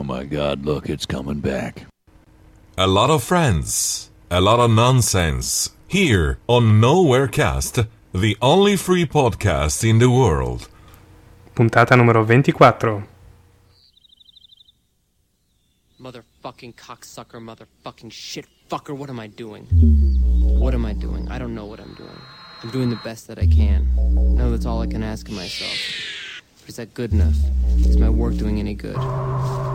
Oh my god, look, it's coming back. A lot of friends, a lot of nonsense. Here on Nowherecast, the only free podcast in the world. Puntata numero 24. Motherfucking cocksucker, motherfucking shit fucker, what am I doing? What am I doing? I don't know what I'm doing. I'm doing the best that I can. No, that's all I can ask of myself. But is that good enough? Is my work doing any good?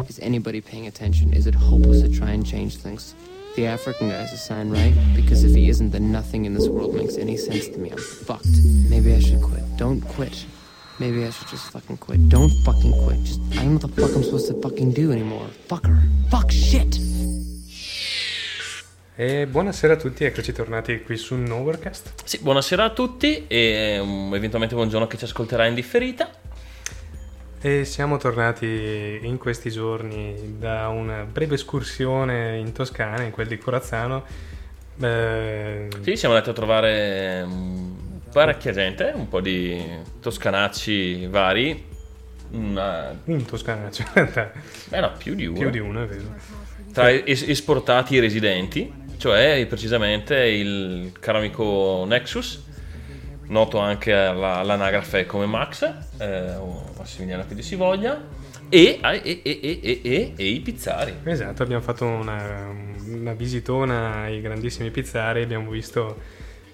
Is anybody paying attention? Is it hopeless to try and change things? The African guy's a sign, right? Because if he isn't, then nothing in this world makes any sense to me. I'm fucked. Maybe I should quit. Don't quit. Maybe I should just fucking quit. Don't fucking quit. Just I don't know what the fuck I'm supposed to fucking do anymore. Fucker. Fuck shit. E buonasera a tutti, eccoci tornati qui su Nowherecast. Sì, buonasera a tutti e um, eventualmente buongiorno a chi ci ascolterà in differita. E siamo tornati in questi giorni da una breve escursione in Toscana, in quel di Corazzano. Eh, Sì, siamo andati a trovare um, parecchia gente, un po' di toscanacci vari. Una... un toscanaccio, in realtà, Eh no, più di uno. più di uno, è vero. Tra es- esportati e residenti, cioè precisamente il caro amico Nexus, noto anche alla- all'anagrafe come Max, eh, o Massimiliano che si voglia, e, e, e- e i pizzari. Esatto, abbiamo fatto una, una visitona ai grandissimi pizzari, abbiamo visto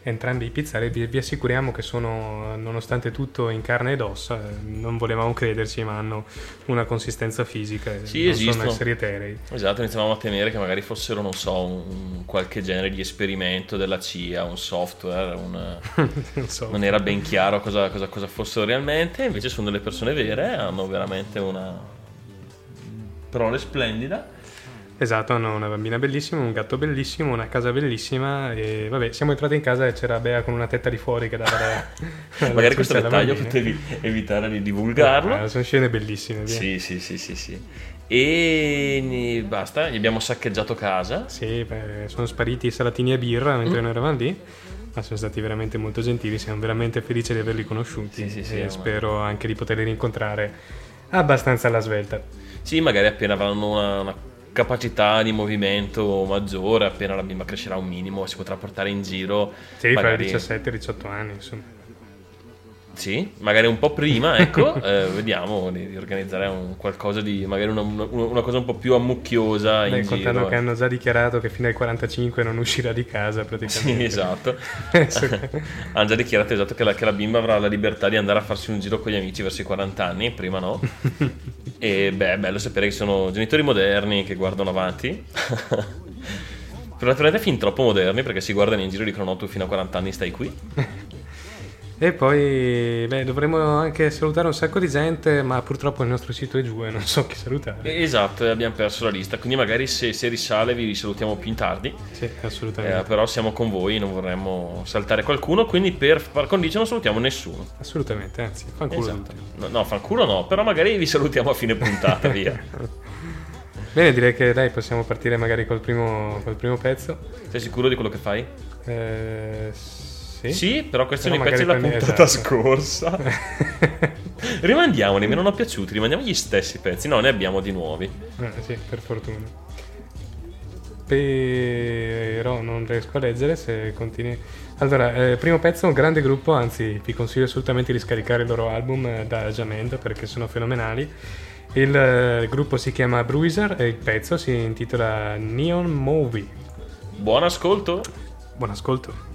entrambi i pizzari, vi, vi assicuriamo che sono, nonostante tutto, in carne ed ossa, eh, non volevamo crederci, ma hanno una consistenza fisica, Sì, non esistono. sono esseri eterei. Esatto, iniziavamo a temere che magari fossero, non so, un, un qualche genere di esperimento della CIA, un software, un- non so. non era ben chiaro cosa, cosa- cosa fossero realmente, invece sono delle persone vere, hanno veramente una prole splendida. Esatto, hanno una bambina bellissima, un gatto bellissimo, una casa bellissima e vabbè, siamo entrati in casa e c'era Bea con una tetta di fuori che dava da, Magari questo dettaglio potevi evitare di divulgarlo. Ah, sono scene bellissime, via. Sì, sì, sì, sì, sì. E basta, gli abbiamo saccheggiato casa. Sì, beh, sono spariti i salatini e birra mentre Mm. noi eravamo lì, ma sono stati veramente molto gentili, siamo veramente felici di averli conosciuti Sì, sì, sì, e spero anche di poterli rincontrare abbastanza alla svelta. Sì, magari appena avranno una, una capacità di movimento maggiore, appena la bimba crescerà un minimo, si potrà portare in giro. Sì, magari, 17 e 18 anni, insomma. Sì, magari un po' prima, ecco, eh, vediamo di, di organizzare un qualcosa di, magari una, una- una cosa un po' più ammucchiosa in Beh, contando giro. che hanno già dichiarato che fino ai 45 non uscirà di casa Sì, praticamente. esatto. Adesso- Hanno già dichiarato esatto che la, che la bimba avrà la libertà di andare a farsi un giro con gli amici verso i 40 anni, prima no. e beh, è bello sapere che sono genitori moderni che guardano avanti. Per naturalmente fin troppo moderni perché si guardano in giro e dicono no tu fino a 40 anni stai qui. E poi beh, dovremmo anche salutare un sacco di gente, ma purtroppo il nostro sito è giù e non so chi salutare. Esatto, abbiamo perso la lista, quindi magari se, se risale vi salutiamo più in tardi. Sì, Eh, assolutamente. però siamo con voi, non vorremmo saltare qualcuno, quindi per par condicio non salutiamo nessuno. Assolutamente, anzi, fanculo Esatto. No, no, fanculo no, però magari vi salutiamo a fine puntata, via. Bene, direi che dai, possiamo partire magari col primo, col primo pezzo. Sei sicuro di quello che fai? Eh, sì. Sì, però questi Però sono i pezzi della puntata esatto. scorsa. Rimandiamoli, mi non ho piaciuti, rimandiamo gli stessi pezzi. No, ne abbiamo di nuovi. Eh, sì, per fortuna. Però non riesco a leggere se continui. Allora, eh, primo pezzo, un grande gruppo, anzi vi consiglio assolutamente di scaricare il loro album eh, da Jamendo perché sono fenomenali. Il eh, gruppo si chiama Bruiser e il pezzo si intitola Neon Movie. Buon ascolto. Buon ascolto.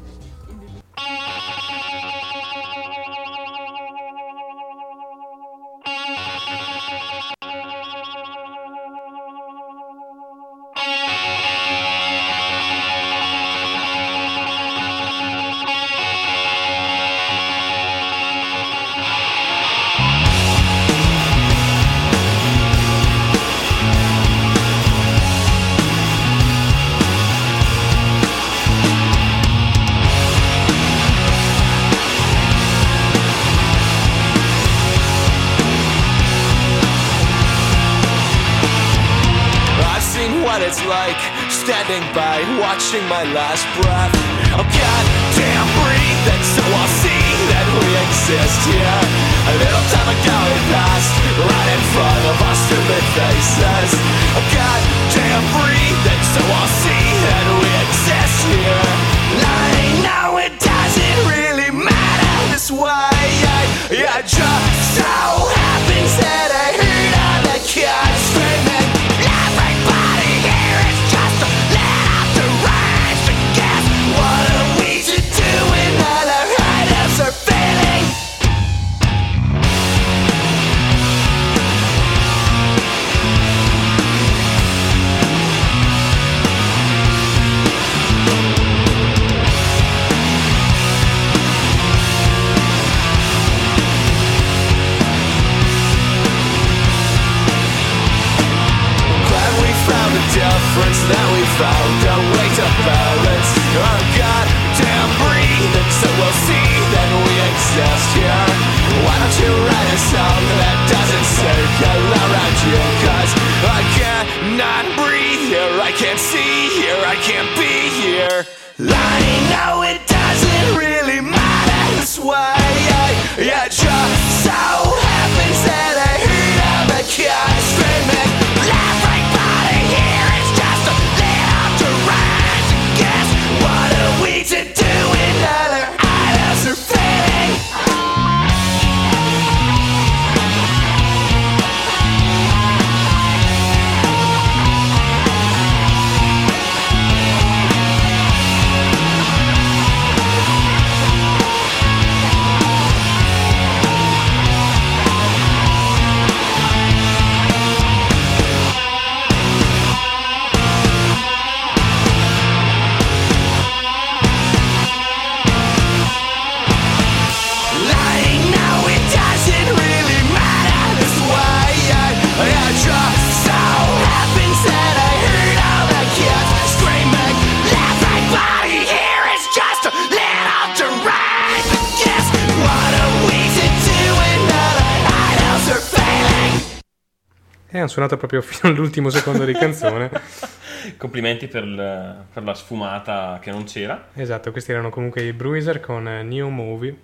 E suonato proprio fino all'ultimo secondo di canzone. Complimenti per, il- per la sfumata che non c'era. Esatto, questi erano comunque i Bruiser con eh, Neo Movie.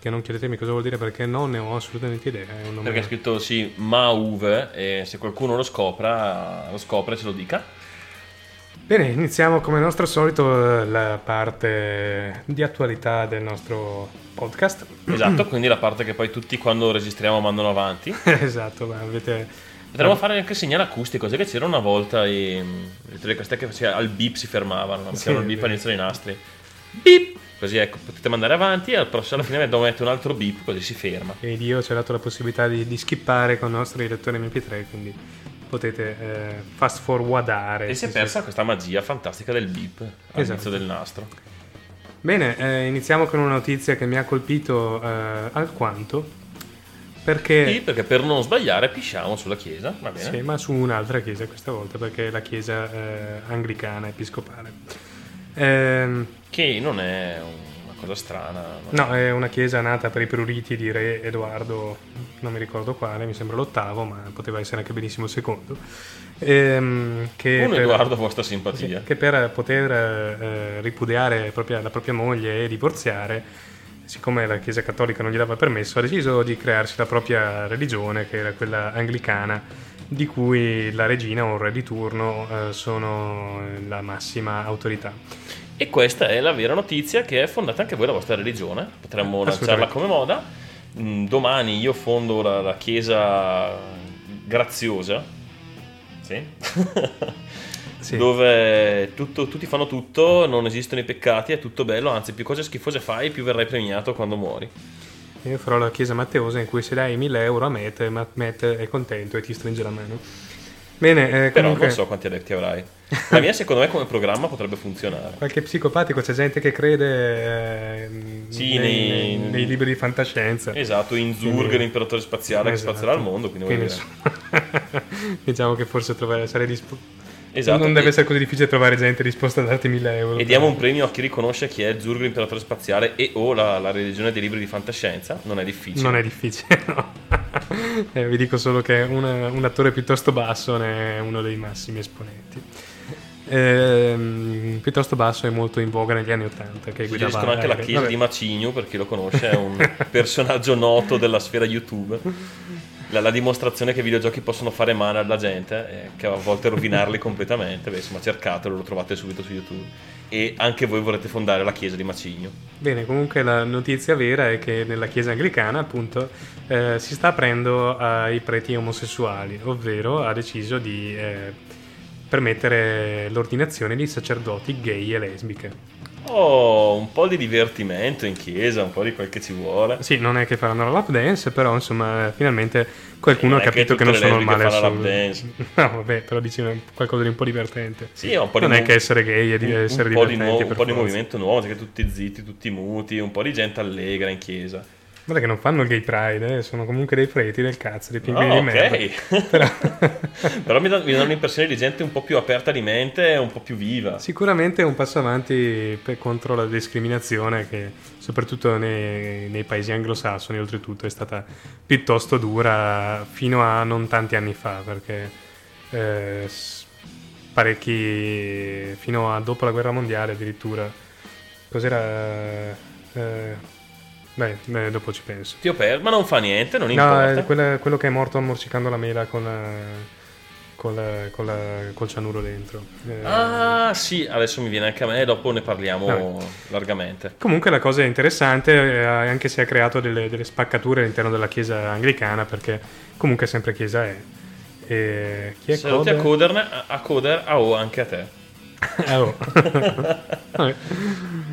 Che non chiedetemi cosa vuol dire perché non ne ho assolutamente idea. È un nome... Perché è scritto sì, Mauve e se qualcuno lo scopra, lo scopre ce lo dica. Bene, iniziamo come al nostro solito eh, la parte di attualità del nostro podcast. Esatto, quindi la parte che poi tutti quando registriamo mandano avanti. esatto, ma avete... Potremmo fare anche segnale acustico, sai che c'era una volta i, le telecastelle che faceva- al beep si fermavano, facevano il beep vero. all'inizio dei nastri. Beep! Così ecco, potete mandare avanti e alla fine dobbiamo mettere un altro beep così si ferma. E Dio ci ha dato la possibilità di, di skippare con i nostri lettori MP3, quindi potete eh, fast forwardare. E si è Sì, persa questa magia fantastica del beep all'inizio Esatto. del nastro. Bene, eh, iniziamo con una notizia che mi ha colpito eh, alquanto. Perché... Sì, perché per non sbagliare pisciamo sulla chiesa, va bene? Sì, ma su un'altra chiesa questa volta, perché è la chiesa eh, anglicana episcopale. Ehm, Che non è una cosa strana. no? no, è una chiesa nata per i pruriti di re Edoardo, non mi ricordo quale, mi sembra l'ottavo, ma poteva essere anche benissimo il secondo. Ehm, che Un per- Edoardo vostra sì, simpatia. che per poter eh, ripudiare propria- la propria moglie e divorziare, siccome la Chiesa Cattolica non gli dava permesso, ha deciso di crearsi la propria religione, che era quella anglicana, di cui la regina o il re di turno eh, sono eh, la massima autorità. E questa è la vera notizia che è fondata anche voi la vostra religione. Potremmo lanciarla come moda. Mm, Domani io fondo la, la chiesa graziosa. Sì. Sì. Dove tutto- tutti fanno tutto, non esistono i peccati, è tutto bello, anzi più cose schifose fai, più verrai premiato quando muori. Io farò la Chiesa Matteosa in cui se dai 1000 euro a Matt, Ma- Matt è contento e ti stringe la mano. Bene, eh, Però comunque... non so quanti adepti avrai. La mia secondo me come programma potrebbe funzionare. Qualche psicopatico, c'è gente che crede eh, Sì, nei, nei- nei- libri di fantascienza. Esatto, in Zurg, Quindi- l'imperatore spaziale che Esatto. spazierà al mondo, quindi, Quindi, dire. diciamo che forse trovare, sarei dispo- Esatto, non deve essere così difficile trovare gente disposta a darti 1000 euro. E diamo un premio a chi riconosce chi è Zurg, l'imperatore spaziale e o la, la religione dei libri di fantascienza. Non è difficile. Non è difficile, no. Eh, vi dico solo che un, un attore piuttosto basso ne è uno dei massimi esponenti. Ehm, piuttosto basso e molto in voga negli anni 80 che guidava anche la chiesa Vabbè. di Macigno, per chi lo conosce, è un personaggio noto della sfera YouTube. La, la dimostrazione che i videogiochi possono fare male alla gente, eh, che a volte rovinarli completamente. Beh, insomma, cercatelo, lo trovate subito su YouTube. E anche voi vorrete fondare la chiesa di Macigno. Bene, comunque la notizia vera è che nella chiesa anglicana, appunto, eh, si sta aprendo ai preti omosessuali, ovvero ha deciso di eh, permettere l'ordinazione di sacerdoti gay e lesbiche. Oh, un po' di divertimento in chiesa, un po' di quel che ci vuole. Sì, non è che faranno la lap dance, però insomma, finalmente qualcuno Non ha è che capito che, non sono male fanno la assolute. lap dance. No, vabbè, però dici qualcosa di un po' divertente. Sì, è un po' di Non è mo- che essere gay e di un, un essere po' di, nuovo- un po' di movimento nuovo, perché tutti zitti, tutti muti, un po' di gente allegra in chiesa. Guarda che non fanno il gay pride, eh, sono comunque dei preti del cazzo, dei pinguini Ah, di merda. ok. Però- Però mi dà, mi dà un'impressione di gente un po' più aperta di mente e un po' più viva. Sicuramente è un passo avanti per- contro la discriminazione che soprattutto nei, nei paesi anglosassoni oltretutto è stata piuttosto dura fino a non tanti anni fa perché eh, parecchi fino a dopo la guerra mondiale addirittura cos'era eh, beh, beh, dopo ci penso Ti ho perso, ma non fa niente, non no importa. è quella- quello che è morto morsicando la mela con la- con la- con la- col cianuro dentro Eh, Ah, sì, adesso mi viene anche a me, dopo ne parliamo Vabbè. largamente. Comunque la cosa è interessante, eh, anche se ha creato delle, delle spaccature all'interno della chiesa anglicana, perché comunque sempre chiesa è. E chi è Saluti a Coder? A, a Coder, a O anche a te. Ah, oh.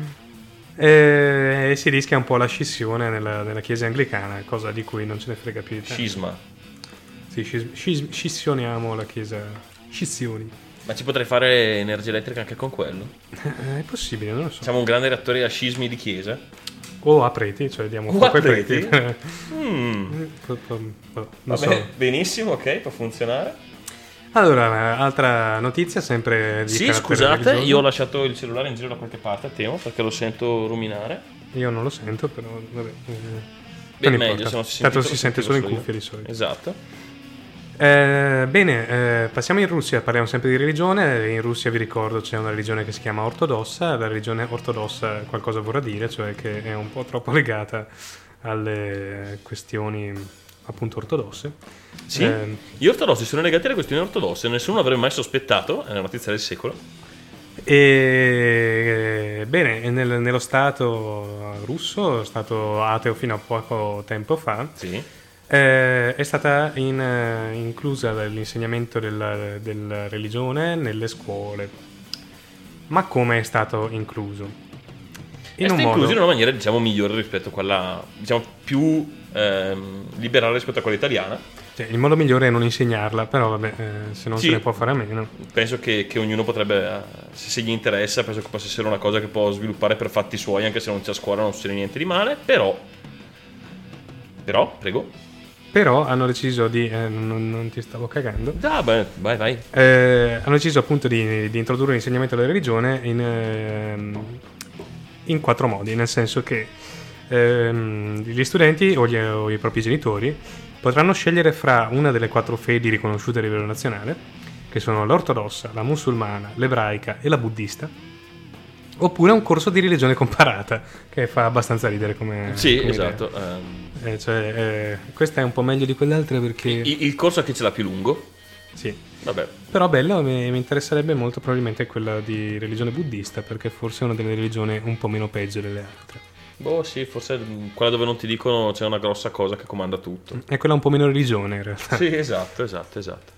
Vabbè. E, si rischia un po' la scissione nella, nella chiesa anglicana, cosa di cui non ce ne frega più. Scisma. Sì, scis- scis- scissioniamo la chiesa. Scissioni. Ma ci potrei fare energia elettrica anche con quello? Eh, è possibile, non lo so. Siamo un grande reattore a scismi di chiesa. O a preti, cioè diamo fuoco a ai preti. preti? Mm. non Va so. bene, benissimo, ok, può funzionare. Allora, altra notizia sempre di Sì, scusate, religioso. io ho lasciato il cellulare in giro da qualche parte, temo, perché lo sento ruminare. Io non lo sento, però vabbè. eh, Beh, non meglio, importa. se non si Tanto si sente solo in cuffia di solito. Esatto. Eh, bene, eh, passiamo in Russia, parliamo sempre di religione. In Russia vi ricordo c'è una religione che si chiama ortodossa. La religione ortodossa qualcosa vorrà dire, cioè che è un po' troppo legata alle questioni appunto ortodosse. Sì, Eh, gli ortodossi sono legati alle questioni ortodosse, nessuno avrebbe mai sospettato, è una notizia del secolo. E bene, nel- nello Stato russo, stato ateo fino a poco tempo fa, Sì. eh, è stata in- eh, inclusa l'insegnamento della, della religione nelle scuole. Ma come è stato incluso? è stato incluso in una maniera, diciamo, migliore rispetto a quella, diciamo, più ehm, liberale rispetto a quella italiana. Cioè, il modo migliore è non insegnarla, però vabbè, eh, se non Sì. se ne può fare a meno. Penso che, che ognuno potrebbe, eh, se, se gli interessa, penso che possa essere una cosa che può sviluppare per fatti suoi, anche se non c'è a scuola, non succede niente di male, però... Però, prego. Però hanno deciso di... eh, non, non ti stavo cagando. Ah, beh, vai, vai. Eh, hanno deciso appunto di, di introdurre l'insegnamento della religione in, ehm, in quattro modi, nel senso che ehm, gli studenti o, gli- o i propri genitori potranno scegliere fra una delle quattro fedi riconosciute a livello nazionale, che sono l'ortodossa, la musulmana, l'ebraica e la buddista, oppure un corso di religione comparata, che fa abbastanza ridere come... Sì, come esatto. ehm, Eh, cioè, eh, questa è un po' meglio di quell'altra perché... il, il corso a chi ce l'ha più lungo? Sì, Vabbè, però bello, mi, mi interesserebbe molto probabilmente quella di religione buddista, perché forse è una delle religioni un po' meno peggio delle altre. Boh, sì, forse quella dove non ti dicono c'è una grossa cosa che comanda tutto. È quella un po' meno religione in realtà. Sì, esatto, esatto, esatto.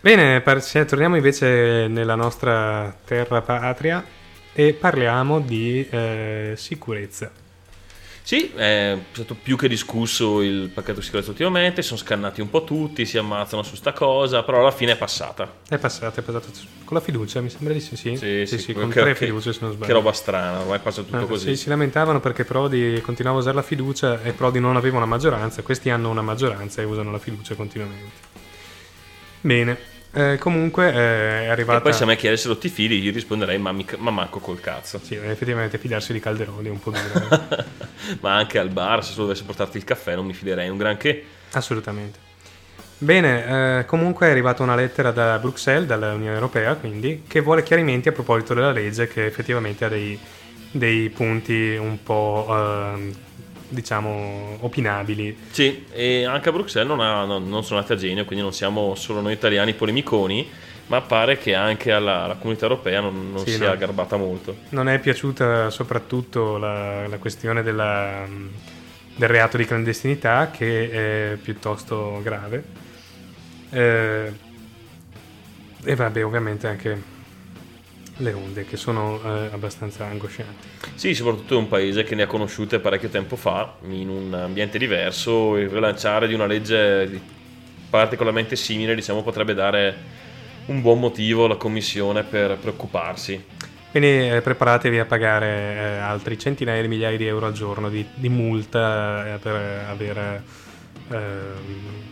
Bene, par- se- torniamo invece nella nostra terra patria e parliamo di eh, sicurezza. Sì, è stato più che discusso il pacchetto di sicurezza ultimamente, sono scannati un po' tutti, si ammazzano su sta cosa, però alla fine è passata. È passata, è passata con la fiducia, mi sembra di sì, sì. Sì, sì, con che- tre fiducie se non sbaglio. Che roba strana, ormai passa tutto Ah, così. sì, si lamentavano perché Prodi continuava a usare la fiducia e Prodi non aveva una maggioranza. Questi hanno una maggioranza e usano la fiducia continuamente. Bene, eh, comunque eh, è arrivata. E poi se a me chiede se lo ti fidi, io risponderei ma, mica- ma manco col cazzo. Sì, effettivamente fidarsi di Calderoli è un po' duro. eh. ma anche al bar, se solo dovesse portarti il caffè, non mi fiderei un granché. Assolutamente. Bene, eh, comunque è arrivata una lettera da Bruxelles, dall'Unione Europea, quindi, che vuole chiarimenti a proposito della legge che effettivamente ha dei, dei punti un po', ehm, diciamo, opinabili. Sì, e anche a Bruxelles non, ha- non- non sono andati a genio, quindi non siamo solo noi italiani polemiconi, ma pare che anche alla, alla comunità europea non, non Sì, sia no. garbata molto. Non è piaciuta soprattutto la, la questione della, del reato di clandestinità, che è piuttosto grave. Eh, e vabbè, ovviamente anche le onde, che sono eh, abbastanza angoscianti. Sì, soprattutto in un paese che ne ha conosciute parecchio tempo fa, in un ambiente diverso, il rilanciare di una legge particolarmente simile, diciamo, potrebbe dare un buon motivo alla Commissione per preoccuparsi. Quindi eh, preparatevi a pagare eh, altri centinaia di migliaia di euro al giorno di, di multa eh, per aver ehm,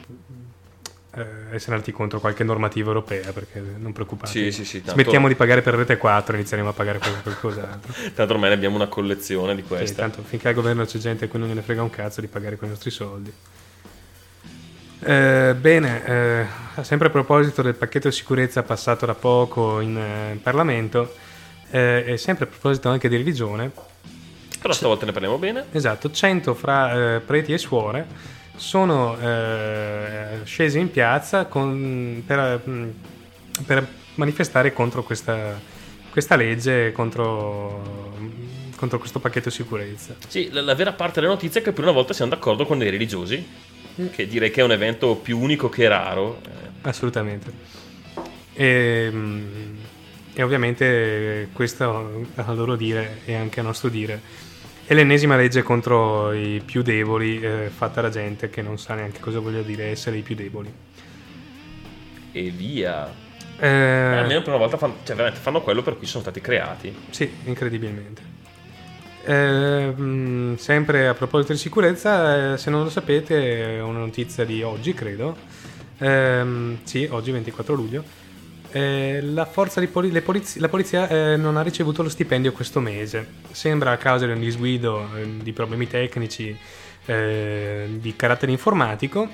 eh, essere andati contro qualche normativa europea perché non preoccupatevi Sì, sì, sì, tanto- smettiamo di pagare per rete 4 inizieremo a pagare per qualcos'altro Tanto ormai ne abbiamo una collezione di Sì, queste. tanto finché al governo c'è gente a cui non gliene frega un cazzo di pagare con i nostri soldi Eh, bene eh, sempre a proposito del pacchetto di sicurezza passato da poco in eh, Parlamento eh, e sempre a proposito anche di religione Però stavolta ne parliamo bene. Esatto, 100 fra eh, preti e suore sono eh, scesi in piazza con- per, mm, per manifestare contro questa, questa legge, contro, contro questo pacchetto sicurezza. Sì, la, la vera parte della notizia è che per una volta siamo d'accordo con dei religiosi. Che direi che è un evento più unico che raro. Eh, Assolutamente. E, mm, e ovviamente questo a loro dire e anche a nostro dire è l'ennesima legge contro i più deboli eh, fatta da gente che non sa neanche cosa voglia dire essere i più deboli. e via. Eh, Almeno per una volta fanno, cioè, veramente fanno quello per cui sono stati creati. Sì, incredibilmente. Eh, mh, sempre a proposito di sicurezza, eh, se non lo sapete, è una notizia di oggi, credo. Ehm, sì, oggi 24 luglio. Eh, la, forza di poli- le polizi- la polizia eh, non ha ricevuto lo stipendio questo mese. Sembra a causa di un disguido, eh, di problemi tecnici, eh, di carattere informatico.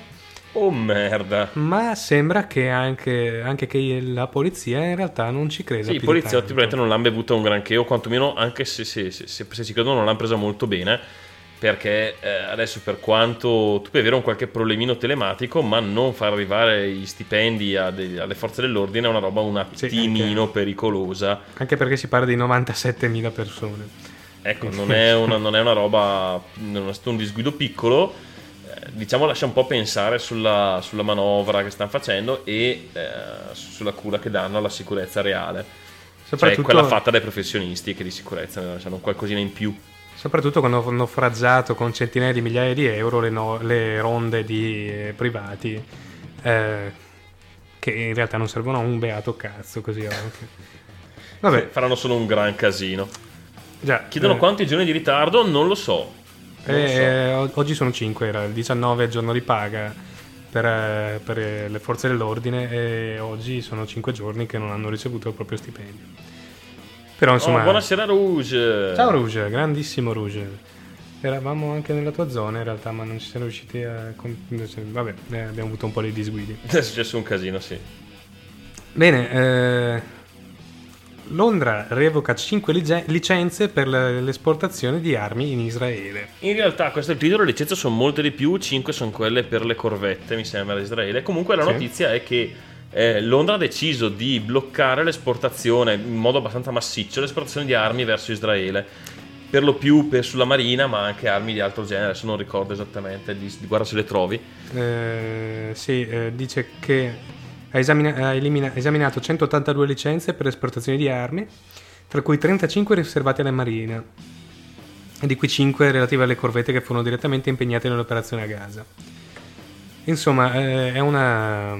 Oh merda. Ma sembra che anche, anche che la polizia in realtà non ci creda. Sì, i poliziotti probabilmente non l'hanno bevuta un granché, o quantomeno anche se, se- se- se- se ci credono non l'hanno presa molto bene. Perché eh, adesso per quanto tu puoi avere un qualche problemino telematico, ma non far arrivare gli stipendi de- alle forze dell'ordine è una roba un Sì, attimino anche- pericolosa. Anche perché si parla di 97.000 persone. Ecco, non è una, non è una roba, non è stato un disguido piccolo, eh, diciamo lascia un po' pensare sulla, sulla manovra che stanno facendo e eh, sulla cura che danno alla sicurezza reale. Cioè Soprattutto, quella fatta dai professionisti che di sicurezza ne hanno qualcosina in più. Soprattutto quando hanno fragiato con centinaia di migliaia di euro le, no- le ronde di eh, privati, eh, che in realtà non servono a un beato cazzo così anche. Vabbè, Faranno solo un gran casino. già. Chiedono eh, quanti giorni di ritardo? Non lo so. Non lo so. eh, oggi sono 5, era il 19 giorno di paga per, eh, per, eh, le forze dell'ordine e oggi sono 5 giorni che non hanno ricevuto il proprio stipendio. Però insomma... Oh, buonasera Rouge. Ciao Rouge, grandissimo Rouge. Eravamo anche nella tua zona in realtà, ma non ci siamo riusciti a... Vabbè, eh, abbiamo avuto un po' di disguidi. È successo un casino, sì. Bene, eh, Londra revoca 5 licenze per l'esportazione di armi in Israele. In realtà questo è il titolo, le licenze sono molte di più, 5 sono quelle per le corvette, mi sembra, di Israele. Comunque la Sì. notizia è che eh, Londra ha deciso di bloccare l'esportazione in modo abbastanza massiccio, l'esportazione di armi verso Israele. Per lo più per- sulla marina, ma anche armi di altro genere, adesso non ricordo esattamente, guarda se le trovi. Eh, sì, eh, dice che ha, esamina- ha elimina- esaminato 182 licenze per l'esportazione di armi, tra cui 35 riservate alla Marina, e di cui 5 relative alle corvette che furono direttamente impegnate nell'operazione a Gaza. Insomma, eh, è una,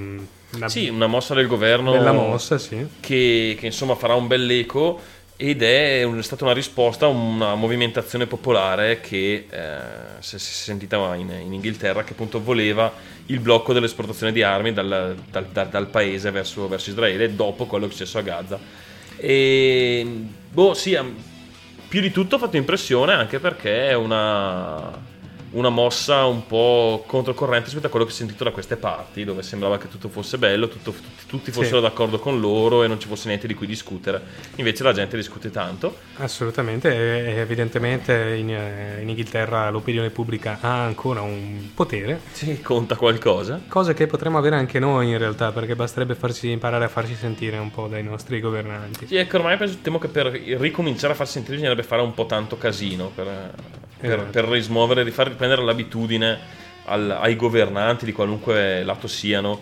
una Sì, una mossa del governo bella mossa, sì. che, che, insomma farà un bell'eco ed è un- è stata una risposta a una movimentazione popolare che eh, si è sentita in, in Inghilterra che appunto voleva il blocco dell'esportazione di armi dal, dal- dal- dal paese verso, verso Israele dopo quello che è successo a Gaza. E boh, sì, più di tutto ha fatto impressione anche perché è una, una mossa un po' controcorrente rispetto a quello che ho sentito da queste parti, dove sembrava che tutto fosse bello, tutto- tutti, tutti fossero Sì. d'accordo con loro e non ci fosse niente di cui discutere. Invece la gente discute tanto. Assolutamente, evidentemente in, eh, in Inghilterra l'opinione pubblica ha ancora un potere, Sì, conta qualcosa. cosa che potremmo avere anche noi in realtà, perché basterebbe farsi, imparare a farci sentire un po' dai nostri governanti. Sì, ecco, ormai penso, temo che per ricominciare a far sentire bisognerebbe fare un po' tanto casino per, per, Esatto. per rismuovere, rifar riprendere l'abitudine al- ai governanti di qualunque lato siano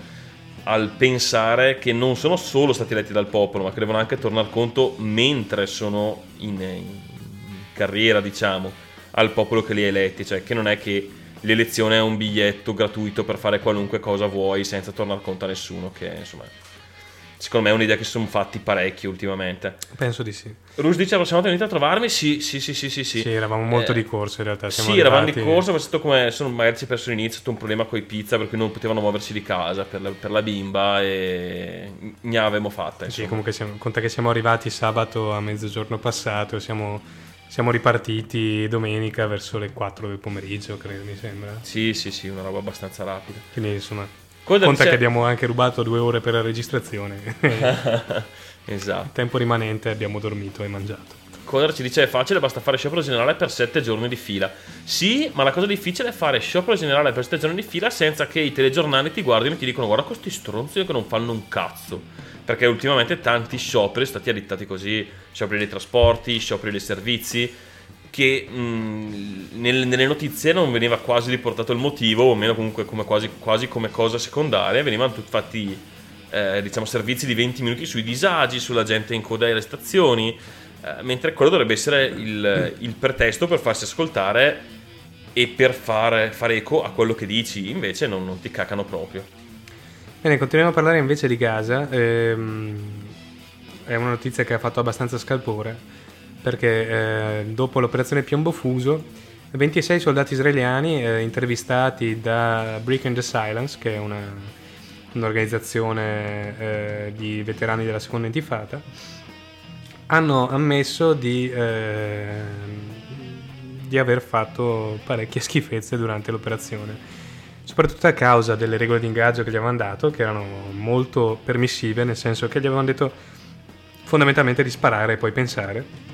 al pensare che non sono solo stati eletti dal popolo, ma che devono anche tornare conto mentre sono in, in carriera, diciamo, al popolo che li ha eletti, cioè che non è che l'elezione è un biglietto gratuito per fare qualunque cosa vuoi senza tornare conto a nessuno, che insomma secondo me è un'idea che si sono fatti parecchi ultimamente. Penso di sì. Rus dice la prossima volta venite a trovarmi? Sì, sì, sì, sì, sì. sì. Sì, eravamo molto Eh, di corsa in realtà. Siamo sì, eravamo di arrivati- corsa, ma è stato come sono, magari ci è perso l'inizio, è stato un problema con i pizza per cui non potevano muoversi di casa per la, per la bimba e ne avevamo fatta. Sì, Insomma. comunque siamo, conta che siamo arrivati sabato a mezzogiorno passato siamo, siamo ripartiti domenica verso le 4 del pomeriggio, credo, mi sembra. Sì, sì, sì, una roba abbastanza rapida. Quindi insomma, Coda conta che abbiamo anche rubato due ore per la registrazione. esatto. Tempo rimanente abbiamo dormito e mangiato. Coder ci dice è facile, basta fare sciopero generale per 7 giorni di fila. Sì, ma la cosa difficile è fare sciopero generale per 7 giorni di fila senza che i telegiornali ti guardino e ti dicono guarda questi stronzi che non fanno un cazzo. Perché ultimamente tanti scioperi sono stati addittati così, scioperi dei trasporti, scioperi dei servizi, che mh, nel- nelle notizie non veniva quasi riportato il motivo, o almeno comunque come quasi, quasi come cosa secondaria, venivano fatti eh, diciamo servizi di 20 minuti sui disagi, sulla gente in coda alle stazioni, eh, mentre quello dovrebbe essere il, il pretesto per farsi ascoltare e per fare, fare eco a quello che dici, invece non, non ti cacano proprio. Bene, continuiamo a parlare invece di Gaza. Ehm, è una notizia che ha fatto abbastanza scalpore perché eh, dopo l'operazione Piombo Fuso, 26 soldati israeliani eh, intervistati da Break in the Silence, che è una- un'organizzazione eh, di veterani della seconda intifada, hanno ammesso di, eh, di aver fatto parecchie schifezze durante l'operazione soprattutto a causa delle regole di ingaggio che gli avevano dato, che erano molto permissive, nel senso che gli avevano detto fondamentalmente di sparare e poi pensare.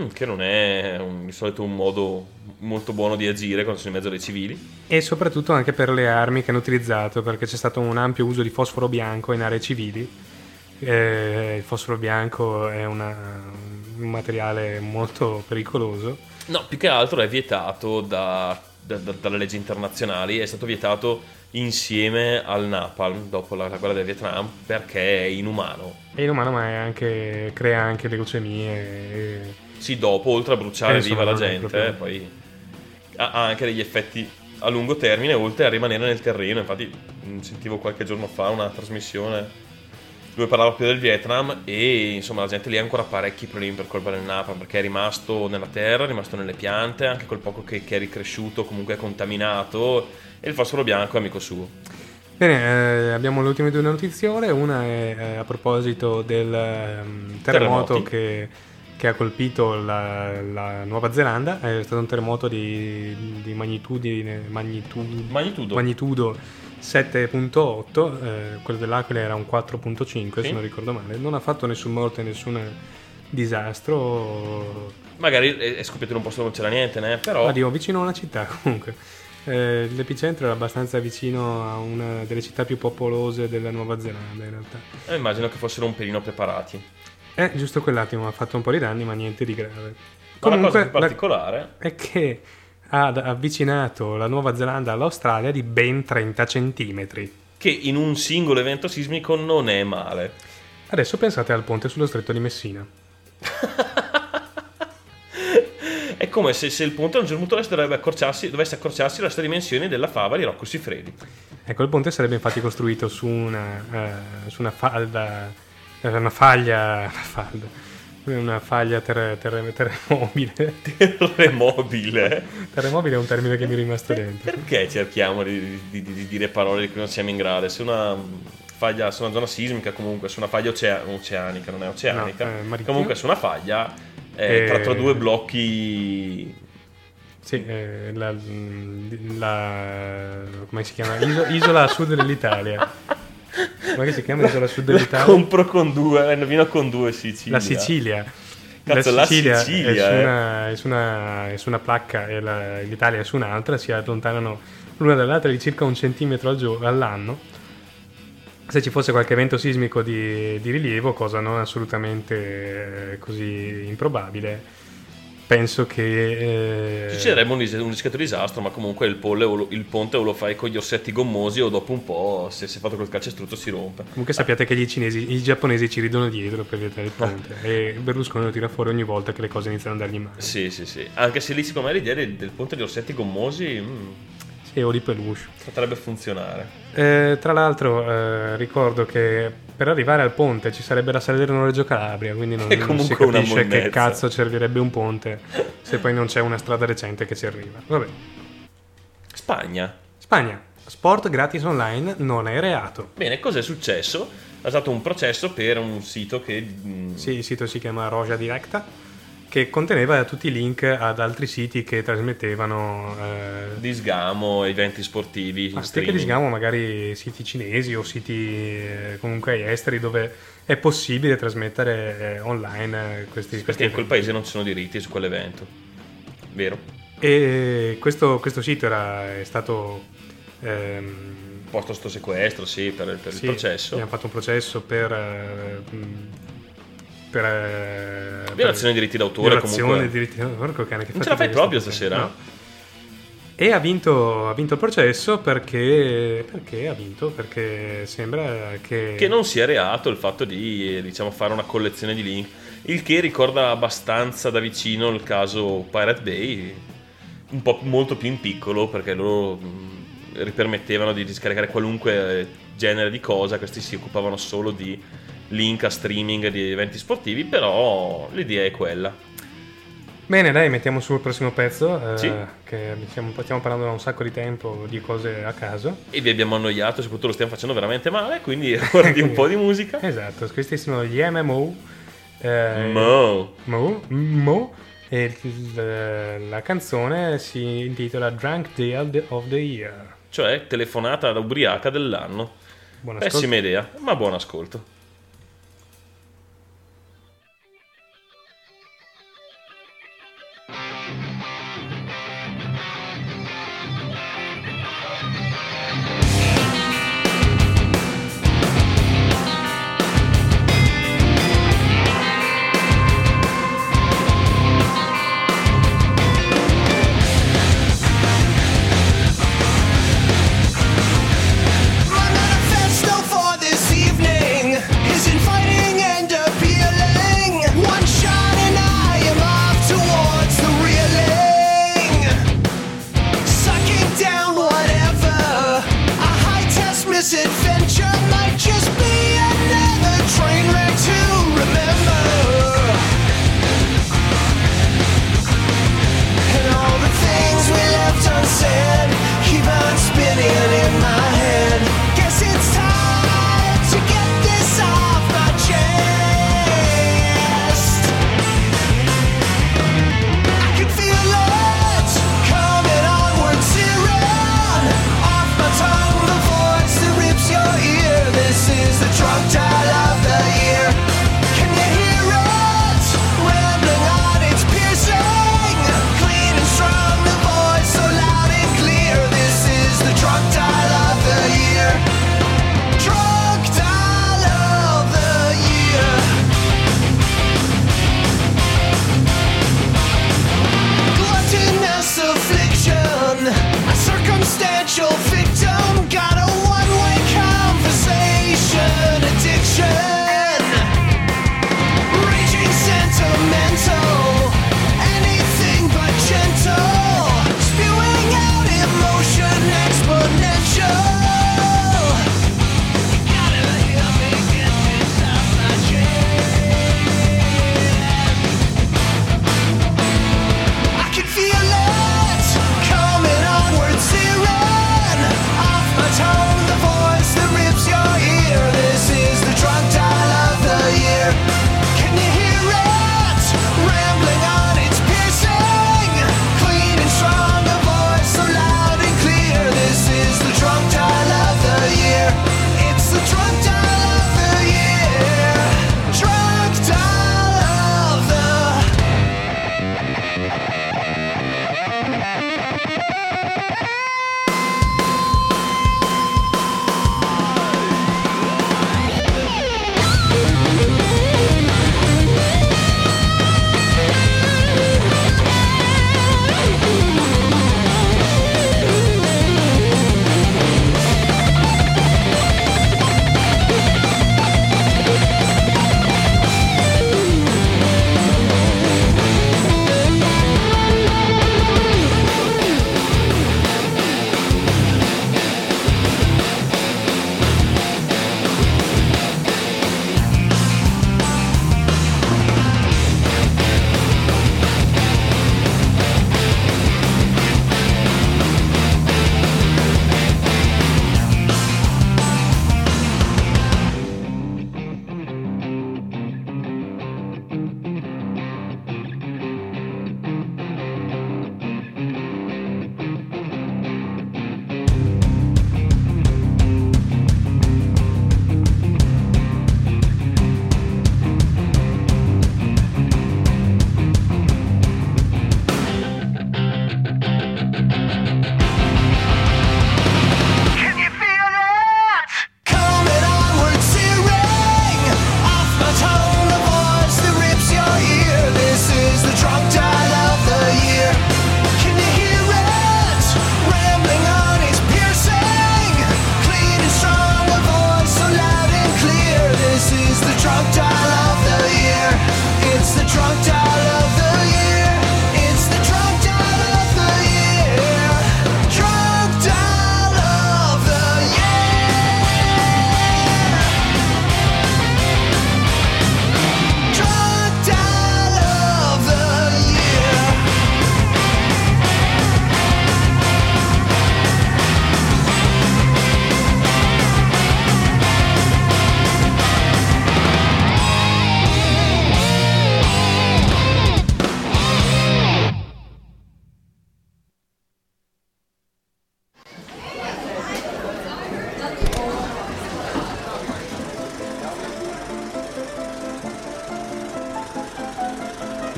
Mm, Che non è un- di solito un modo molto buono di agire quando sono in mezzo ai civili. E soprattutto anche per le armi che hanno utilizzato, perché c'è stato un ampio uso di fosforo bianco in aree civili. Eh, il fosforo bianco è una- un materiale molto pericoloso. No, più che altro è vietato da- da- da- dalle leggi internazionali, è stato vietato insieme al napalm dopo la, la guerra del Vietnam perché è inumano. È inumano, ma è anche- crea anche leucemie. E, Sì, dopo, oltre a bruciare Eh, viva la gente, proprio- poi ha, ha anche degli effetti a lungo termine, oltre a rimanere nel terreno. Infatti, sentivo qualche giorno fa una trasmissione dove parlava più del Vietnam e insomma la gente lì ha ancora parecchi problemi per colpa del napalm perché è rimasto nella terra, è rimasto nelle piante, anche quel poco che, che è ricresciuto comunque è contaminato e il fosforo bianco è amico suo. Bene, eh, abbiamo le ultime due notiziole. Una è eh, a proposito del ehm, terremoto che, che ha colpito la, la Nuova Zelanda. È stato un terremoto di, di magnitudine, magnitu- Magnitudo. magnitudo 7.8, eh, quello dell'Aquila era un 4.5 Sì. se non ricordo male. Non ha fatto nessun morto e nessun disastro. Magari è, scoppiato in un posto dove non c'era niente, né? però Oddio, vicino a una città comunque. Eh, l'epicentro era abbastanza vicino a una delle città più popolose della Nuova Zelanda in realtà. eh, immagino che fossero un pelino preparati. Eh, giusto quell'attimo ha fatto un po' di danni, ma niente di grave. Ma la cosa più la- particolare è che ha avvicinato la Nuova Zelanda all'Australia di ben 30 centimetri. che in un singolo evento sismico non è male. Adesso pensate al ponte sullo stretto di Messina. È come se, se il ponte a un certo punto accorciarsi, dovesse accorciarsi la stessa dimensione della fava di Rocco Siffredi. Ecco, il ponte sarebbe infatti costruito su una, eh, su una falda, eh, una faglia, una falda, una faglia terre- terre- terremobile. Terremobile. terremobile è un termine che mi è rimasto dentro. Perché cerchiamo di, di- di- di dire parole di cui non siamo in grado? Se una faglia, su una zona sismica comunque, su una faglia ocea- oceanica, non è oceanica, No, eh, comunque su una faglia eh, Eh, tra, tra due blocchi Sì, eh, la, la- come si chiama? Iso- isola a sud dell'Italia. Come si chiama isola a sud la dell'Italia? compro con due, eh, vino con due Sicilia. La Sicilia. Cazzo, la Sicilia, è, su eh. una, è su una- è su una placca e la- l'Italia è su un'altra, si allontanano l'una dall'altra di circa un centimetro al gio- all'anno. Se ci fosse qualche evento sismico di, di rilievo, cosa non assolutamente eh, così improbabile, penso che... eh, Succederebbe un, ris- un rischiato disastro, ma comunque il, polle o lo- il ponte o lo fai con gli orsetti gommosi o dopo un po', se si è fatto col calcestruzzo, si rompe. Comunque sappiate che gli cinesi, i giapponesi ci ridono dietro per vietare il ponte e Berlusconi lo tira fuori ogni volta che le cose iniziano ad andargli male. Sì, sì, sì. Anche se lì secondo me l'idea del, del ponte di orsetti gommosi mm, Sì, o di peluche. potrebbe funzionare. Eh, tra l'altro eh, ricordo che per arrivare al ponte ci sarebbe da Salerno-Reggio Calabria, quindi non, non comunque si capisce che cazzo servirebbe un ponte se poi non c'è una strada recente che ci arriva. Vabbè. Spagna. Spagna, sport gratis online non è reato. Bene, cos'è successo? È stato un processo per un sito che... mh, Sì, il sito si chiama Roja Directa, che conteneva tutti i link ad altri siti che trasmettevano... Eh, Di sgamo, eventi sportivi, ma in ste che streaming. diciamo magari siti cinesi o siti eh, comunque esteri dove è possibile trasmettere eh, online eh, questi, questi Perché in quel paese non ci sono diritti su quell'evento. Vero? E questo, questo sito era, è stato... ehm, Posto sto sequestro, sì, per, per sì, il processo. Abbiamo fatto un processo per... eh, per eh, Violazione per- di diritti d'autore, violazione comunque. di diritti d'autore, porco cane, che Non ce la fai proprio sta stasera? No. E ha vinto, ha vinto il processo perché, perché ha vinto? Perché sembra che... Che non sia reato il fatto di, eh, diciamo, fare una collezione di link. Il che ricorda abbastanza da vicino il caso Pirate Bay, un po' molto più in piccolo, perché loro mh, ripermettevano di scaricare qualunque eh, genere di cosa, questi si occupavano solo di link a streaming di eventi sportivi, però l'idea è quella. Bene, dai, mettiamo su il prossimo pezzo, eh, Sì. che stiamo, stiamo parlando da un sacco di tempo di cose a caso. E vi abbiamo annoiato, soprattutto lo stiamo facendo veramente male, quindi ora di un po' di musica. Esatto, questi sono gli MMO. eh, Mo. Mo, Mo, e la canzone si intitola Drunk Deal of the Year. Cioè telefonata da ubriaca dell'anno. Buon ascolto. Pessima idea, ma buon ascolto.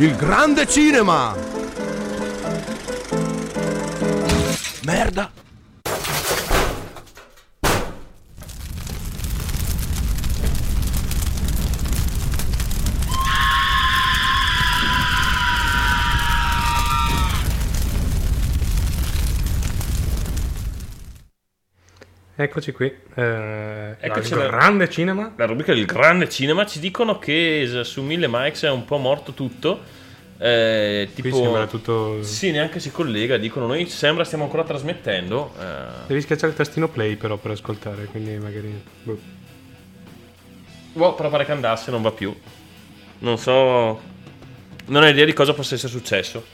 Il grande cinema! Merda! Eccoci qui. Eh, Eccoci il la- grande cinema. La rubrica del grande cinema ci dicono che su 1000 mics è un po' morto tutto. Eh, Qui tipo, sembra tutto. Sì, neanche si collega. Dicono noi sembra stiamo ancora trasmettendo. eh, Devi schiacciare il tastino play però per ascoltare, quindi magari. boh. boh, però pare che andasse, non va più. Non so. Non ho idea di cosa possa essere successo.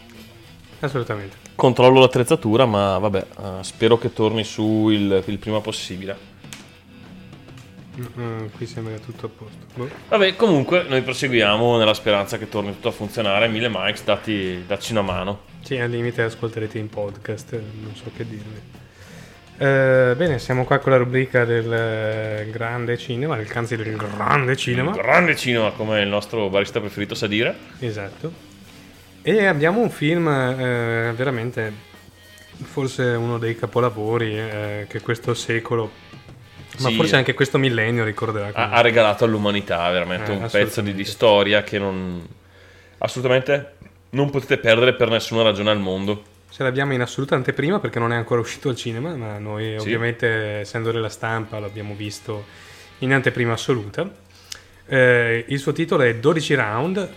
Assolutamente. Controllo l'attrezzatura, ma vabbè, eh, spero che torni su il, il prima possibile. Mm, qui sembra tutto a posto. Boh. Vabbè, comunque noi proseguiamo nella speranza che torni tutto a funzionare. 1000 mics, dati, dacci una mano. Sì, al limite ascolterete in podcast, non so che dirvi. Eh, bene, siamo qua con la rubrica del eh, grande cinema, il anzi del grande cinema. Grande cinema, come il nostro barista preferito sa dire. Esatto. E abbiamo un film eh, veramente forse uno dei capolavori eh, che questo secolo, ma Sì. forse anche questo millennio ricorderà. Ha, ha regalato all'umanità veramente Eh, un pezzo di, di storia che non. assolutamente non potete perdere per nessuna ragione al mondo. Ce l'abbiamo in assoluta anteprima perché non è ancora uscito al cinema, ma noi Sì. ovviamente essendo della stampa l'abbiamo visto in anteprima assoluta. Eh, il suo titolo è 12 round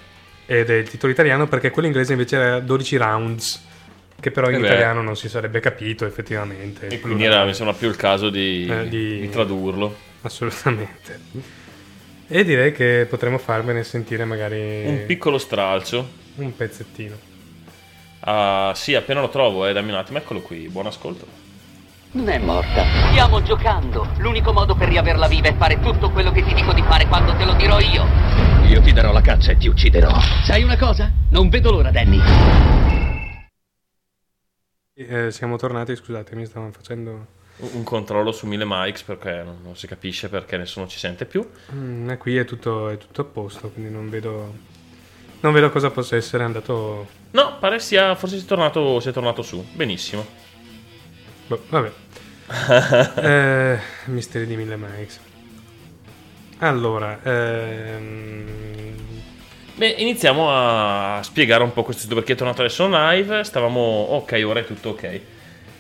ed è il titolo italiano perché quello inglese invece era 12 rounds, che però in Eh italiano non si sarebbe capito effettivamente. E quindi era, mi sembra più il caso di, Eh, di- di tradurlo. Assolutamente. E direi che potremmo farvene sentire magari Un piccolo stralcio. un pezzettino. Ah, sì, appena lo trovo, eh, dammi un attimo, eccolo qui. Buon ascolto. Non è morta. Stiamo giocando. L'unico modo per riaverla viva è fare tutto quello che ti dico di fare quando te lo dirò io. Io ti darò la caccia e ti ucciderò. Sai una cosa? Non vedo l'ora, Danny. Eh, siamo tornati, scusatemi, stavamo facendo... Un, controllo su 1000 mics perché non, non si capisce perché nessuno ci sente più. Mm, qui è tutto, è tutto a posto, quindi non vedo, non vedo cosa possa essere andato... No, pare sia. Forse sia tornato, sia tornato su. Benissimo. boh, vabbè. eh, misteri di mille mics. Allora, ehm, Beh, iniziamo a spiegare un po' questo sito perché è tornato adesso live. Stavamo. Ok, ora è tutto ok.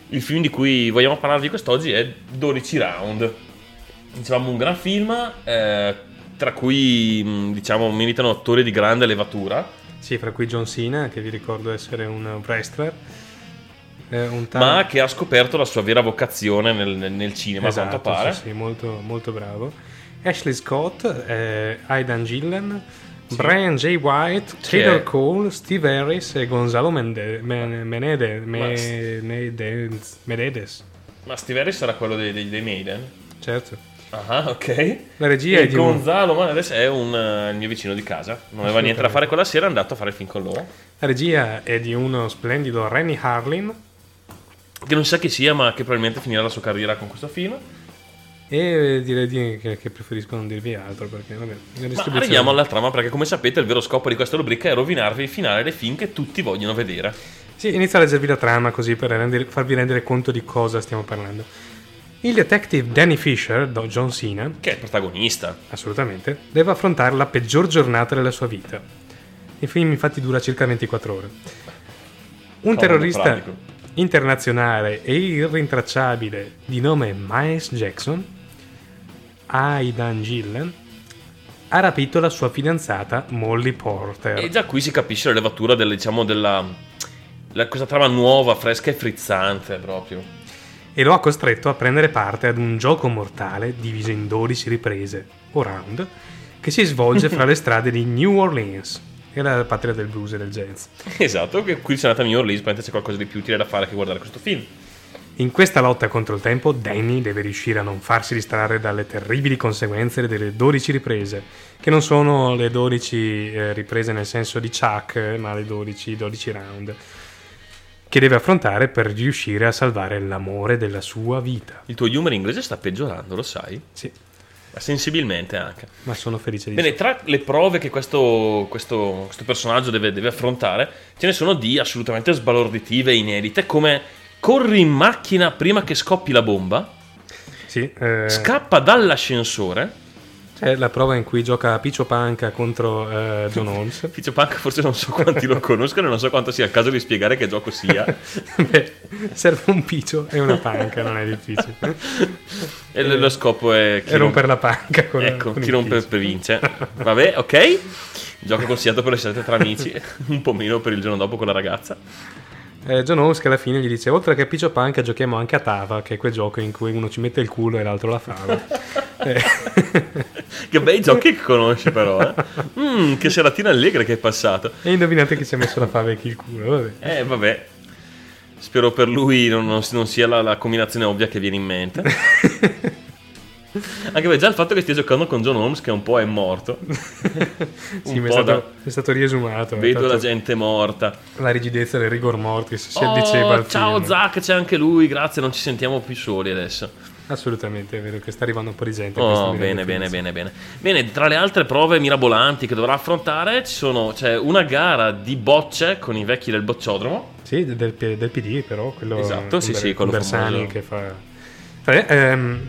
Il film di cui vogliamo parlarvi quest'oggi è 12 round. Dicevamo un gran film, eh, tra cui mh, diciamo militano attori di grande levatura. sì, fra cui John Cena, che vi ricordo essere un wrestler. eh, un tal- ma che ha scoperto la sua vera vocazione nel, nel- cinema, a Esatto, quanto pare. Sì, sì, molto, molto bravo. Ashley Scott, eh, Aidan Gillen, Brian J. White, Taylor è- Cole, Steve Harris e Gonzalo Mende- Men- Menede- Ma- Menedez. Menedes. Ma Steve Harris era quello dei, dei, dei Maiden? Certo. Ah, ok. La regia è E di un- Gonzalo Manedes è un, eh, il mio vicino di casa. Non aveva niente da fare quella sera, è andato a fare il film con loro. La regia è di uno splendido Rennie Harlin Che non si sa chi sia, ma che probabilmente finirà la sua carriera con questo film. E direi di- che, che preferisco non dirvi altro perché vabbè, la Ma arriviamo alla trama, perché come sapete il vero scopo di questa rubrica è rovinarvi il finale dei film che tutti vogliono vedere. Sì, inizio a leggervi la trama così per rendere- farvi rendere conto di cosa stiamo parlando. Il detective Danny Fisher, John Cena, Che è il protagonista. assolutamente, deve affrontare la peggior giornata della sua vita. Il film infatti dura circa 24 ore. Un terrorista internazionale e irrintracciabile di nome Miles Jackson, Aidan Gillen, ha rapito la sua fidanzata Molly Porter. E già qui si capisce la levatura del, diciamo, della... la- questa trama nuova, fresca e frizzante proprio. e lo ha costretto a prendere parte ad un gioco mortale diviso in 12 riprese, o round, che si svolge fra le strade di New Orleans, che è la patria del blues e del jazz. Esatto, che qui c'è andata a New Orleans, probabilmente c'è qualcosa di più utile da fare che guardare questo film. In questa lotta contro il tempo, Danny deve riuscire a non farsi distrarre dalle terribili conseguenze delle 12 riprese, che non sono le 12 eh, riprese nel senso di Chuck, ma le 12, 12 round, che deve affrontare per riuscire a salvare l'amore della sua vita. Il tuo humor inglese sta peggiorando, lo sai? Sì. sensibilmente anche. Ma sono felice di Bene, tra le prove che questo, questo- questo personaggio deve, deve affrontare, ce ne sono di assolutamente sbalorditive e inedite, come corri in macchina prima che scoppi la bomba, Sì, eh, scappa dall'ascensore, c'è la prova in cui gioca Piccio Panca contro eh, John Holmes. Fizio Punk forse non so quanti lo conoscono e non so quanto sia il caso di spiegare che gioco sia. Beh, serve un piccio e una panca, non è difficile. E lo lo scopo è... chi E rompere rompe- la panca con Ecco, con chi rompe piccio. vince. Vabbè, ok. Gioco consigliato per le serate tra amici, un po' meno per il giorno dopo con la ragazza. Eh, John Holmes che alla fine gli dice oltre che a Piccio Panca giochiamo anche a Tava che è quel gioco in cui uno ci mette il culo e l'altro la fava Eh, Che bei giochi che conosci però, eh. Mm, che seratina allegra che è passato. e indovinate chi si è messo la fava e chi il culo vabbè. Eh, vabbè. Spero per lui non, non- non sia la, la combinazione ovvia che viene in mente. Anche perché già il fatto che stia giocando con John Holmes, che un po' è morto. Sì, un è stato, da- è stato riesumato è Vedo stato la gente morta. la rigidezza del rigor mortis si Oh, addiceva ciao film. Zack, c'è anche lui. Grazie, non ci sentiamo più soli adesso. assolutamente è vero che sta arrivando un po' di gente Oh, bene, bene, bene, bene. Bene, tra le altre prove mirabolanti che dovrà affrontare ci sono, c'è una gara di bocce con i vecchi del bocciodromo. sì del, del- PD però quello Esatto, sì, sì, quello Bersani famoso. che fa Vabbè, ehm,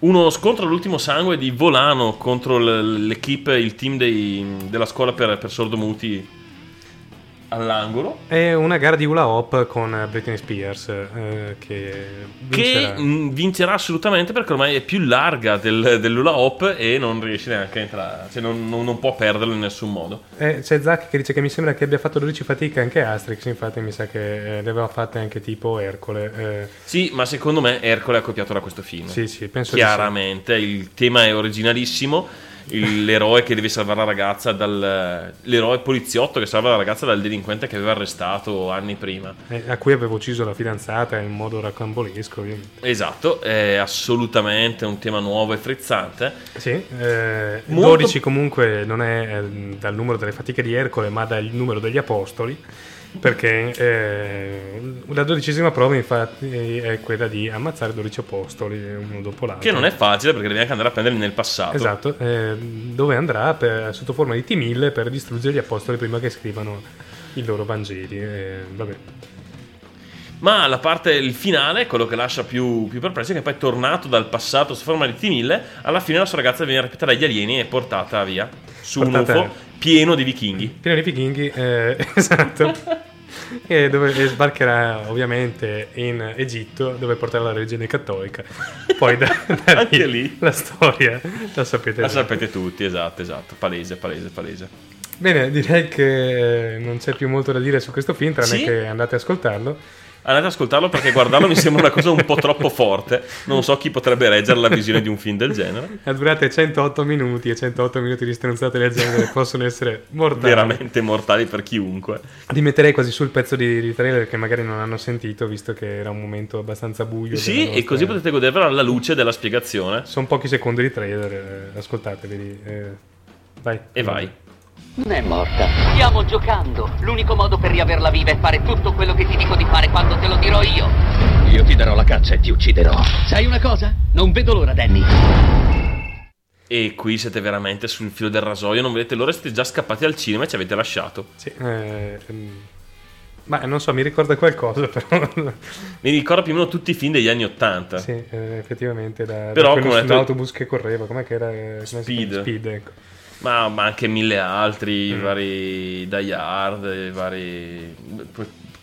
Uno scontro all'ultimo sangue di Volano contro l'equipe, il team dei- della scuola per, per sordomuti all'angolo. è una gara di hula hop con Britney Spears eh, che vincerà. Che mh, vincerà assolutamente perché ormai è più larga del, dell'hula hop e non riesce neanche a entrare, cioè non, non- non può perderlo in nessun modo. Eh, c'è Zack che dice che mi sembra che abbia fatto 12 fatiche anche Asterix, infatti mi sa che eh, le aveva fatte anche tipo Ercole. eh, Sì, ma secondo me Ercole è copiato da questo film. sì, sì, penso Chiaramente, il tema è originalissimo. Il- L'eroe che deve salvare la ragazza dal. L'eroe poliziotto che salva la ragazza dal delinquente che aveva arrestato anni prima. Eh, a cui avevo ucciso la fidanzata in modo raccambolesco. ovviamente. Esatto, è assolutamente un tema nuovo e frizzante. Sì, eh, Molto- 12 comunque non è eh, dal numero delle fatiche di Ercole, ma dal numero degli apostoli. Perché eh, la dodicesima prova, infatti, è quella di ammazzare 12 apostoli uno dopo l'altro. Che non è facile perché devi anche andare a prenderli nel passato. Esatto, eh, dove andrà per- sotto forma di T-1000 per distruggere gli apostoli prima che scrivano i loro Vangeli. eh, vabbè. Ma la parte, il finale, quello che lascia più, più perplesso, è che poi è tornato dal passato su forma di T-1000. Alla fine la sua ragazza viene rapita dagli alieni e portata via su Portata- un UFO pieno di vichinghi. Pieno di vichinghi, eh, esatto. e, dove, e sbarcherà ovviamente in Egitto dove porterà la religione cattolica. Poi da, da Anche lì. la storia la sapete. La già. sapete tutti, esatto, esatto. Palese, palese, palese. Bene, direi che non c'è più molto da dire su questo film, tranne Sì? che andate a ascoltarlo. Andate ad ascoltarlo perché guardarlo mi sembra una cosa un po' troppo forte. Non so chi potrebbe reggere la visione di un film del genere. Ha durate 108 minuti e 108 minuti di stronzate del genere possono essere mortali. Veramente mortali per chiunque. Li metterei quasi sul pezzo di, di trailer che magari non hanno sentito, visto che era un momento abbastanza buio. Sì, e così potete godervelo alla luce della spiegazione. Sono pochi secondi di trailer, eh, ascoltateli. eh, vai. E vai. Non è morta. Stiamo giocando. L'unico modo per riaverla viva è fare tutto quello che ti dico di fare quando te lo dirò io. Io ti darò la caccia e ti ucciderò. Sai una cosa? Non vedo l'ora, Danny. E qui siete veramente sul filo del rasoio, non vedete l'ora, siete già scappati al cinema e ci avete lasciato. Sì, eh, ehm, ma non so, mi ricorda qualcosa, però. Mi ricordo più o meno tutti i film degli anni Ottanta. sì, eh, effettivamente, da, Però, da quello come detto- sull'autobus che correva, com'è che era? Speed. Speed, ecco. Ma, ma anche mille altri, i Mm. vari Die Hard, i vari...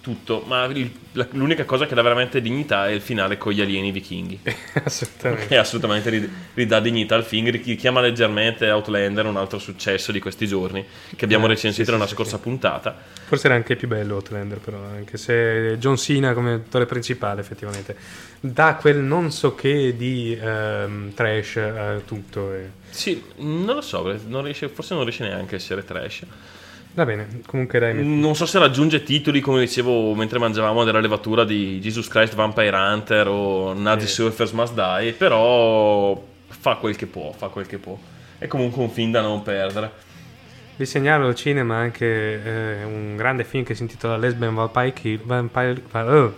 tutto. Ma il- la- l'unica cosa che dà veramente dignità è il finale con gli alieni vichinghi. Assolutamente. Che assolutamente rid- ridà dignità al film, ri- richiama leggermente Outlander, un altro successo di questi giorni, che abbiamo Eh, recensito sì, nella sì, scorsa sì. puntata. Forse era anche più bello Outlander, però, anche se John Cena come attore principale, effettivamente, dà quel non so che di ehm, trash a tutto. e- Sì, non lo so, non riesce- forse non riesce neanche a essere trash. Va bene, comunque dai, Non so se raggiunge titoli, come dicevo mentre mangiavamo, della levatura di Jesus Christ Vampire Hunter o Nazi Sì. Surfers Must Die, però fa quel che può, fa quel che può. È comunque un film da non perdere. Vi segnalo al cinema anche eh, un grande film che si intitola Lesbian Vampire Kill. Vampire, oh,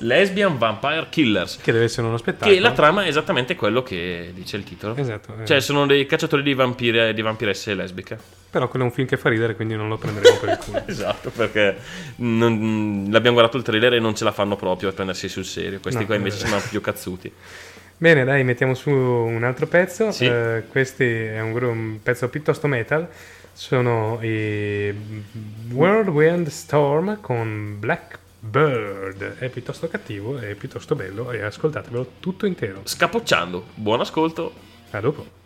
Lesbian Vampire Killers. Che deve essere uno spettacolo. Che la trama è esattamente quello che dice il titolo. Esatto. eh. Cioè, sono dei cacciatori di vampire di vampiresse lesbiche. Però quello è un film che fa ridere, quindi non lo prenderemo per il culo. Esatto, perché non- l'abbiamo guardato il trailer e non ce la fanno proprio a prendersi sul serio. Questi No, qua invece eh. sembrano più cazzuti. Bene, dai, mettiamo su un altro pezzo. Sì. Eh, questo è un, un pezzo piuttosto metal. Sono i Whirlwind Storm con Blackbird. È piuttosto cattivo, è piuttosto bello e ascoltatevelo tutto intero. Scapocciando, buon ascolto. A dopo.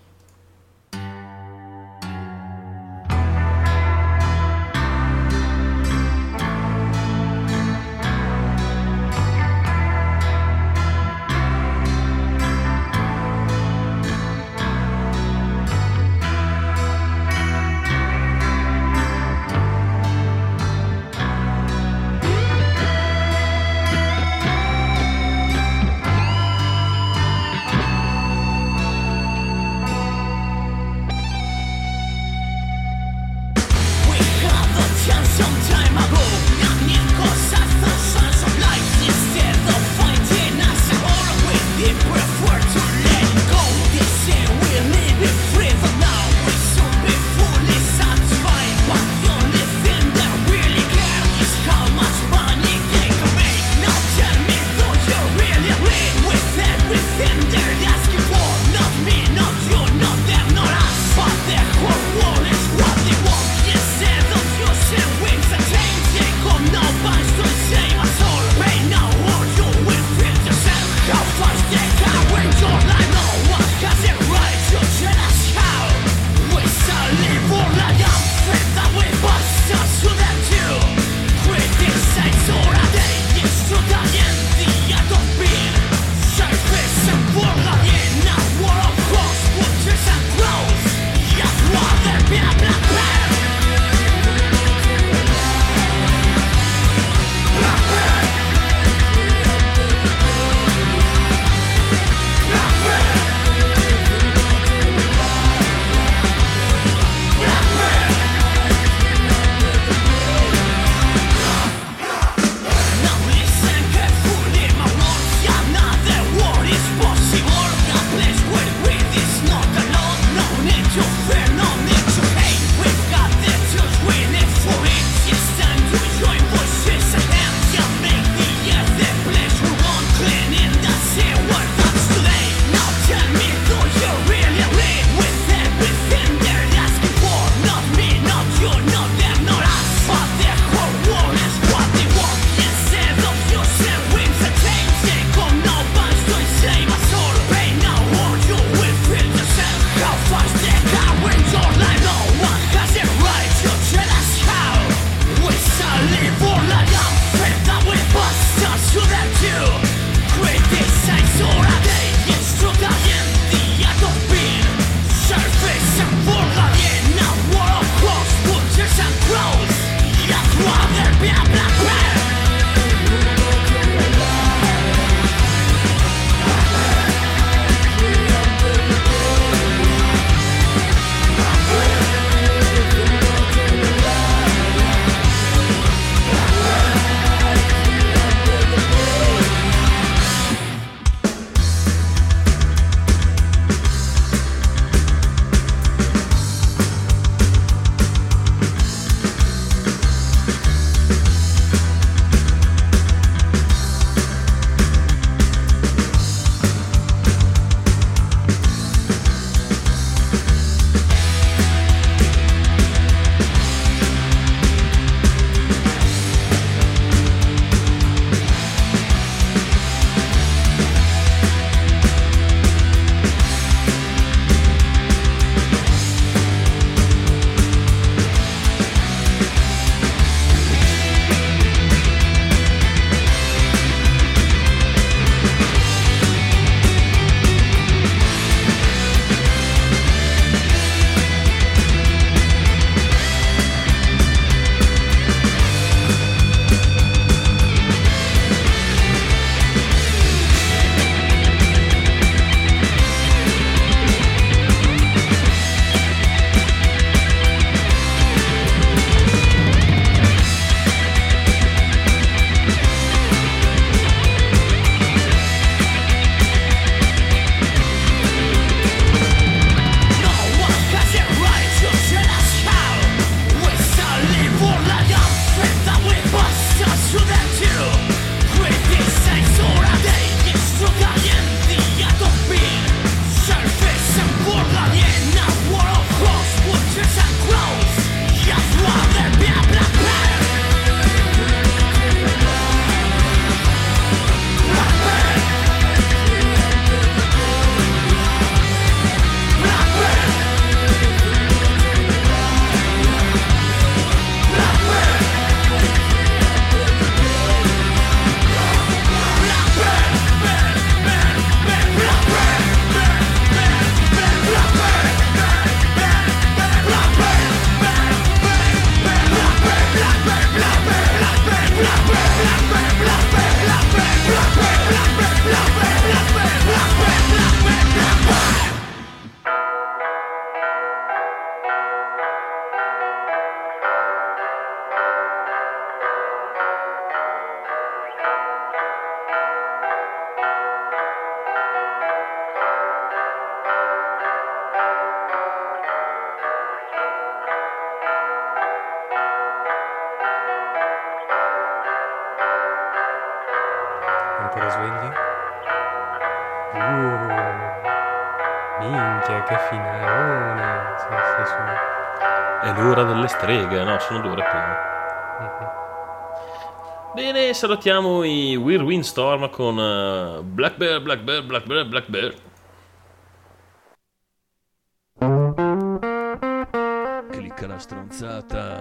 Uh, minchia, che finalone. Sì, sì, sì. È l'ora delle streghe, no, sono due ore prima. Bene, salutiamo i Weird Windstorm con eh, Black Bear, Black Bear, Black Bear, Black Bear. Clicca la stronzata.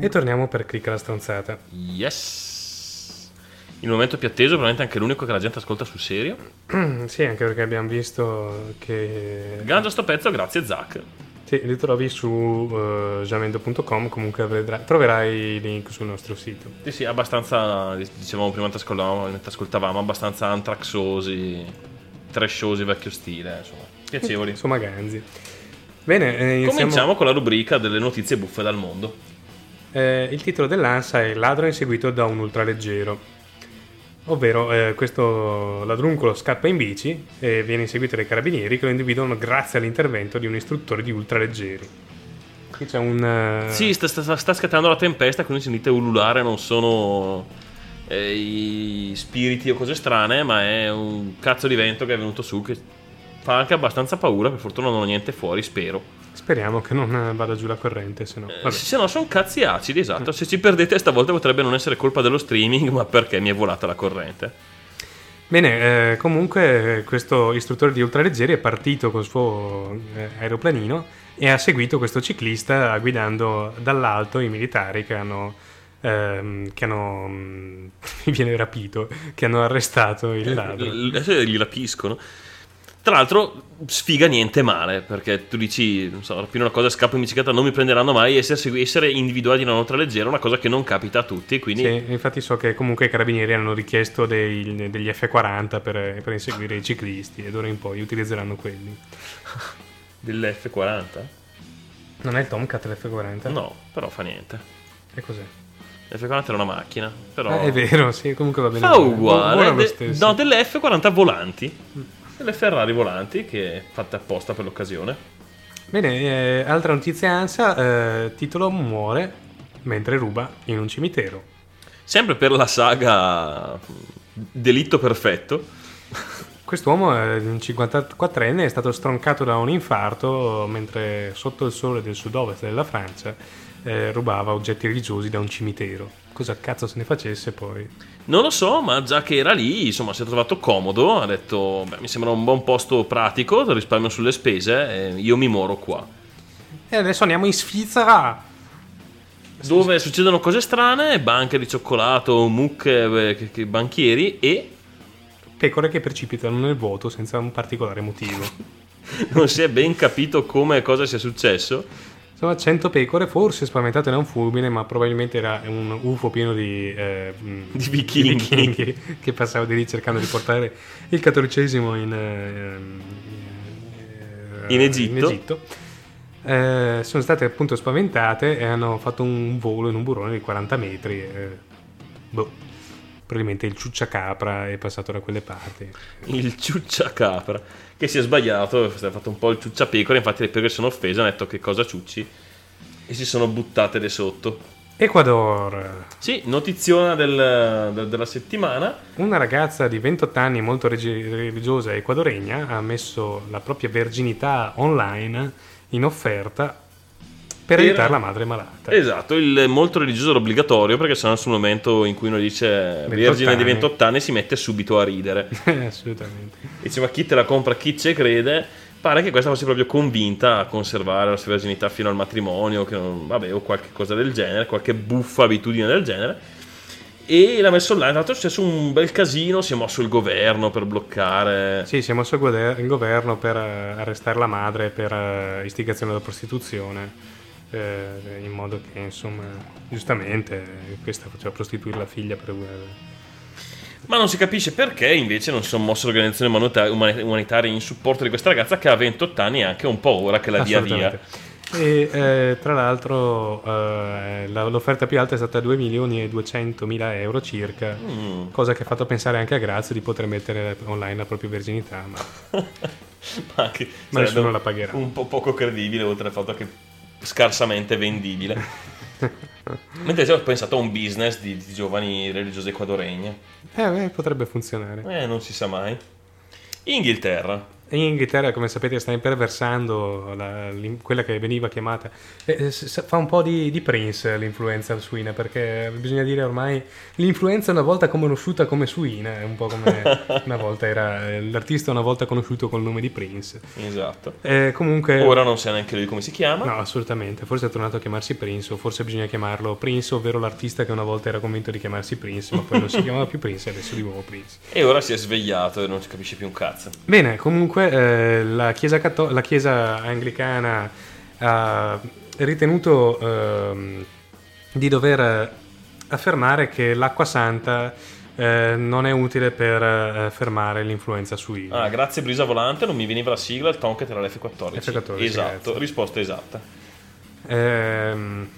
E torniamo per clicca la stronzata. Yes! Il momento più atteso, probabilmente anche l'unico che la gente ascolta sul serio. sì, anche perché abbiamo visto che... Ganja sto pezzo, grazie Zach. Sì, li trovi su uh, jamendo.com, comunque vedrai- troverai i link sul nostro sito. Sì, sì, abbastanza, dicevamo prima mentre ascoltavamo, ascoltavamo abbastanza antraxosi, trashosi vecchio stile, insomma, piacevoli. Insomma, Ganzi. Bene, eh, iniziamo- Cominciamo con la rubrica delle notizie buffe dal mondo. Eh, il titolo dell'ANSA è Ladro inseguito da un ultraleggero. Ovvero, eh, questo ladruncolo scappa in bici e viene inseguito dai carabinieri che lo individuano grazie all'intervento di un istruttore di ultraleggeri. Qui c'è un... eh, Sì, sta, sta- sta scattando la tempesta, quindi sentite ululare, non sono eh, i spiriti o cose strane, ma è un cazzo di vento che è venuto su che fa anche abbastanza paura, per fortuna non ho niente fuori, spero. Speriamo che non eh, vada giù la corrente, se no... Eh, se no sono cazzi acidi, esatto. Se ci perdete stavolta potrebbe non essere colpa dello streaming, ma perché mi è volata la corrente. Bene, eh, comunque eh, questo istruttore di ultraleggeri è partito col suo eh, aeroplanino e ha seguito questo ciclista guidando dall'alto i militari che hanno, ehm, che hanno mm, mi viene rapito, che hanno arrestato il ladro. L- Adesso li rapiscono. Tra l'altro, sfiga niente male, perché tu dici, non so, rapino una cosa, scappo in bicicletta, non mi prenderanno mai, essere, essere individuati da un'altra leggera è una cosa che non capita a tutti, quindi... Sì, infatti so che comunque i carabinieri hanno richiesto dei- degli F40 per, per inseguire i ciclisti e d'ora in poi utilizzeranno quelli. Dell'F40? Non è il Tomcat l'F40? No, però fa niente. E cos'è? L'F40 era una macchina, però... Ah, è vero, sì, comunque va bene. Fa uguale. de- no, delle F40 volanti. Delle Ferrari volanti che fatte apposta per l'occasione. Bene, eh, altra notizia ANSA, eh, titolo muore mentre ruba in un cimitero. Sempre per la saga Delitto Perfetto. Quest'uomo, eh, un 54enne, è stato stroncato da un infarto mentre sotto il sole del sud-ovest della Francia eh, rubava oggetti religiosi da un cimitero. Cosa cazzo se ne facesse poi? Non lo so, ma già che era lì, insomma, si è trovato comodo. Ha detto: Beh, mi sembra un buon posto pratico, risparmio sulle spese. Io mi moro qua. E adesso andiamo in Svizzera! Dove succedono cose strane, banche di cioccolato, mucche, eh, banchieri e Pecore che precipitano nel vuoto senza un particolare motivo. non si è ben capito come e cosa sia successo. Insomma, 100 pecore, forse spaventate da un fulmine, ma probabilmente era un UFO pieno di, eh, mh, Di vichinghi. vichinghi che passava di lì cercando di portare il cattolicesimo in, eh, eh, In Egitto. Egitto. Eh, sono state appunto spaventate e hanno fatto un volo in un burrone di 40 metri. eh, boh, probabilmente il ciucciacapra è passato da quelle parti. Il ciucciacapra che si è sbagliato, si è fatto un po' il ciucciapecora. Infatti, le pecore sono offese, hanno detto che cosa ciucci e si sono buttate di sotto. Ecuador. Sì, notiziona del- del- della settimana. Una ragazza di 28 anni molto regi- religiosa ecuadoregna ha messo la propria verginità online in offerta per Era- aiutare la madre malata. Esatto, il molto religioso era obbligatorio perché sennò sul momento in cui uno dice 28 vergine di anni. 28 anni si mette subito a ridere. Assolutamente. Dice ma chi te la compra, chi ci crede? Pare che questa fosse proprio convinta a conservare la sua verginità fino al matrimonio, che non- vabbè, o qualche cosa del genere, qualche buffa abitudine del genere. E l'ha messo online. Tra l'altro è successo un bel casino, si è mosso il governo per bloccare. Sì, si è mosso il governo per eh, arrestare la madre per eh, istigazione alla prostituzione, eh, in modo che, insomma, giustamente questa faceva prostituire la figlia per... Ma non si capisce perché invece non sono mosse le organizzazioni umanita- umani- umanitarie in supporto di questa ragazza che ha 28 anni e anche un po' ora che la dia via. E eh, tra l'altro eh, la- l'offerta più alta è stata 2 milioni e 200 mila euro circa, Mm. cosa che ha fatto pensare anche a Grazio di poter mettere online la propria verginità, ma Ma, che Ma nessuno la pagherà. Un po' poco credibile, oltre al fatto che scarsamente vendibile. Mentre già ho pensato a un business di, di giovani religiose equadoregne. Eh, beh, potrebbe funzionare. Eh, non si sa mai. Inghilterra. E in Inghilterra, come sapete, sta imperversando la- quella che veniva chiamata. eh, eh, fa un po' di, di Prince l'influenza suina, perché bisogna dire ormai l'influenza una volta conosciuta come suina, è un po' come una volta era eh, l'artista una volta conosciuto col nome di Prince. Esatto. Eh, comunque. Ora non sa neanche lui come si chiama. No, assolutamente. Forse è tornato a chiamarsi Prince, o forse bisogna chiamarlo Prince, ovvero l'artista che una volta era convinto di chiamarsi Prince, ma poi non si chiamava più Prince e adesso di nuovo Prince. E ora si è svegliato e non si capisce più un cazzo. Bene, comunque eh, la, chiesa catto- la Chiesa anglicana ha ritenuto ehm, di dover eh, affermare che l'acqua santa eh, non è utile per eh, fermare l'influenza suina. Ah, grazie Brisa Volante, non mi veniva la sigla, il Tonket era l'F14. F14, esatto, grazie. risposta esatta. Ehm,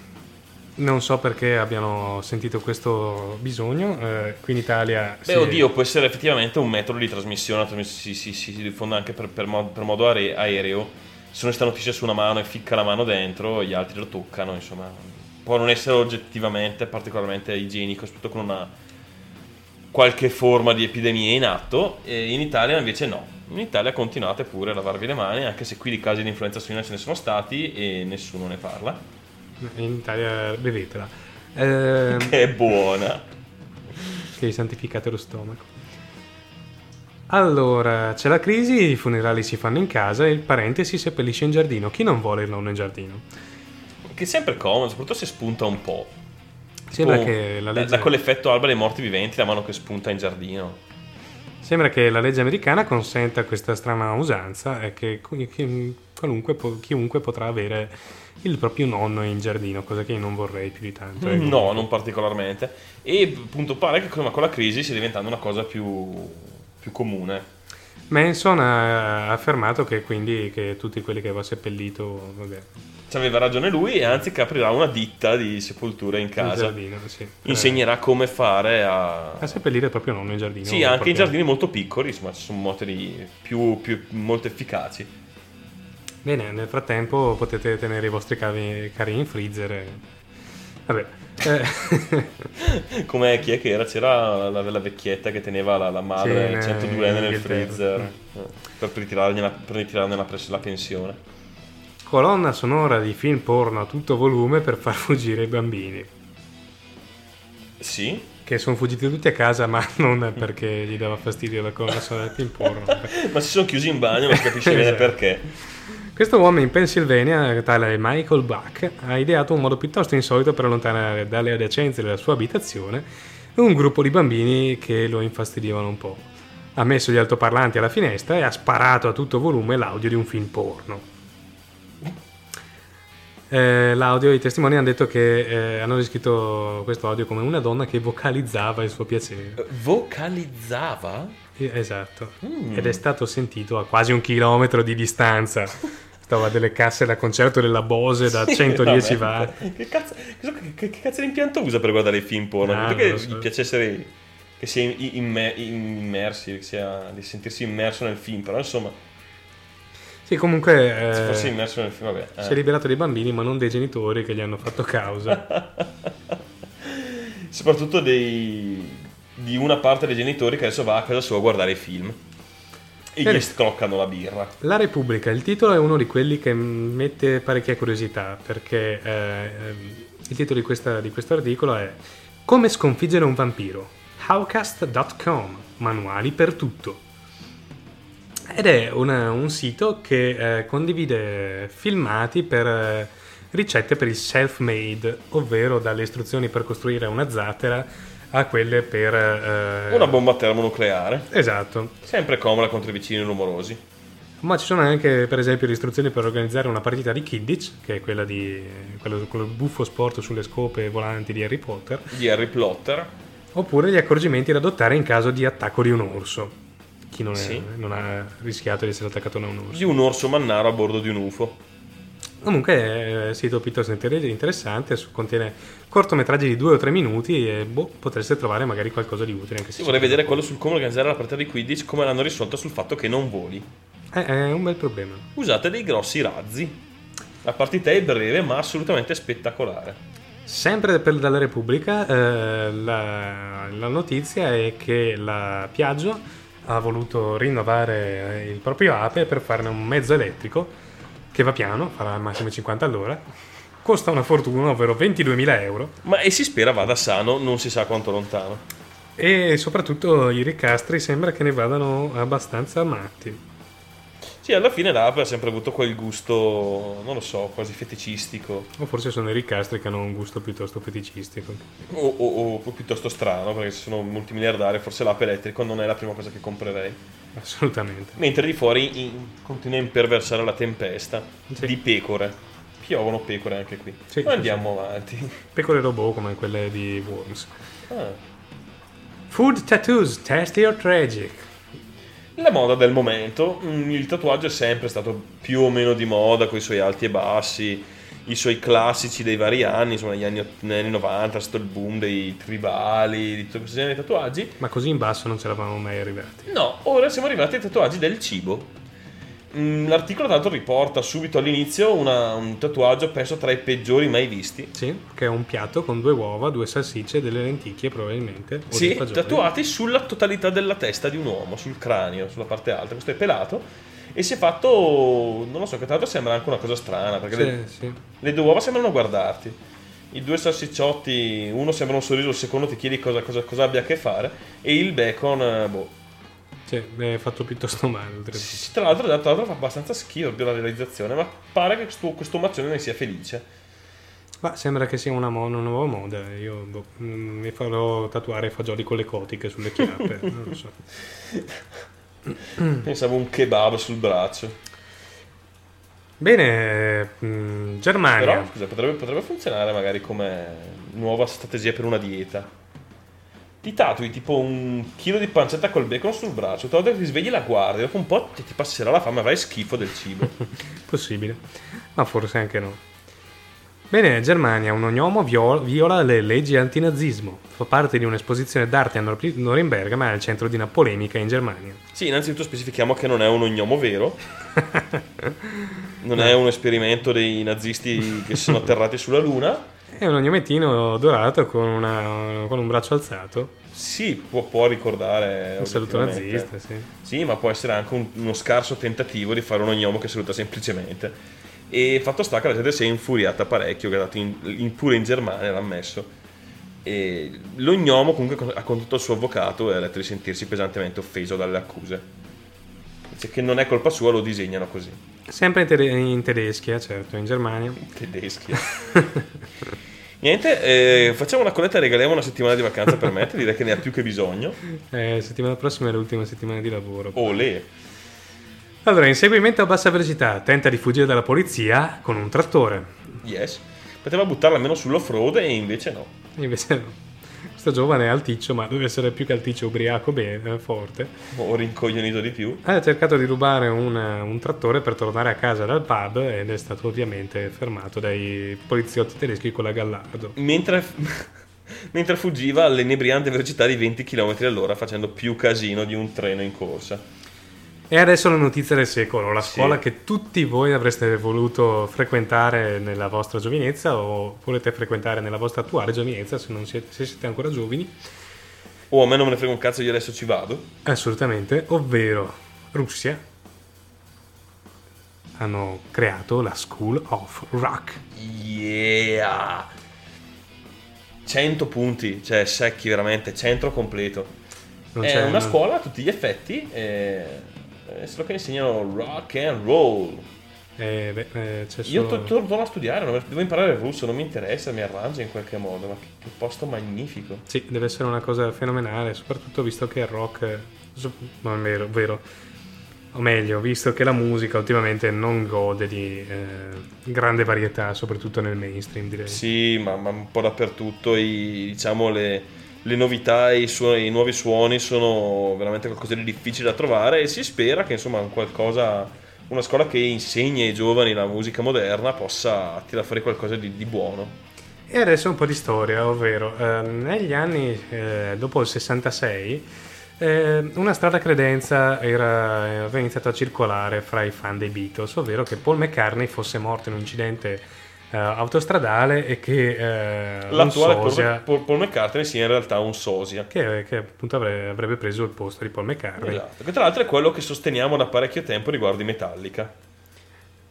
non so perché abbiano sentito questo bisogno. eh, qui in Italia. Beh, si- oddio, può essere effettivamente un metodo di trasmissione, si, si, si, si diffonde anche per, per mo- per modo are- aereo. Se uno sta notizia su una mano e ficca la mano dentro, gli altri lo toccano, insomma. Può non essere oggettivamente particolarmente igienico, soprattutto con una qualche forma di epidemia in atto, e in Italia invece no. In Italia continuate pure a lavarvi le mani, anche se qui di casi di influenza suina ce ne sono stati e nessuno ne parla. In Italia bevetela. Ehm, Che è buona. che vi santificate lo stomaco. Allora, c'è la crisi, i funerali si fanno in casa e il parente si seppellisce in giardino. Chi non vuole il nonno in giardino? Che è sempre comodo, soprattutto se spunta un po'. Sembra Tipo, che la legge- Da quell'effetto alba dei morti viventi, la mano che spunta in giardino. Sembra che la legge americana consenta questa strana usanza e che qualunque po- chiunque potrà avere il proprio nonno in giardino, cosa che io non vorrei più di tanto. ecco. No, non particolarmente. E appunto pare che con la crisi stia diventando una cosa più, più comune. Manson ha affermato che quindi che tutti quelli che aveva seppellito, vabbè, Ci aveva ragione lui e anzi che aprirà una ditta di sepolture in in casa. giardino, sì. Insegnerà come fare a... A seppellire il proprio nonno in giardino. Sì, anche proprio- in giardini molto piccoli, insomma, ci sono metodi più, più, molto efficaci. Bene, nel frattempo potete tenere i vostri cari, cari in freezer. e- Vabbè. eh, Come chi è che era? C'era la, la vecchietta che teneva la, la madre Sì, in- 102 in nel Inghilterra. freezer eh, per ritirarne per ritirarne la, pres- la pensione. colonna sonora di film porno a tutto volume per far fuggire i bambini. Sì? Che sono fuggiti tutti a casa, ma non perché gli dava fastidio la colonna sonora del film porno. Ma si sono chiusi in bagno, non si capisce bene Esatto. perché. Questo uomo in Pennsylvania, tale Michael Buck, ha ideato un modo piuttosto insolito per allontanare dalle adiacenze della sua abitazione un gruppo di bambini che lo infastidivano un po'. Ha messo gli altoparlanti alla finestra e ha sparato a tutto volume l'audio di un film porno. Eh, l'audio, i testimoni hanno detto che eh, hanno descritto questo audio come una donna che vocalizzava il suo piacere. Vocalizzava? Eh, Esatto. Mm. Ed è stato sentito a quasi un chilometro di distanza. Stava delle casse da concerto della Bose da 110 watt. Che cazzo, che, che- che cazzo di impianto usa per guardare i film porno? Ah, Perché non lo so. gli piace essere che sia imme- immersi, che sia di sentirsi immerso nel film, però insomma, Sì, comunque se eh, fosse immerso nel film, vabbè. eh. si è liberato dei bambini, ma non dei genitori che gli hanno fatto causa. Soprattutto dei, di una parte dei genitori che adesso va a casa sua a guardare i film e gli scroccano la birra. La Repubblica, il titolo è uno di quelli che mette parecchia curiosità, perché eh, il titolo di, questa- di questo articolo è Come sconfiggere un vampiro? Howcast.com, manuali per tutto. Ed è una- un sito che eh, condivide filmati per eh, ricette per il self-made, ovvero dalle istruzioni per costruire una zattera a quelle per... eh, Una bomba termonucleare, Esatto. sempre comoda contro i vicini rumorosi. Ma ci sono anche, per esempio, le istruzioni per organizzare una partita di Kidditch, che è quella di quello, quello buffo sport sulle scope volanti di Harry Potter, Di Harry Potter. oppure gli accorgimenti da adottare in caso di attacco di un orso. Chi non, è- Sì. non ha rischiato di essere attaccato da un orso. Di un orso mannaro a bordo di un UFO. Comunque è un sito piuttosto inter- interessante, contiene cortometraggi di due o tre minuti e boh, potreste trovare magari qualcosa di utile anche se vorrei vedere quello sul come organizzare la partita di Quidditch, come l'hanno risolta sul fatto che non voli. Eh, è un bel problema. Usate dei grossi razzi. La partita è breve ma assolutamente spettacolare. Sempre per, dalla Repubblica, eh, la, la notizia è che la Piaggio ha voluto rinnovare il proprio ape per farne un mezzo elettrico che va piano, farà al massimo 50 all'ora, costa una fortuna, ovvero 22.000 euro, Ma e si spera vada sano, non si sa quanto lontano. e soprattutto i ricastri sembra che ne vadano abbastanza matti. Sì, alla fine l'ape ha sempre avuto quel gusto, non lo so, quasi feticistico. O forse sono i ricastri che hanno un gusto piuttosto feticistico. O, o- o piuttosto strano, perché se sono multimiliardari, forse l'ape elettrico non è la prima cosa che comprerei. Assolutamente. Mentre di fuori in- continua a imperversare la tempesta Sì. di pecore. Piovono pecore anche qui. Sì, Ma sì, andiamo avanti. Pecore robot come quelle di Worms. Ah. Food tattoos, tasty or tragic? La moda del momento, Mm, il tatuaggio è sempre stato più o meno di moda con i suoi alti e bassi, i suoi classici dei vari anni, insomma negli anni, negli anni 90 è stato il boom dei tribali, di tutto questo genere di tatuaggi. Ma così in basso non ce l'avamo mai arrivati. No, ora siamo arrivati ai tatuaggi del cibo. Mm, L'articolo tanto riporta subito all'inizio una- un tatuaggio penso tra i peggiori mai visti. Sì, che è un piatto con due uova, due salsicce, delle lenticchie probabilmente. Sì, tatuati sulla totalità della testa di un uomo, sul cranio, sulla parte alta. Questo è pelato e si è fatto, non lo so, che tra l'altro sembra anche una cosa strana, perché le, Sì, sì. le due uova sembrano guardarti. I due salsicciotti, uno sembra un sorriso, il secondo ti chiedi cosa, cosa- cosa abbia a che fare. E il bacon, eh, boh. Sì, è fatto piuttosto male. Sì, Tra l'altro, tra l'altro fa abbastanza schifo la realizzazione, ma pare che questo, questo mazzone ne sia felice. Ma sembra che sia una, mo- una nuova moda. Io boh, mm, mi farò tatuare fagioli con le cotiche sulle chiappe. non lo so. Pensavo un kebab sul braccio. Bene, mm, Germania. Però, scusa, potrebbe, potrebbe funzionare magari come nuova strategia per una dieta. Ti tatui tipo un chilo di pancetta col bacon sul braccio, tra l'altro ti svegli la guardi, dopo un po' ti, ti passerà la fame, avrai schifo del cibo. Possibile, ma forse anche no. Bene, Germania, un ognomo viola, viola le leggi antinazismo. Fa parte di un'esposizione d'arte a Nor- Norimberga, ma è al centro di una polemica in Germania. sì, innanzitutto specifichiamo che non è un ognomo vero, non è un esperimento dei nazisti che si sono atterrati sulla Luna. È un ognomettino dorato con, una- con un braccio alzato. Sì, può, può ricordare... Un saluto nazista, sì. Sì, ma può essere anche un- uno scarso tentativo di fare un ognomo che saluta semplicemente. E fatto sta che la gente si è infuriata parecchio, che è andato in, in- pure in Germania, l'ha ammesso. E l'ognomo comunque ha condotto il suo avvocato e ha detto di sentirsi pesantemente offeso dalle accuse. Dice che non è colpa sua, lo disegnano così. Sempre in, tede- in tedeschia, certo, in Germania. Tedeschi. Niente, eh, facciamo una colletta e regaliamo una settimana di vacanza per me, direi che ne ha più che bisogno. Eh, settimana prossima è l'ultima settimana di lavoro. Olè. Allora, inseguimento a bassa velocità. Tenta di fuggire dalla polizia con un trattore. Yes. Poteva buttarla almeno sull'off-road e invece no. Invece no. Questo giovane è alticcio, ma deve essere più che alticcio, ubriaco bene, forte. Ho rincoglionito di più. Ha cercato di rubare un, un trattore per tornare a casa dal pub ed è stato ovviamente fermato dai poliziotti tedeschi con la Gallardo. Mentre, mentre fuggiva all'inebriante velocità di 20 km all'ora facendo più casino di un treno in corsa. E adesso la notizia del secolo, la Sì. scuola che tutti voi avreste voluto frequentare nella vostra giovinezza o volete frequentare nella vostra attuale giovinezza se, non siete, se siete ancora giovani. Oh, a me non me ne frega un cazzo, io adesso ci vado. Assolutamente, ovvero Russia hanno creato la School of Rock. Yeah! 100 punti, cioè secchi veramente, centro completo. Non è c'è- una non- scuola a tutti gli effetti, e, e solo che insegnano rock and roll. Eh, beh, eh, c'è Io solo- to- to- torno a studiare, non- devo imparare il russo, non mi interessa, mi arrangio in qualche modo, ma che, che posto magnifico. Sì, deve essere una cosa fenomenale, soprattutto visto che il rock, eh, non è vero, vero, o meglio, visto che la musica ultimamente non gode di eh, grande varietà, soprattutto nel mainstream, direi. Sì, ma, ma un po' dappertutto i, diciamo, le, le novità e i, suoi- i nuovi suoni sono veramente qualcosa di difficile da trovare e si spera che insomma un qualcosa, una scuola che insegni ai giovani la musica moderna possa tirare fuori qualcosa di, di buono. E adesso un po' di storia, ovvero eh, negli anni eh, dopo il 66 eh, una strana credenza era, aveva iniziato a circolare fra i fan dei Beatles, ovvero che Paul McCartney fosse morto in un incidente eh, autostradale e che eh, L'attuale Paul, sosia Paul- Paul McCartney sia in realtà un sosia. che, che appunto avre- avrebbe preso il posto di Paul McCartney. Esatto. Che tra l'altro è quello che sosteniamo da parecchio tempo riguardo i Metallica.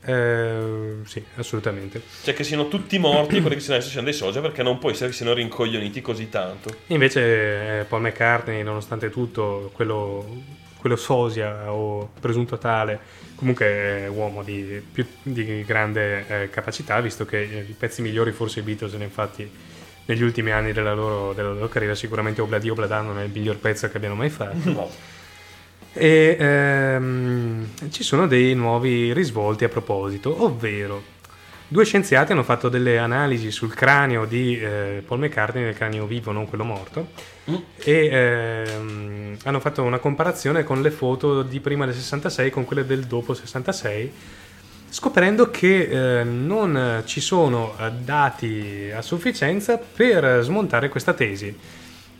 Eh, sì, assolutamente. Cioè che siano tutti morti quelli che siano adesso siano dei sosia perché non può essere che siano rincoglioniti così tanto. Invece eh, Paul McCartney, nonostante tutto, quello, quello sosia o presunto tale, comunque è uomo di, più, di grande eh, capacità, visto che eh, i pezzi migliori forse i Beatles, infatti negli ultimi anni della loro, della loro carriera sicuramente Obladi Oblada non è il miglior pezzo che abbiano mai fatto. No. E ehm, ci sono dei nuovi risvolti a proposito, ovvero due scienziati hanno fatto delle analisi sul cranio di eh, Paul McCartney, del cranio vivo, non quello morto, e ehm, hanno fatto una comparazione con le foto di prima del 66 con quelle del dopo 66, scoprendo che eh, non ci sono eh, dati a sufficienza per smontare questa tesi.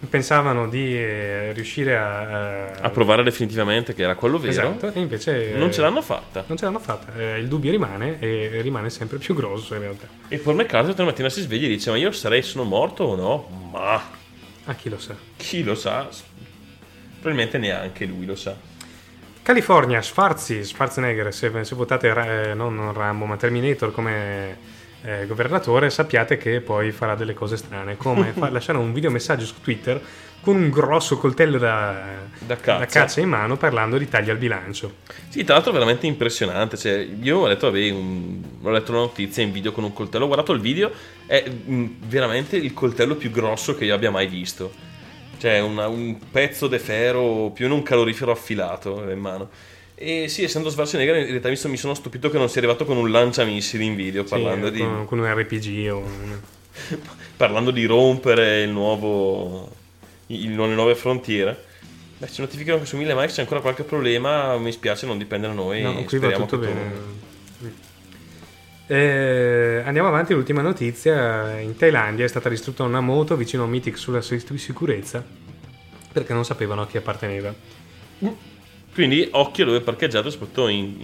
Pensavano di eh, riuscire a, A provare definitivamente che era quello vero. Esatto, e invece Non ce l'hanno fatta. Non ce l'hanno fatta. Eh, il dubbio rimane e rimane sempre più grosso in realtà. E Paul McCartney una mattina si sveglia e dice ma io sarei sono morto o no? Ma A chi lo sa. chi lo sa? Probabilmente neanche lui lo sa. California, Schwarzi, Schwarzenegger, se, se votate eh, non, non Rambo ma Terminator come eh, governatore, sappiate che poi farà delle cose strane, come fa- lasciare un videomessaggio su Twitter con un grosso coltello da, Da cazzo. da caccia in mano parlando di tagli al bilancio. Sì, tra l'altro veramente impressionante. Cioè, io ho letto, vabbè, un- ho letto una notizia in video con un coltello. Ho guardato il video, è mm, veramente il coltello più grosso che io abbia mai visto. Cioè, una- un pezzo de ferro più in un calorifero affilato in mano. E sì, essendo Schwarzenegger, in realtà mi sono, stupito che non sia arrivato con un lanciamissili in video parlando, Sì, di, con, con un RPG o un... parlando di rompere il nuovo, il- le nuove frontiere. Beh, ci notificano che su 1000 Mike c'è ancora qualche problema. Mi spiace, non dipende da noi. No, qui va tutto bene. torni. Eh, andiamo avanti, l'ultima notizia. In Thailandia è stata distrutta una moto vicino a un Mythic sulla sic- sicurezza perché non sapevano a chi apparteneva. Quindi occhio dove è parcheggiato, soprattutto in,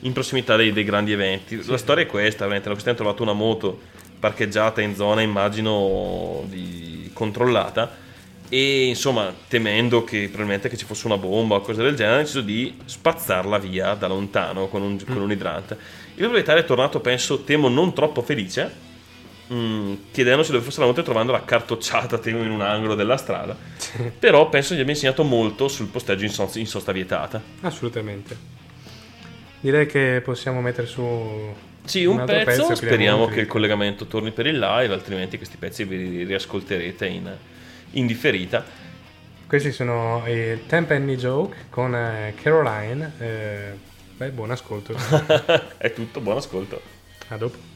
in- prossimità dei, dei grandi eventi. La storia è questa: veramente, questi hanno trovato una moto parcheggiata in zona, immagino, di- controllata. E insomma, temendo che probabilmente che ci fosse una bomba o cose del genere, hanno deciso di spazzarla via da lontano con un, con un idrante. Il proprietario è tornato, penso, temo, non troppo felice, mm, chiedendosi dove fosse la moto e trovandola cartocciata, temo, in un angolo della strada. Però penso gli abbia insegnato molto sul posteggio in, so- in sosta vietata. Assolutamente. Direi che possiamo mettere su Sì, un, altro pezzo, chiudiamo speriamo che il collegamento torni per il live, altrimenti questi pezzi ve li riascolterete in, in differita. Questi sono i Ten Penny Joke con eh, Caroline. Eh, beh, buon ascolto. È tutto, buon ascolto. A dopo.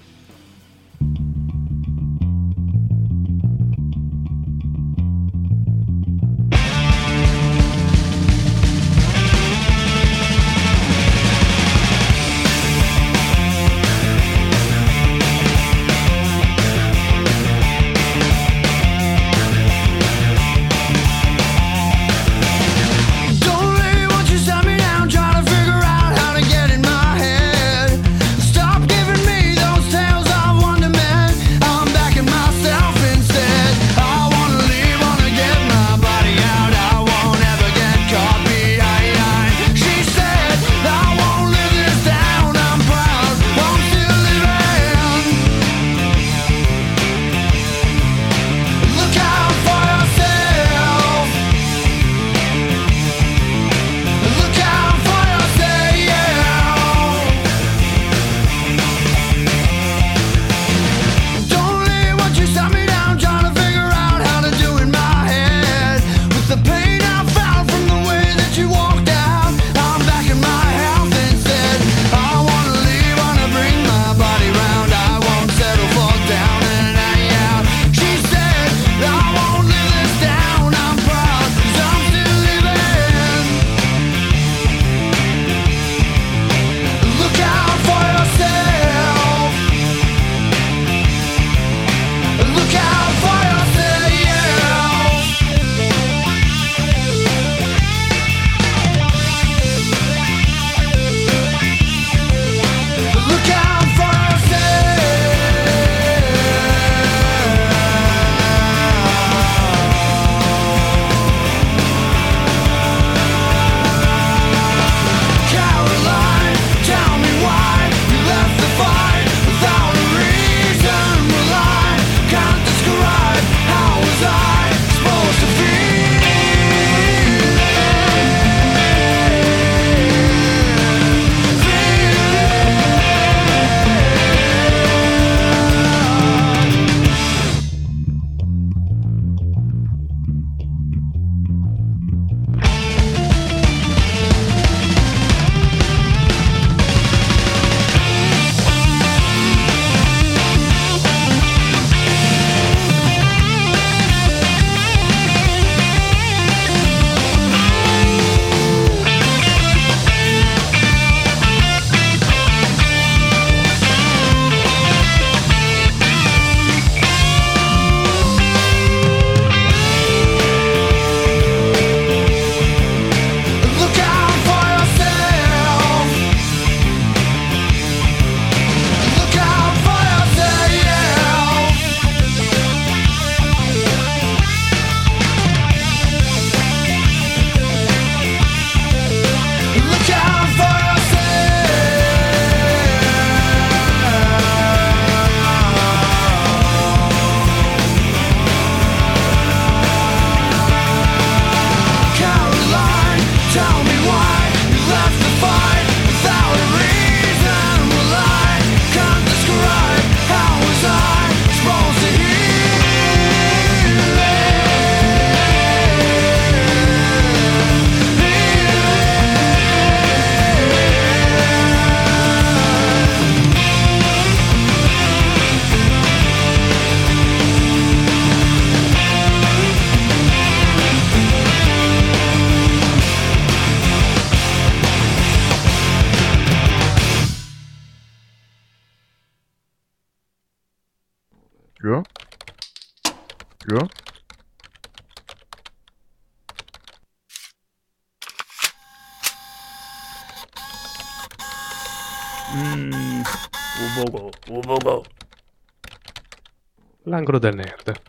L'angolo del nerd.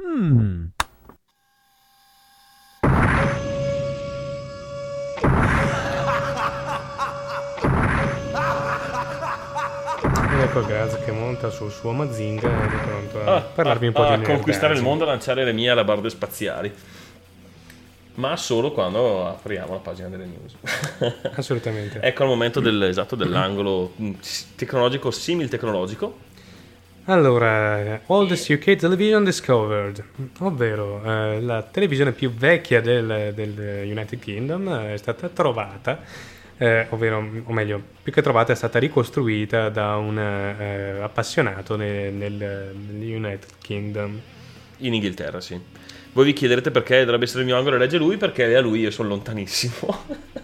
Hmm. Ecco Graz che monta sul suo Mazinga ed è pronto a Ah, parlarvi un po' a di nerdaggine. conquistare il mondo e lanciare le mie alabarde spaziali. Ma solo quando apriamo la pagina delle news. Assolutamente. ecco il momento del, esatto, dell'angolo mm, tecnologico, simil tecnologico. Allora, Oldest UK Television Discovered, ovvero eh, la televisione più vecchia del, del United Kingdom eh, è stata trovata, eh, ovvero, o meglio, più che trovata è stata ricostruita da un eh, appassionato ne- nel, nel United Kingdom. In Inghilterra, sì. Voi vi chiederete perché dovrebbe essere il mio angolo e legge lui, perché a lui io sono lontanissimo.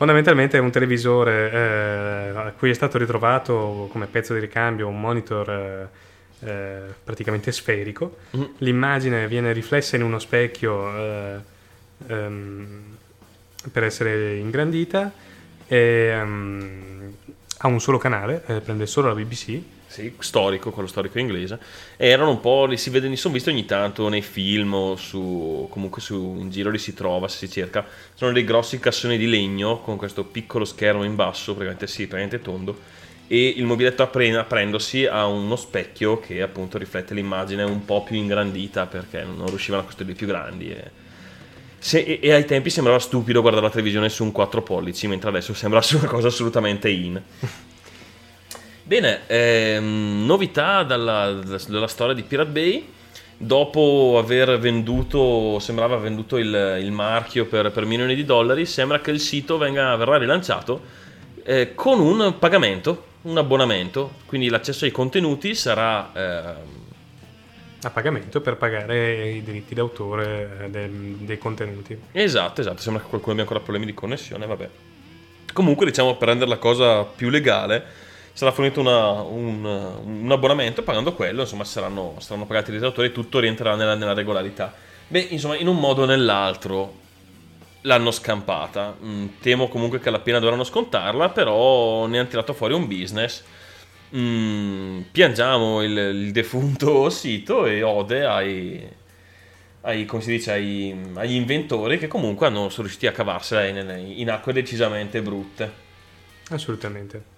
Fondamentalmente è un televisore eh, a cui è stato ritrovato come pezzo di ricambio un monitor eh, eh, praticamente sferico. Mm. L'immagine viene riflessa in uno specchio eh, ehm, per essere ingrandita e ehm, ha un solo canale, eh, prende solo la BBC. Sì, storico, quello storico inglese. Erano un po', li si vede, li sono visti ogni tanto nei film o su, comunque su, in giro li si trova, se si cerca. Sono dei grossi cassoni di legno con questo piccolo schermo in basso, praticamente sì, praticamente tondo. E il mobiletto appre- apprendosi a uno specchio che appunto riflette l'immagine un po' più ingrandita perché non riuscivano a costruirli più grandi. E, se- e- e ai tempi sembrava stupido guardare la televisione su un 4 pollici, mentre adesso sembra una cosa assolutamente in. Bene, ehm, novità dalla, dalla storia di Pirate Bay. Dopo aver venduto, sembrava venduto il, il marchio per, per milioni di dollari, sembra che il sito venga, verrà rilanciato eh, con un pagamento, un abbonamento. Quindi l'accesso ai contenuti sarà ehm, A pagamento per pagare i diritti d'autore eh, del- dei contenuti. Esatto, esatto, sembra che qualcuno abbia ancora problemi di connessione, vabbè. Comunque, diciamo, per rendere la cosa più legale, sarà fornito una- un, un abbonamento, pagando quello, insomma, saranno, saranno pagati gli autori e tutto rientrerà nella, nella regolarità. Beh, insomma, in un modo o nell'altro l'hanno scampata. Mm, temo comunque che alla pena dovranno scontarla, però ne hanno tirato fuori un business. Mm, piangiamo il, il defunto sito e ode ai, ai- dice, ai- agli inventori che comunque hanno, sono riusciti a cavarsela in, in acque decisamente brutte. Assolutamente.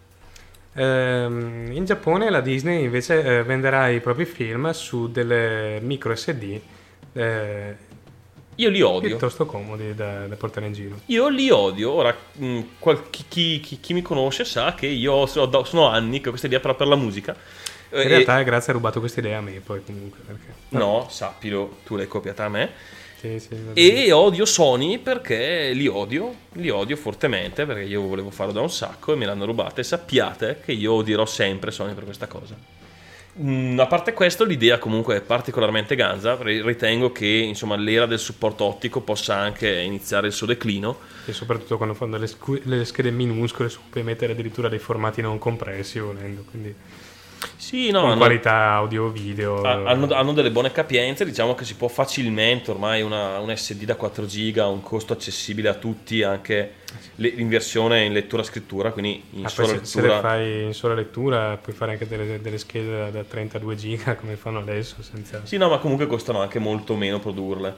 Ehm, in Giappone la Disney invece eh, venderà i propri film su delle micro SD eh, Io li odio. piuttosto comodi da, da portare in giro. Io li odio. Ora, mh, qual- chi, chi- chi- mi conosce sa che io so- do- sono anni che ho questa idea però per la musica. In Eh, realtà grazie ha rubato questa idea a me poi comunque. Perché... No, sappilo, tu l'hai copiata a me. Sì, sì. E odio Sony perché li odio, li odio fortemente perché io volevo farlo da un sacco e me l'hanno rubata e sappiate che io odierò sempre Sony per questa cosa. Mm, a parte questo, l'idea comunque è particolarmente ganza. ri- Ritengo che insomma, l'era del supporto ottico possa anche iniziare il suo declino. E soprattutto quando fanno le, scu- le schede minuscole su cui puoi mettere addirittura dei formati non compressi volendo. Quindi Sì, no, con hanno- qualità audio video. ha- hanno, hanno delle buone capienze. Diciamo che si può facilmente ormai una, un SD da 4 giga a un costo accessibile a tutti, anche le- in versione in lettura-scrittura. Quindi in Ah, sola se, se lettura. le fai in sola lettura puoi fare anche delle, delle schede da, da 32 giga come fanno adesso senza... Sì, no, ma comunque costano anche molto meno produrle.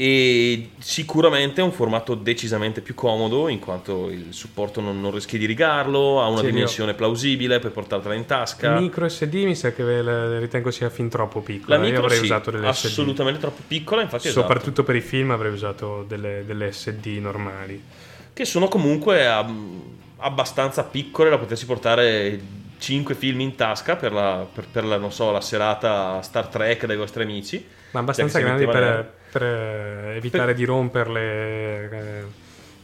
E sicuramente è un formato decisamente più comodo in quanto il supporto non, non rischi di rigarlo, ha una Sì, dimensione plausibile per portartela in tasca. Micro SD mi sa che la- ritengo sia fin troppo piccola. La micro Io avrei sì, usato delle SD. assolutamente troppo piccola, infatti esatto. Soprattutto per i film avrei usato delle, delle SD normali. che sono comunque abbastanza piccole da potersi portare 5 film in tasca per la, per, per la, non so, la serata Star Trek dai vostri amici. Ma abbastanza Cioè, si grandi per, per, eh, evitare di romperle eh,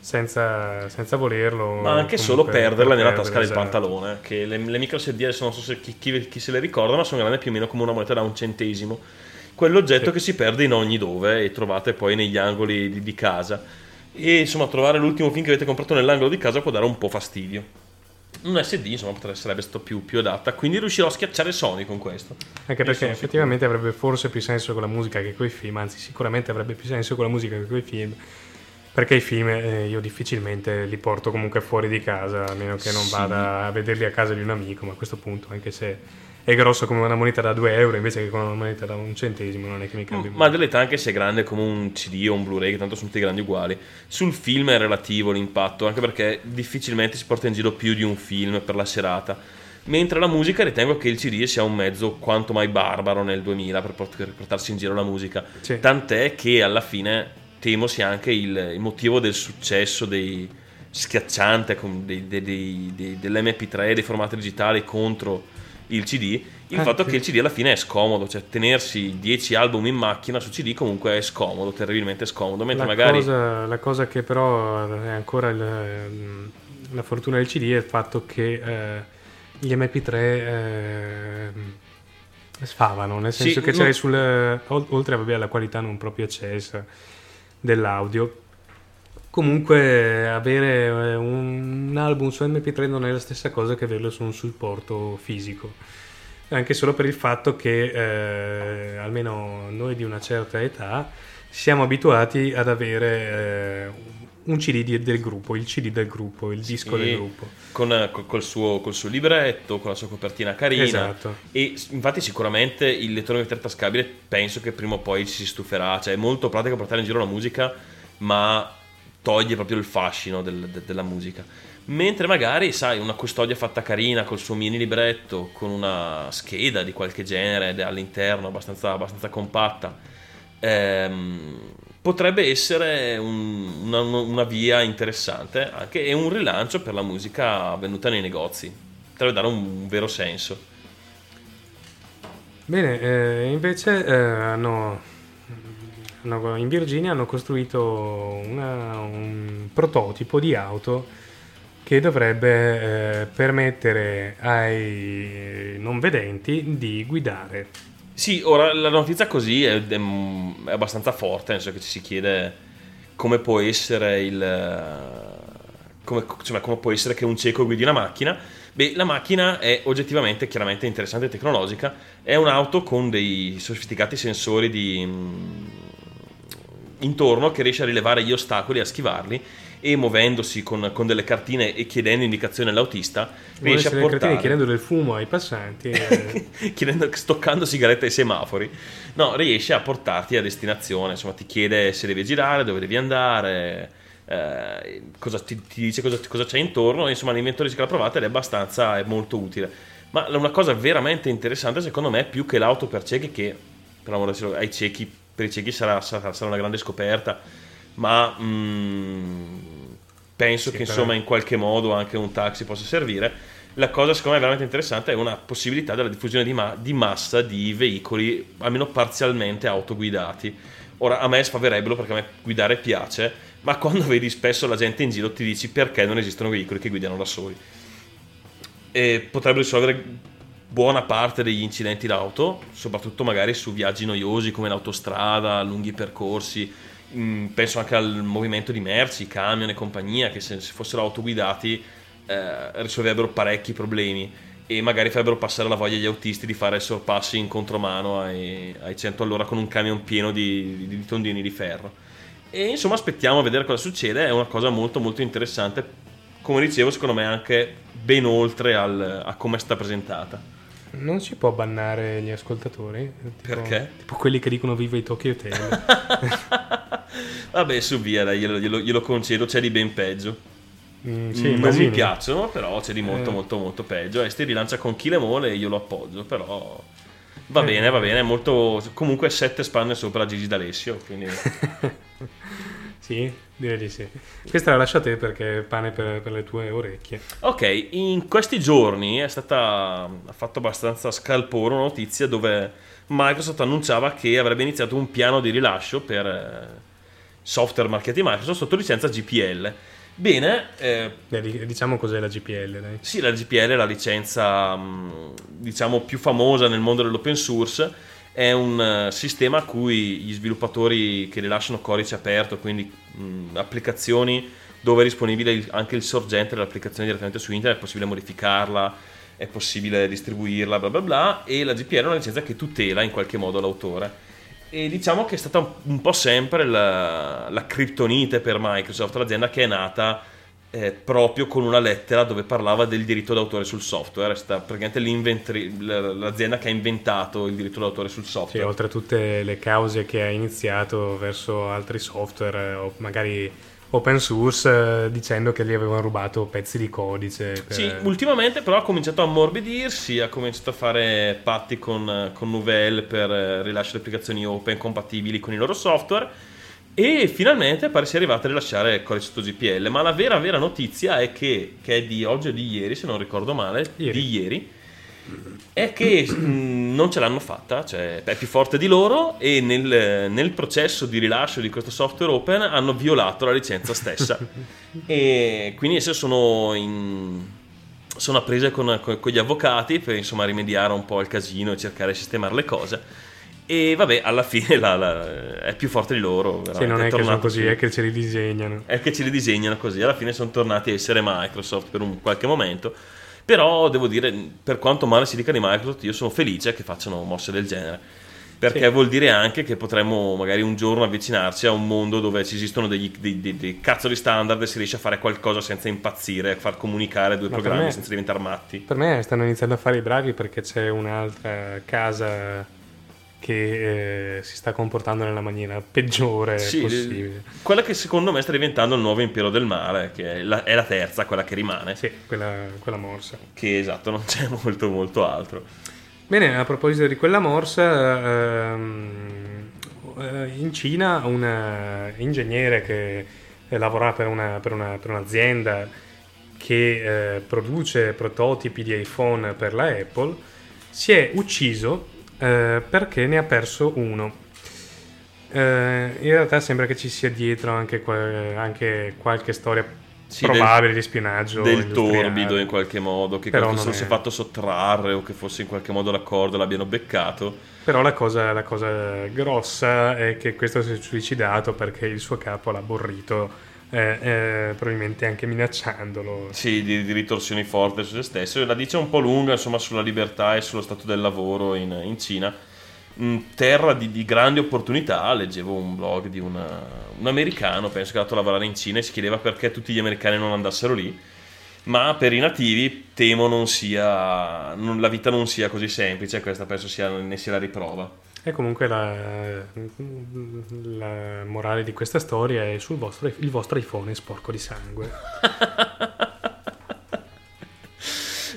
senza, senza volerlo. ma anche solo perderla per nella tasca del esatto. pantalone. Che le, le micro adesso non so se chi, chi- chi se le ricorda, ma sono grandi più o meno come una moneta da un centesimo. Quell'oggetto Sì. che si perde in ogni dove e trovate poi negli angoli di, di casa. E insomma, trovare l'ultimo film che avete comprato nell'angolo di casa può dare un po' fastidio. Un SD insomma potrebbe sarebbe stato più, più adatta. Quindi riuscirò a schiacciare Sony con questo. Anche Io perché effettivamente avrebbe forse più senso con la musica che con i film, anzi sicuramente avrebbe più senso con la musica che con i film, perché i film eh, io difficilmente li porto comunque fuori di casa, a meno che non Sì. vada a vederli a casa di un amico, ma a questo punto, anche se è grosso come una moneta da 2 euro invece che con una moneta da un centesimo, non è che mi cambia Ma dell'età anche se è grande come un CD o un Blu-ray, che tanto sono tutti grandi uguali. Sul film è relativo l'impatto, anche perché difficilmente si porta in giro più di un film per la serata. Mentre la musica ritengo che il CD sia un mezzo quanto mai barbaro nel 2000 per, port- per portarsi in giro la musica. Sì. Tant'è che alla fine temo sia anche il, motivo del successo dei schiacciante dei- dei- dell'MP3 dei formati digitali contro il CD il Ah, fatto sì. che il CD alla fine è scomodo cioè tenersi 10 album in macchina su CD comunque è scomodo terribilmente scomodo mentre La, magari cosa, la cosa che però è ancora il- la fortuna del CD è il fatto che eh, gli MP3 ehm, sfavano, nel Sì, senso che no- c'hai sul, ol- oltre vabbè, alla qualità non proprio eccessa dell'audio, comunque avere eh, un, album su MP3 non è la stessa cosa che averlo su un supporto fisico. Anche solo per il fatto che eh, almeno noi di una certa età siamo abituati ad avere eh, un CD di- del gruppo, il CD del gruppo, il disco Sì, del gruppo. con, col, col suo, col suo libretto con la sua copertina carina Esatto. e infatti sicuramente il lettore MP3 tascabile penso che prima o poi ci si stuferà cioè è molto pratico portare in giro la musica ma toglie proprio il fascino del- de- della musica. Mentre magari sai una custodia fatta carina col suo mini libretto con una scheda di qualche genere all'interno abbastanza, abbastanza compatta ehm, potrebbe essere un- una, una via interessante anche e un rilancio per la musica avvenuta nei negozi. Potrebbe dare un, un vero senso. Bene, eh, invece eh, hanno- in Virginia hanno costruito una- un prototipo di auto che dovrebbe eh, permettere ai non vedenti di guidare. Sì, ora la notizia così è, è- è abbastanza forte, nel senso che ci si chiede come può essere il... Come, insomma, come può essere che un cieco guidi una macchina? Beh, la macchina è oggettivamente, chiaramente interessante e tecnologica, è un'auto con dei sofisticati sensori di, intorno che riesce a rilevare gli ostacoli, a schivarli e muovendosi con, con delle cartine e chiedendo indicazioni all'autista riesce a cartine portare chiedendo del fumo ai passanti. eh, chiedendo, stoccando sigarette ai semafori, no, riesce a portarti a destinazione. Insomma, ti chiede se devi girare, dove devi andare, eh, cosa, ti, ti dice cosa, cosa c'è intorno. Insomma, l'inventore dice che l'ha provata ed è abbastanza, è molto utile. Ma una cosa veramente interessante, secondo me, più che l'auto per ciechi, che per amore ai ciechi, per i ciechi sarà, sarà- sarà una grande scoperta, ma mm, penso Sì, che insomma in qualche modo anche un taxi possa servire. La cosa secondo me veramente interessante è una possibilità della diffusione di, ma- di massa di veicoli almeno parzialmente autoguidati. Ora a me sfaverebbero perché a me guidare piace, ma quando vedi spesso la gente in giro ti dici perché non esistono veicoli che guidano da soli. E potrebbe risolvere buona parte degli incidenti d'auto, soprattutto magari su viaggi noiosi come l'autostrada, lunghi percorsi. Mm, penso anche al movimento di merci, camion e compagnia, che se se fossero autoguidati eh, risolverebbero parecchi problemi e magari farebbero passare la voglia agli autisti di fare sorpassi in contromano ai, ai 100 all'ora con un camion pieno di, di- di tondini di ferro. E insomma aspettiamo a vedere cosa succede, è una cosa molto molto interessante, come dicevo secondo me anche ben oltre al- a come è stata presentata. Non si può bannare gli ascoltatori? Tipo- Perché? Tipo quelli che dicono viva i Tokyo Hotel. Vabbè su via, dai, glielo, glielo- glielo concedo, c'è di ben peggio. Mm, sì, non mi piacciono, però c'è di molto Eh. molto molto peggio. E sti rilancia con chi le mole e io lo appoggio, però... Va Eh. bene, va bene, molto... Comunque sette spanne sopra Gigi D'Alessio, quindi... Sì, direi di sì. Questa la lascio a te perché è pane per, per le tue orecchie. Ok, in questi giorni è stata ha fatto abbastanza scalpore una notizia dove Microsoft annunciava che avrebbe iniziato un piano di rilascio per eh, software marchiati Microsoft sotto licenza GPL. Bene, eh, Beh, di- diciamo cos'è la GPL, dai. sì, la GPL è la licenza mh, diciamo più famosa nel mondo dell'open source. È un eh, sistema a cui gli sviluppatori che rilasciano codice aperto, quindi mh, applicazioni dove è disponibile il- anche il sorgente dell'applicazione direttamente su internet, è possibile modificarla, è possibile distribuirla, bla bla bla, e la GPL è una licenza che tutela in qualche modo l'autore. E diciamo che è stata un po' sempre la, la criptonite per Microsoft, l'azienda che è nata eh, proprio con una lettera dove parlava del diritto d'autore sul software, è stata praticamente l'azienda che ha inventato il diritto d'autore sul Sì, software. oltre a tutte le cause che ha iniziato verso altri software eh, o magari open source eh, dicendo che gli avevano rubato pezzi di codice. per- Sì, ultimamente però ha cominciato a ammorbidirsi, ha cominciato a fare patti con, con Novell per eh, rilascio di applicazioni open compatibili con i loro software e finalmente pare sia arrivata a rilasciare codice sotto GPL, ma la vera vera notizia è che, che è di oggi o di ieri, se non ricordo male, Ieri. di ieri, è che mh, non ce l'hanno fatta, cioè è più forte di loro e nel, nel processo di rilascio di questo software open hanno violato la licenza stessa e quindi adesso sono in sono a prese con, con- con gli avvocati per insomma rimediare un po' al casino e cercare di sistemare le cose e vabbè alla fine la- la- è più forte di loro Sì, non è che sono così, è che ce li disegnano. è che ce li disegnano così. Alla fine sono tornati a essere Microsoft per un qualche momento. Però devo dire, per quanto male si dica di Microsoft, io sono felice che facciano mosse del genere. Perché Sì. vuol dire anche che potremmo magari un giorno avvicinarci a un mondo dove ci esistono degli, dei, dei- dei cazzo di standard e si riesce a fare qualcosa senza impazzire, far comunicare due Ma programmi me- senza diventare matti. Per me stanno iniziando a fare i bravi perché c'è un'altra casa che eh, si sta comportando nella maniera peggiore Sì, possibile. quella che secondo me sta diventando il nuovo impero del male, che è la, è la terza, quella che rimane. Sì, quella, quella morsa. Che esatto, non c'è molto molto altro. Bene, a proposito di quella morsa, ehm, eh, in Cina un eh, ingegnere che eh, lavora per, una- per una- per un'azienda che eh, produce prototipi di iPhone per la Apple si è ucciso eh, perché ne ha perso uno. Eh, in realtà sembra che ci sia dietro anche, qua- anche qualche storia Sì, probabile del- di spionaggio del torbido in qualche modo che Però qualcuno si è fatto sottrarre o che fosse in qualche modo l'accordo l'abbiano beccato Però la cosa, la cosa grossa è che questo si è suicidato perché il suo capo l'ha aborrito, eh, eh, probabilmente anche minacciandolo. sì di, di ritorsioni forti su se stesso. La dice un po' lunga insomma sulla libertà e sullo stato del lavoro in, in Cina. Mm, terra di, di grandi opportunità leggevo un blog di una- un americano penso che è andato a lavorare in Cina e si chiedeva perché tutti gli americani non andassero lì. Ma per i nativi temo non sia non- la vita non sia così semplice questa penso sia, ne sia la riprova E comunque la, la morale di questa storia è sul vostro, il vostro iPhone sporco di sangue.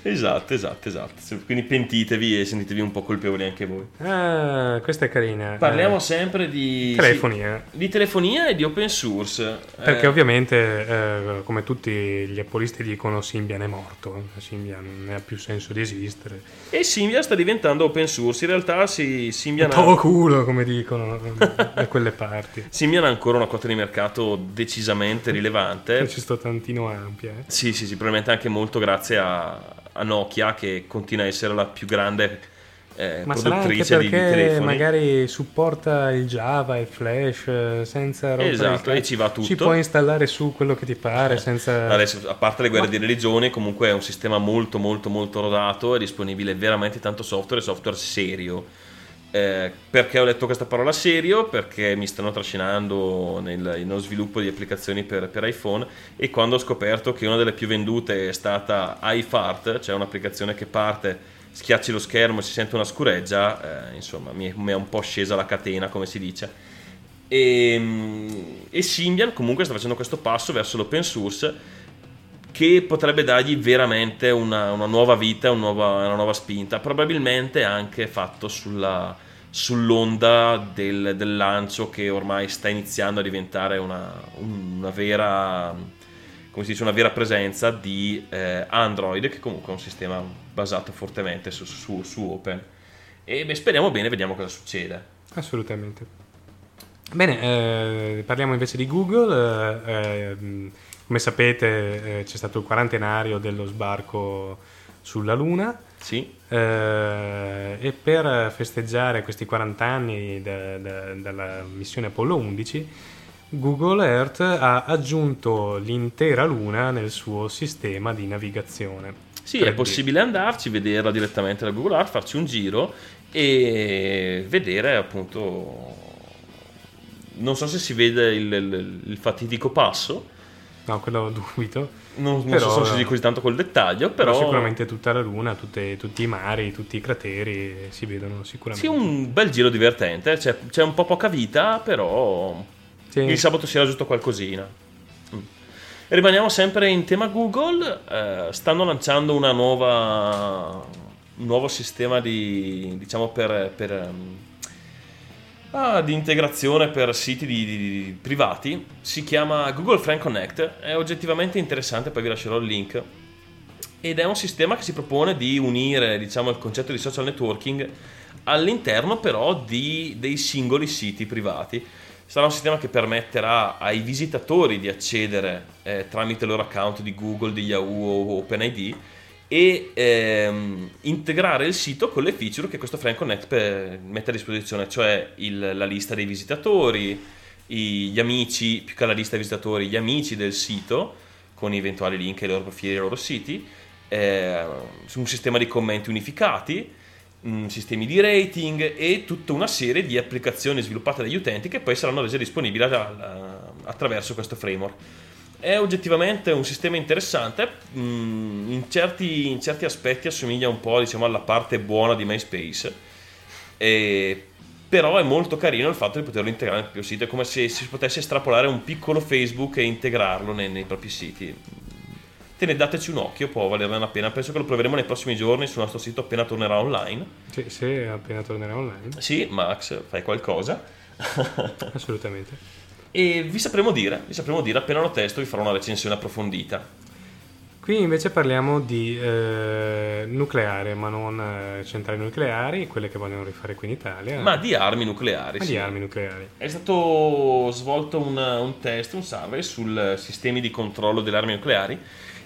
Esatto, esatto, esatto. Quindi pentitevi e sentitevi un po' colpevoli anche voi. Ah, questa è carina. Parliamo Eh, sempre di telefonia. sì, di telefonia e di open source. Perché Eh, ovviamente, eh, come tutti gli appolisti dicono, Symbian è morto. Symbian non ha più senso di esistere. E Symbian sta diventando open source. In realtà sì, Symbian, To ha, culo, come dicono da quelle parti. Symbian ha ancora una quota di mercato decisamente rilevante. Ci sto tantino ampia. eh. Sì, sì, sì, probabilmente anche molto grazie a, a Nokia che continua a essere la più grande eh, Ma sarà anche produttrice di, di telefoni. magari supporta il Java, il Flash, eh, senza rompere Esatto, e ci va tutto. Ci puoi installare su quello che ti pare, senza... Adesso, a parte le guerre di religione, comunque è un sistema molto molto molto rodato, è disponibile veramente tanto software, software serio. Eh, perché ho letto questa parola serio? Perché mi stanno trascinando nel, nello sviluppo di applicazioni per, per iPhone e quando ho scoperto che una delle più vendute è stata iFart, cioè un'applicazione che parte, schiacci lo schermo e si sente una scureggia, eh, insomma mi è, mi è un po' scesa la catena come si dice. E, e Symbian comunque sta facendo questo passo verso l'open source che potrebbe dargli veramente una, una nuova vita, un nuova- una nuova spinta, probabilmente anche fatto sulla- sull'onda del, del lancio che ormai sta iniziando a diventare una, una vera dice, una vera presenza di eh, Android, che comunque è un sistema basato fortemente su, su- su Open. E beh, speriamo bene, vediamo cosa succede. Assolutamente. Bene, eh, parliamo invece di Google. eh, eh, mh, come sapete eh, c'è stato il quarantenario dello sbarco sulla Luna. Sì. Eh, e per festeggiare questi 40 anni da- da- dalla missione Apollo 11, Google Earth ha aggiunto l'intera Luna nel suo sistema di navigazione. Sì, Per è possibile andarci, vederla direttamente da Google Earth, farci un giro e vedere appunto... Non so se si vede il, il- il fatidico passo, No, quello dubito. non, non Però- se si dice così tanto col dettaglio, Però, però... sicuramente tutta la Luna, tutte- tutti i mari, tutti i crateri si vedono sicuramente. Sì, un bel giro divertente, c'è, c'è un po' poca vita, però Sì. il sabato sera giusto qualcosina. Mm. Rimaniamo sempre in tema Google, eh, stanno lanciando una nuova, un nuovo sistema di, diciamo per, per, ehm, ah, di integrazione per siti di- di- privati, si chiama Google Friend Connect, è oggettivamente interessante, poi vi lascerò il link. Ed è un sistema che si propone di unire diciamo, il concetto di social networking all'interno però di, dei singoli siti privati. Sarà un sistema che permetterà ai visitatori di accedere eh, tramite il loro account di Google, di Yahoo o OpenID e ehm, integrare il sito con le feature che questo Friend Connect mette a disposizione, cioè il- la lista dei visitatori, i- gli amici, più che la lista dei visitatori, gli amici del sito con eventuali link ai loro profili e ai loro siti, eh, un sistema di commenti unificati, mh, sistemi di rating e tutta una serie di applicazioni sviluppate dagli utenti che poi saranno rese disponibili a- a- attraverso questo framework. È oggettivamente un sistema interessante, mh, in, certi, in certi aspetti assomiglia un po' diciamo, alla parte buona di MySpace, e- però è molto carino il fatto di poterlo integrare nel proprio sito, è come se si potesse estrapolare un piccolo Facebook e integrarlo nei, nei propri siti. Te ne dateci un occhio, può valerne la pena, penso che lo proveremo nei prossimi giorni sul nostro sito appena tornerà online. Sì, se appena tornerà online. Sì, Max, fai qualcosa. Assolutamente. E vi sapremo dire, vi sapremo dire, appena lo testo vi farò una recensione approfondita. Qui invece parliamo di eh, nucleare, ma non eh, centrali nucleari, quelle che vogliono rifare qui in Italia. Ma di armi nucleari. Ma sì. di armi nucleari. È stato svolto un, un test, un survey sul sistemi di controllo delle armi nucleari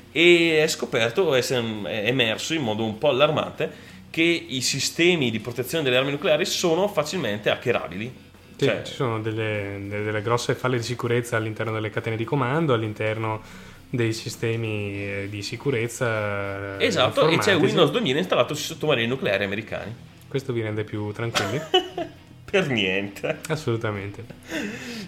e è scoperto, è è emerso in modo un po' allarmante che i sistemi di protezione delle armi nucleari sono facilmente hackerabili. Sì, Cioè, ci sono delle, delle- grosse falle di sicurezza all'interno delle catene di comando, all'interno dei sistemi eh, di sicurezza. eh, esatto, e c'è. Windows 2000 installato sui sottomarini nucleari americani. Questo vi rende più tranquilli? Per niente. Assolutamente.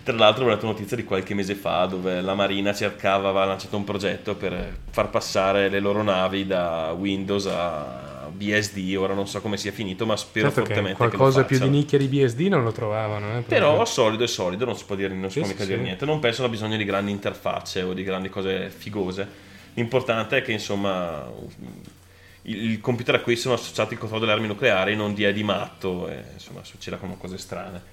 Tra l'altro ho letto notizia di qualche mese fa dove la Marina cercava, aveva lanciato un progetto per far passare le loro navi da Windows a BSD, ora non so come sia finito, ma spero Certo che fortemente che qualcosa più di nicchia di BSD non lo trovavano. Eh, Però solido è solido, non si può dire, non si Sì, può sì, mica dire sì. niente. Non penso abbia bisogno di grandi interfacce o di grandi cose figose. L'importante è che insomma il, il computer a cui sono associati il controllo delle armi nucleari non dia di matto e insomma succeda come cose strane.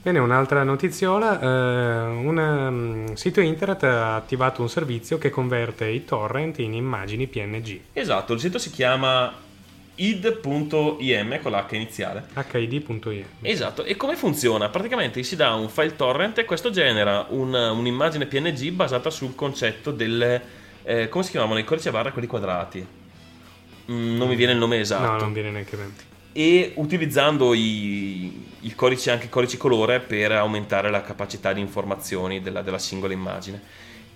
Bene, un'altra notiziola, eh, un um, sito internet ha attivato un servizio che converte i torrent in immagini PNG, Esatto, il sito si chiama id.im con l'H iniziale. hid.im. Esatto, e come funziona? Praticamente si dà un file torrent e questo genera un- un'immagine PNG basata sul concetto delle... eh, come si chiamavano? I codici a barra quelli quadrati. Mm, non mi viene il nome esatto. No, non viene neanche bene. E utilizzando i, i codici, anche i codici colore, per aumentare la capacità di informazioni della, della singola immagine.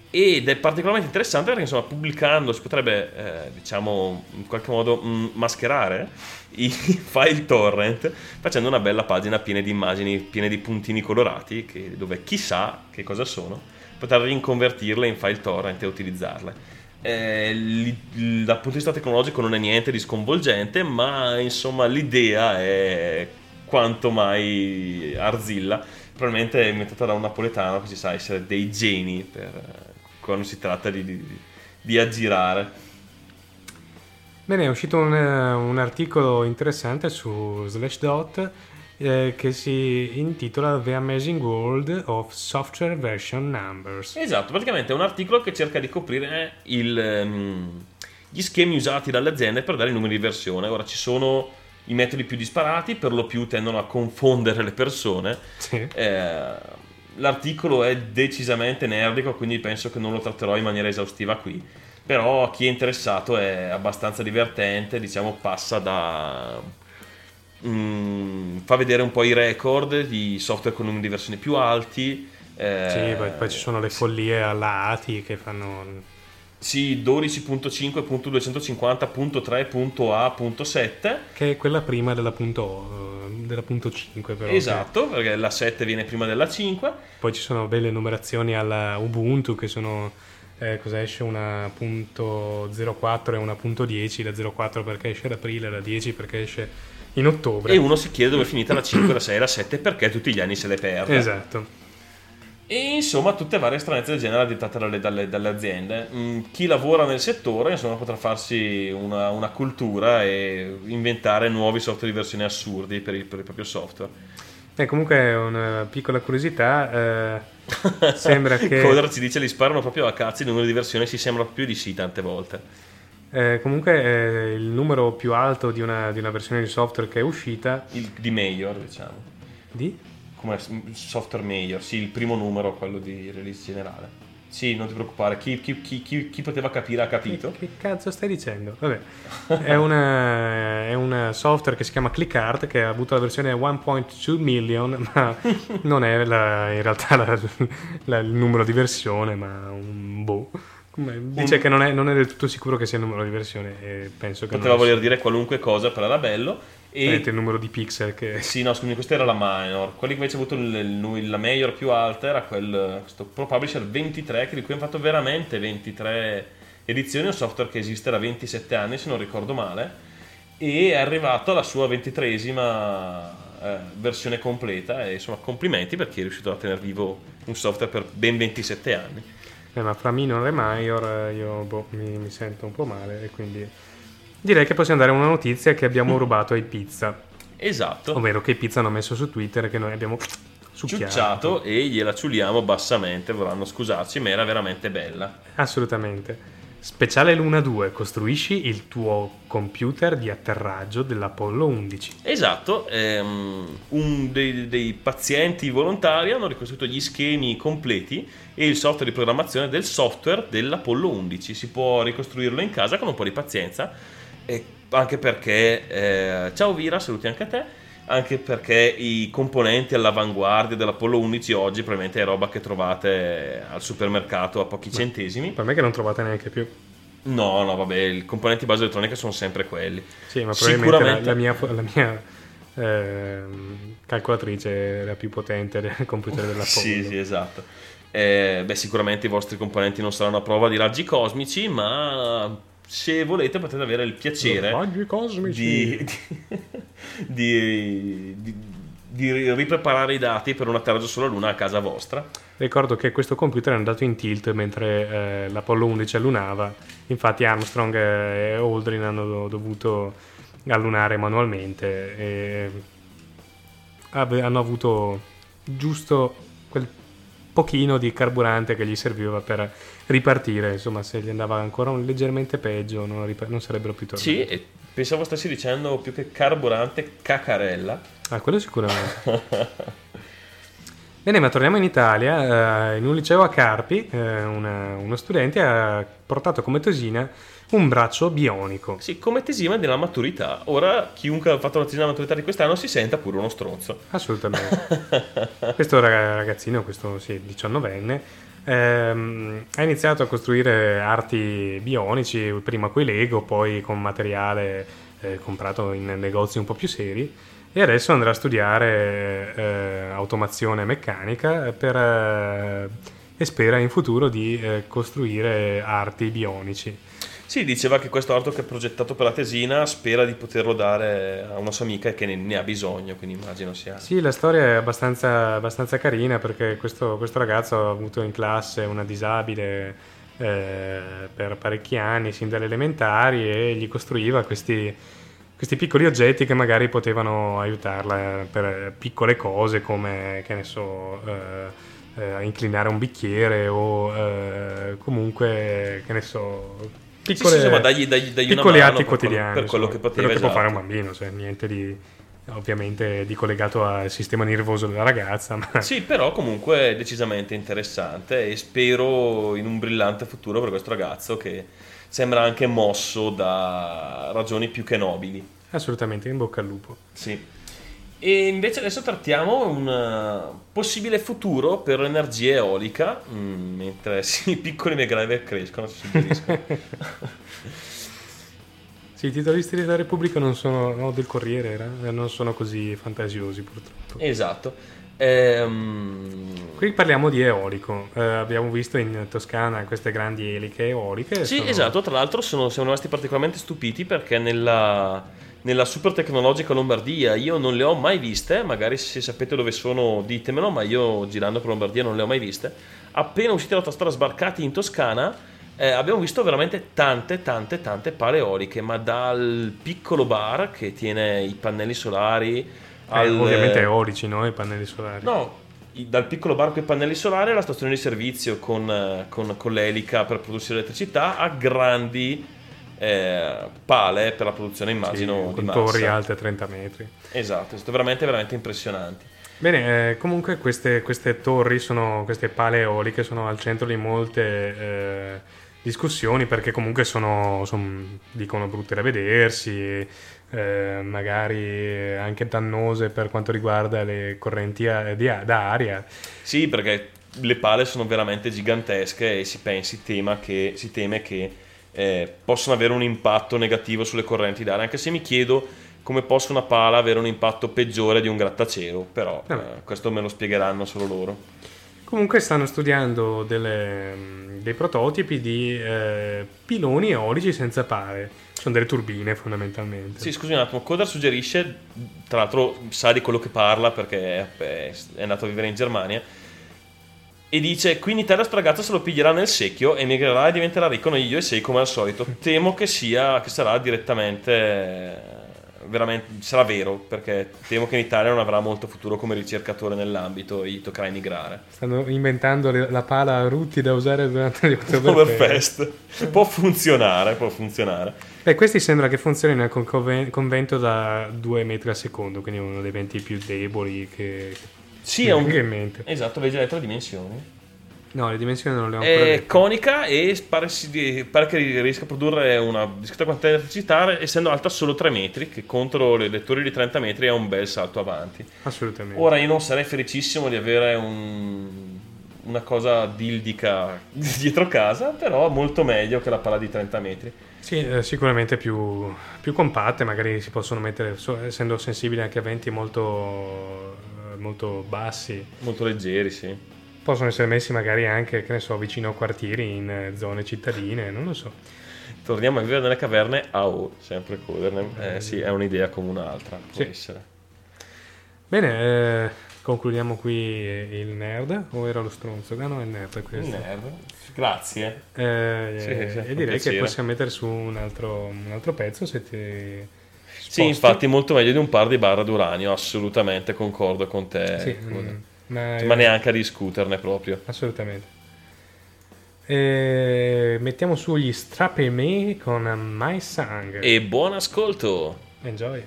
Ed è particolarmente interessante perché insomma pubblicando si potrebbe eh, diciamo in qualche modo mm, mascherare i file torrent facendo una bella pagina piena di immagini, piene di puntini colorati che- dove chissà che cosa sono poter rinconvertirle in file torrent e utilizzarle. Eh, dal punto di vista tecnologico non è niente di sconvolgente, ma insomma l'idea è quanto mai arzilla. Probabilmente è inventata da un napoletano che si sa essere dei geni per, quando si tratta di, di- di aggirare. Bene, è uscito un, eh, un articolo interessante su Slashdot eh, che si intitola The Amazing World of Software Version Numbers. Esatto, praticamente è un articolo che cerca di coprire il, ehm, gli schemi usati dalle aziende per dare i numeri di versione. Ora ci sono i metodi più disparati, per lo più tendono a confondere le persone. Sì. Eh, l'articolo è decisamente nerdico, quindi penso che non lo tratterò in maniera esaustiva qui. Però a chi è interessato è abbastanza divertente, diciamo passa da... mm, fa vedere un po' i record di software con numeri di versioni più alti, Eh, Sì, poi, poi ci sono le follie alla ATI che fanno... Sì, 12.5.250.3.a.7 Che è quella prima della punto, eh, della punto 5 però. Esatto, perché la 7 viene prima della 5. Poi ci sono belle numerazioni alla Ubuntu che sono... eh, cosa esce una punto 04 e una punto 10, la 04 perché esce ad aprile, la 10 perché esce in ottobre. E uno si chiede dove è finita la 5, la 6 e la 7 perché tutti gli anni se le perde. Esatto. E insomma tutte varie stranezze del genere dettate dalle, dalle- dalle aziende. Mm, chi lavora nel settore insomma potrà farsi una, una cultura e inventare nuovi software di versione assurdi per il, per il proprio software. E comunque una piccola curiosità, eh, sembra che... Coder ci dice li sparano proprio a cazzo il numero di versioni, si sembra proprio di sì tante volte. Eh, comunque eh, il numero più alto di una, di una versione di software che è uscita Il, di Major diciamo. di Come software Major, sì, il primo numero, quello di release generale. Sì, non ti preoccupare, chi, chi- chi- chi- chi poteva capire ha capito. Che cazzo stai dicendo? Vabbè, è è un software che si chiama ClickArt che ha avuto la versione 1.2 million, ma non è la- in realtà la- la- il numero di versione, ma un boh. Dice Un- che non è, non è del tutto sicuro che sia il numero di versione e penso che Poteva voler dire qualunque cosa, però era bello. E Vedete il numero di pixel che... Sì, no, scusami, questa era la minor. Quelli che invece ha avuto il- la major più alta era quel, questo Pro Publisher 23, che di cui hanno fatto veramente 23 edizioni, un software che esiste da 27 anni, se non ricordo male, e è arrivato alla sua 23esima eh, versione completa e insomma complimenti per chi è riuscito a tenere vivo un software per ben 27 anni. Eh, ma fra minor e major eh, io boh, mi, mi sento un po' male e quindi direi che possiamo dare una notizia che abbiamo rubato ai pizza. Esatto. Ovvero che i pizza hanno messo su Twitter che noi abbiamo. Ciucciato e gliela ciuliamo bassamente, vorranno scusarci, ma era veramente bella. Assolutamente. Speciale Luna 2, costruisci il tuo computer di atterraggio dell'Apollo 11. Esatto, ehm, un dei, dei pazienti volontari hanno ricostruito gli schemi completi e il software di programmazione del software dell'Apollo 11. Si può ricostruirlo in casa con un po' di pazienza, anche perché, eh, ciao Vira, saluti anche a te, anche perché i componenti all'avanguardia dell'Apollo 11 oggi probabilmente è roba che trovate al supermercato a pochi centesimi. Per me che non trovate neanche più. No, no, vabbè, i componenti base elettronica sono sempre quelli. Sì, ma probabilmente la, Sicuramente la mia, la mia, ehm, calcolatrice era più potente del computer dell'Apollo. Sì, sì, esatto. Eh, beh, sicuramente i vostri componenti non saranno a prova di raggi cosmici, ma se volete potete avere il piacere cosmici. di, di, di- di ripreparare i dati per un atterraggio sulla Luna a casa vostra. Ricordo che questo computer è andato in tilt mentre eh, l'Apollo 11 allunava, infatti Armstrong e Aldrin hanno do- dovuto allunare manualmente e hanno avuto giusto quel pochino di carburante che gli serviva per ripartire, insomma se gli andava ancora un- leggermente peggio non, ripa- non sarebbero più tornati. Sì, pensavo stessi dicendo più che carburante, cacarella. Ah, quello sicuramente. Bene, ma torniamo in Italia. eh, in un liceo a Carpi, eh, una- uno studente ha portato come tesina un braccio bionico. Sì, come tesima della maturità. Ora chiunque ha fatto la tesina della maturità di quest'anno si senta pure uno stronzo. Assolutamente. questo raga- ragazzino, questo sì, 19enne, ehm, ha iniziato a costruire arti bionici, prima con i Lego, poi con materiale eh, comprato in negozi un po' più seri. E adesso andrà a studiare eh, automazione meccanica per, eh, e spera in futuro di eh, costruire arti bionici. Sì, diceva che questo che ha progettato per la tesina spera di poterlo dare a una sua amica che ne, ha bisogno, quindi immagino sia... Sì, la storia è abbastanza, abbastanza carina perché questo, questo ragazzo ha avuto in classe una disabile eh, per parecchi anni, sin dalle elementari, e gli costruiva questi, questi piccoli oggetti che magari potevano aiutarla per piccole cose come, che ne so, eh, eh, inclinare un bicchiere o eh, comunque, che ne so, piccole, sì, insomma, dagli, dagli, dagli piccoli atti per quello- quotidiani. per quello che insomma, poteva, quello che può fare un esatto. bambino, cioè niente di ovviamente di collegato al sistema nervoso della ragazza, ma Sì, però comunque è decisamente interessante e spero in un brillante futuro per questo ragazzo che sembra anche mosso da ragioni più che nobili. assolutamente in bocca al lupo. Sì. E invece adesso trattiamo un eh, possibile futuro per l'energia eolica, mm, mentre sì, i piccoli MacGyver crescono, si suggeriscono. Sì, i titolisti della Repubblica non sono, no, del Corriere era, eh, non sono così fantasiosi purtroppo. esatto. Ehm, Qui parliamo di eolico, Eh, abbiamo visto in Toscana queste grandi eliche eoliche. Sì, sono- esatto, tra l'altro sono, siamo rimasti particolarmente stupiti perché nella, nella super tecnologica Lombardia io non le ho mai viste, magari se sapete dove sono ditemelo, ma io girando per Lombardia non le ho mai viste. Appena usciti dall'autostrada sbarcati in Toscana eh, abbiamo visto veramente tante, tante, tante pale eoliche, ma dal piccolo bar che tiene i pannelli solari Eh, al... ovviamente eolici, no? I pannelli solari. No, dal piccolo bar con i pannelli solari alla stazione di servizio con, eh, con- con l'elica per produrre elettricità a grandi eh, pale per la produzione, immagino, Sì, di con torri massa. alte a 30 metri. Esatto, sono veramente, veramente impressionanti. Bene, eh, comunque queste, queste torri, sono, queste pale eoliche sono al centro di molte eh, discussioni perché comunque sono, son- dicono brutte da vedersi, eh, magari anche dannose per quanto riguarda le correnti a- di da aria. Sì, perché le pale sono veramente gigantesche e si, pensi, tema che, si teme che eh, possano avere un impatto negativo sulle correnti d'aria, anche se mi chiedo come possa una pala avere un impatto peggiore di un grattacielo, però eh, questo me lo spiegheranno solo loro. Comunque stanno studiando delle, mh, dei prototipi di eh, piloni eolici senza pale. Sono delle turbine fondamentalmente. Sì, scusi un attimo, Kodar suggerisce, tra l'altro sa di quello che parla perché è è andato a vivere in Germania, e dice, qui in Italia sto ragazzo se lo piglierà nel secchio, emigrerà e diventerà ricco negli USA come al solito. Temo che sia, che sarà direttamente, veramente, sarà vero, perché temo che in Italia non avrà molto futuro come ricercatore nell'ambito e gli toccherà emigrare. Stanno inventando le- la pala a rutti da usare durante gli Oktoberfest. Può funzionare, può funzionare. Beh, questi sembra che funzionino con convento da 2 metri al secondo, quindi uno dei venti più deboli che... Sì, è un... in mente. Esatto, legge le tre dimensioni. No, le dimensioni non le ho ancora È dette. conica e pare, si- pare che riesca a produrre una discreta quantità di elettricità essendo alta solo 3 metri, che contro le lettori di 30 metri è un bel salto avanti. Assolutamente. Ora io non sarei felicissimo di avere un- una cosa dildica dietro casa, però molto meglio che la palla di 30 metri. Sì, eh, sicuramente più, più compatte, magari si possono mettere, essendo sensibili anche a venti molto, molto bassi, Molto leggeri, sì. possono essere messi magari anche, che ne so, vicino a quartieri in eh, zone cittadine, non lo so. Torniamo a vivere nelle caverne a O, sempre Coderne. Eh, sì, è un'idea come un'altra, può Sì. essere. Bene, eh, concludiamo qui il nerd, o era lo stronzo? Ah no, è il nerd questo. Nerd. Grazie. Eh, Sì, eh, sì, e direi piacere. che possiamo mettere su un altro, un altro pezzo se ti... Sì, infatti molto meglio di un par di barra d'uranio, assolutamente concordo con te. Sì, Coda. mm, ma, Ma neanche a discuterne proprio. Assolutamente. Eh, mettiamo su gli Strappi Me con My Sang. E buon ascolto! Enjoy.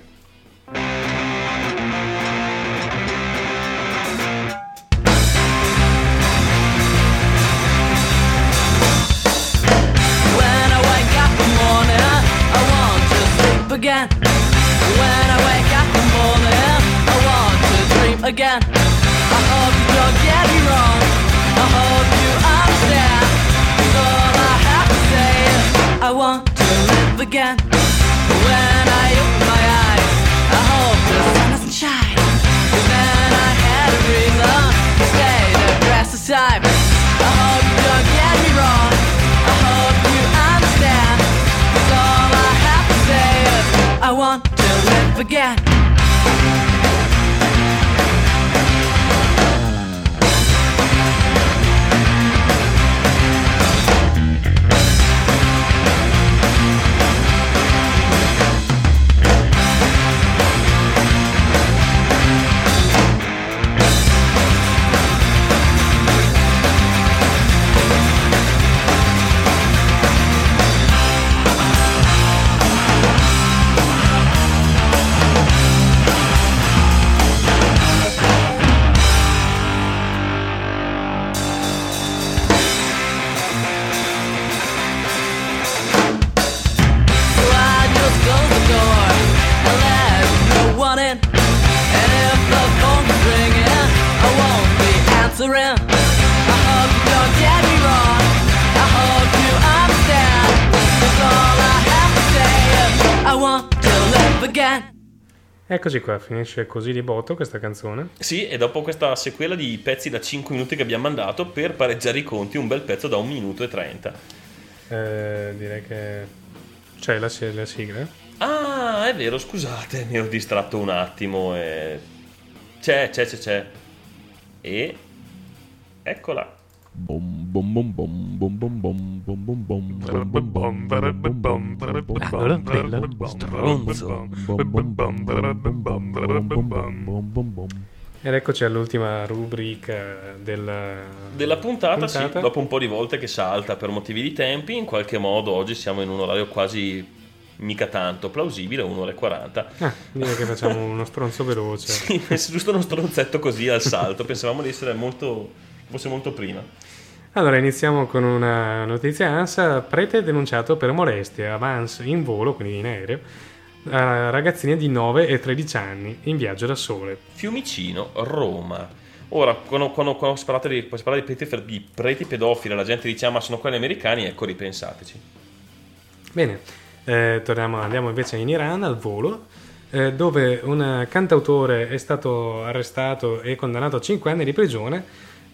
Again. I hope you don't get me wrong. I hope you understand. 'Cause all I have to say I want to live again. When I open my eyes, I hope the sun doesn't shine. 'Cause then I had a reason to stay the rest of time. I hope you don't get me wrong. I hope you understand. 'Cause all I have to say I want to live again. Around. I hope you don't get me wrong. I hope you understand. That's all I have to say. I want to live again. Eccoci qua, finisce così di botto questa canzone. Sì, e dopo questa sequela di pezzi da 5 minuti che abbiamo mandato per pareggiare i conti, un bel pezzo da 1 minuto e 30. Eh, direi che c'è la, la sigla. Ah, è vero, scusate, mi ero distratto un attimo e... C'è, c'è, c'è, c'è. E... Eccola. Ed eccoci all'ultima rubrica del- Della puntata, Puntata. sì, dopo un po' di volte che salta per motivi di tempi, in qualche modo oggi siamo in un orario quasi mica tanto plausibile, 1 ore e 40. Ah, direi che facciamo uno stronzo veloce. Sì, giusto uno stronzetto così al salto, pensavamo di essere molto fosse molto prima. Allora, iniziamo con una notizia ANSA. Prete denunciato per molestie avance in volo, quindi in aereo, a ragazzine di 9 e 13 anni in viaggio da sole. Fiumicino, Roma. Ora, quando, quando, quando si parla di, quando si parla di preti, di preti pedofili, la gente dice, "Ah, ma sono quelli americani, ecco, ripensateci. Bene, eh, torniamo, andiamo invece in Iran al volo, eh, dove un cantautore è stato arrestato e condannato a 5 anni di prigione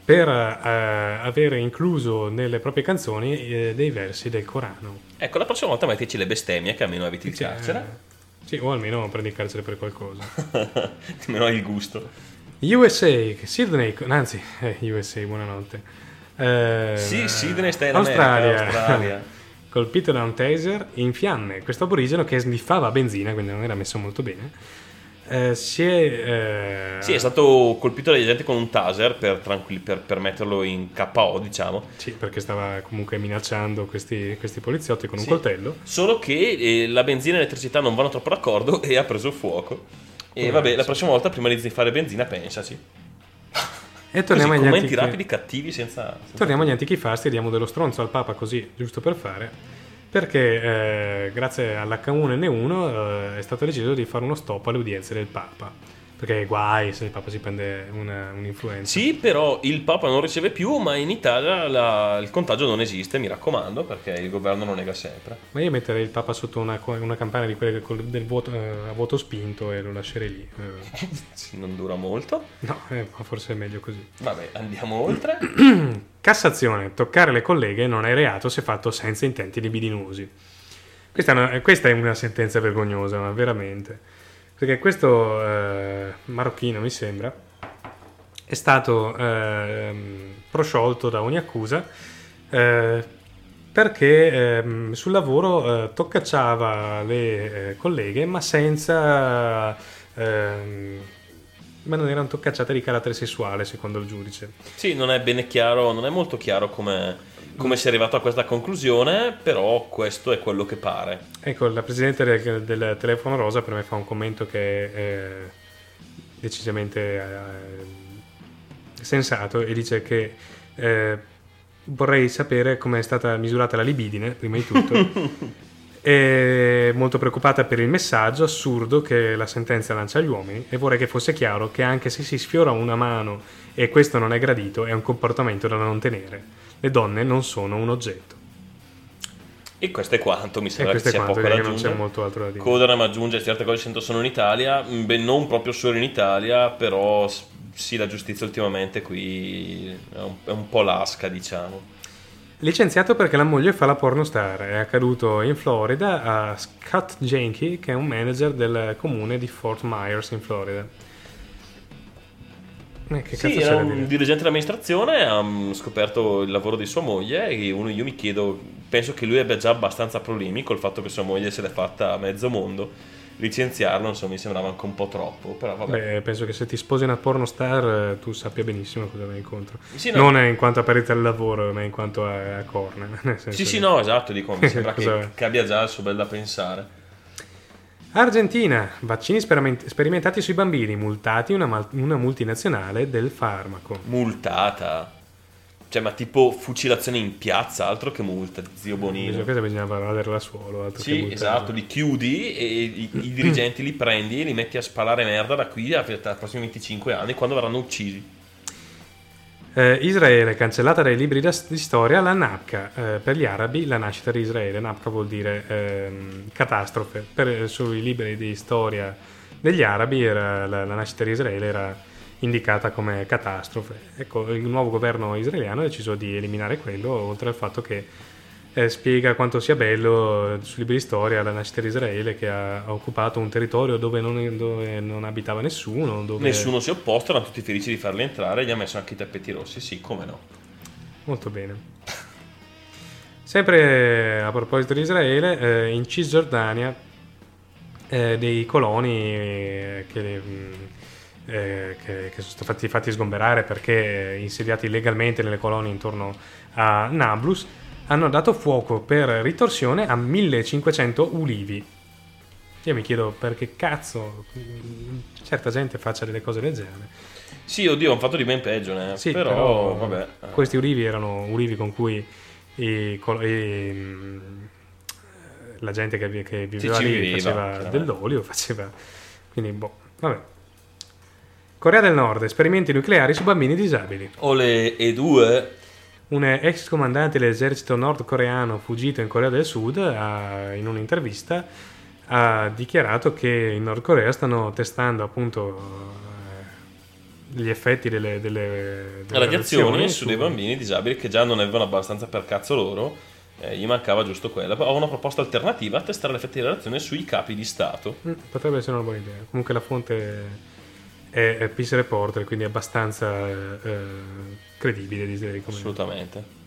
per eh, aver incluso nelle proprie canzoni eh, dei versi del Corano. Ecco, la prossima volta mettici le bestemmie, che almeno eviti il carcere. Sì, o almeno prendi il carcere per qualcosa. almeno hai il gusto. USA, Sydney, anzi, eh, USA, buonanotte. Eh, Sì, Sydney sta in America. Australia. Colpito da un taser in fiamme. Questo aborigeno che sniffava benzina, quindi non era messo molto bene, eh, si è... eh, Sì, è stato colpito dagli agenti con un taser per, tranquilli- per, per metterlo in KO, diciamo. Sì, perché stava comunque minacciando questi, questi poliziotti con un Sì. coltello. Solo che eh, la benzina e l'elettricità non vanno troppo d'accordo e ha preso fuoco. E vabbè, la prossima volta prima di fare benzina pensaci. E torniamo Così, agli commenti antichi- rapidi, cattivi, senza... senza- Torniamo agli antichi fasti e diamo dello stronzo al Papa così, giusto per fare, perché eh, grazie all'H1N1 eh, è stato deciso di fare uno stop alle udienze del Papa. Perché guai se il Papa si prende una- un'influenza. Sì, però il Papa non riceve più, ma in Italia la- il contagio non esiste, mi raccomando, perché il governo lo nega sempre. Ma io metterei il Papa sotto una, una campana di quelle col- del voto, eh, a voto spinto e lo lascerei lì. Eh, non dura molto. no, eh, ma forse è meglio così. Vabbè, andiamo oltre. Cassazione, toccare le colleghe non è reato se fatto senza intenti libidinosi. Questa è una, questa è una sentenza vergognosa, ma veramente. Perché questo eh, marocchino, mi sembra, è stato ehm, prosciolto da ogni accusa eh, perché ehm, sul lavoro eh, toccacciava le eh, colleghe, ma senza... ehm, ma non erano toccacciate di carattere sessuale, secondo il giudice. Sì, non è bene chiaro, non è molto chiaro come, come si è arrivato a questa conclusione, però questo è quello che pare. Ecco, la presidente del, del telefono rosa per me fa un commento che è decisamente eh, sensato e dice che eh, vorrei sapere come è stata misurata la libidine, prima di tutto. È molto preoccupata per il messaggio assurdo che la sentenza lancia agli uomini e vorrei che fosse chiaro che anche se si sfiora una mano e questo non è gradito, è un comportamento da non tenere. Le donne non sono un oggetto. E questo è quanto, mi sembra che sia quanto, poco da che non c'è aggiungere. molto altro da dire. Codram aggiunge certe cose sento sono in Italia, mm, beh, non proprio solo in Italia, però sì, la giustizia ultimamente qui è un, è un po' lasca, diciamo. Licenziato perché la moglie fa la pornostar. È accaduto in Florida a Scott Jenke, che è un manager del comune di Fort Myers in Florida. Eh, che Sì, era un dire? dirigente dell'amministrazione, ha mm, scoperto il lavoro di sua moglie e uno, io mi chiedo, penso che lui abbia già abbastanza problemi col fatto che sua moglie se l'è fatta a mezzo mondo. Licenziarlo, insomma, mi sembrava anche un po' troppo, però vabbè. Beh, penso che se ti sposi una pornostar eh, tu sappia benissimo cosa vai incontro. Sì, no. Non in quanto a parità del lavoro, ma in quanto a, a corna. Sì, sì, che- no, esatto, dico, mi sembra che, che abbia già il suo bel da pensare. Argentina, vaccini sperimentati sui bambini, multati una, mal- una multinazionale del farmaco. Multata. Cioè, ma tipo fucilazione in piazza, altro che multa, zio Bonino. Bisogna, questa bisognava vaderla suolo. altro che Sì, multare. esatto, li chiudi e i, i dirigenti li prendi e li metti a spalare merda da qui a- ai prossimi 25 anni quando verranno uccisi. Eh, Israele cancellata dai libri di storia, la Napka eh, per gli arabi, la nascita di Israele. Napka vuol dire ehm, catastrofe. Per, sui libri di storia degli arabi era- la, la nascita di Israele era indicata come catastrofe. Ecco, il nuovo governo israeliano ha deciso di eliminare quello, oltre al fatto che eh, spiega quanto sia bello eh, sui libri di storia la nascita di Israele che ha, ha occupato un territorio dove non, dove non abitava nessuno. Dove... Nessuno si è opposto, erano tutti felici di farli entrare, gli ha messo anche i tappeti rossi, sì, come no. Molto bene. Sempre a proposito di Israele, eh, in Cisgiordania eh, dei coloni eh, che, mh, eh, che- che sono stati fatti sgomberare perché insediati illegalmente nelle colonie intorno a Nablus hanno dato fuoco per ritorsione a 1500 ulivi. Io mi chiedo perché cazzo certa gente faccia delle cose del genere. Sì, oddio, hanno fatto di ben peggio, né? Sì, però, però, vabbè. Questi ulivi erano ulivi con cui i i, mm, la gente che, che viveva lì viveva, faceva dell'olio, faceva... Quindi, boh, vabbè. Corea del Nord, esperimenti nucleari su bambini disabili. O le E2 Un ex comandante dell'esercito nordcoreano fuggito in Corea del Sud ha- in un'intervista ha dichiarato che in Nord Corea stanno testando appunto eh, gli effetti delle, delle, delle radiazioni su dei bambini disabili che già non avevano abbastanza per cazzo loro, eh, gli mancava giusto quella. Ho una proposta alternativa a testare l'effetto di radiazione sui capi di Stato. Mm, Potrebbe essere una buona idea. Comunque la fonte è, è Peace Reporter, quindi è abbastanza eh, credibile. Direi, come- Assolutamente.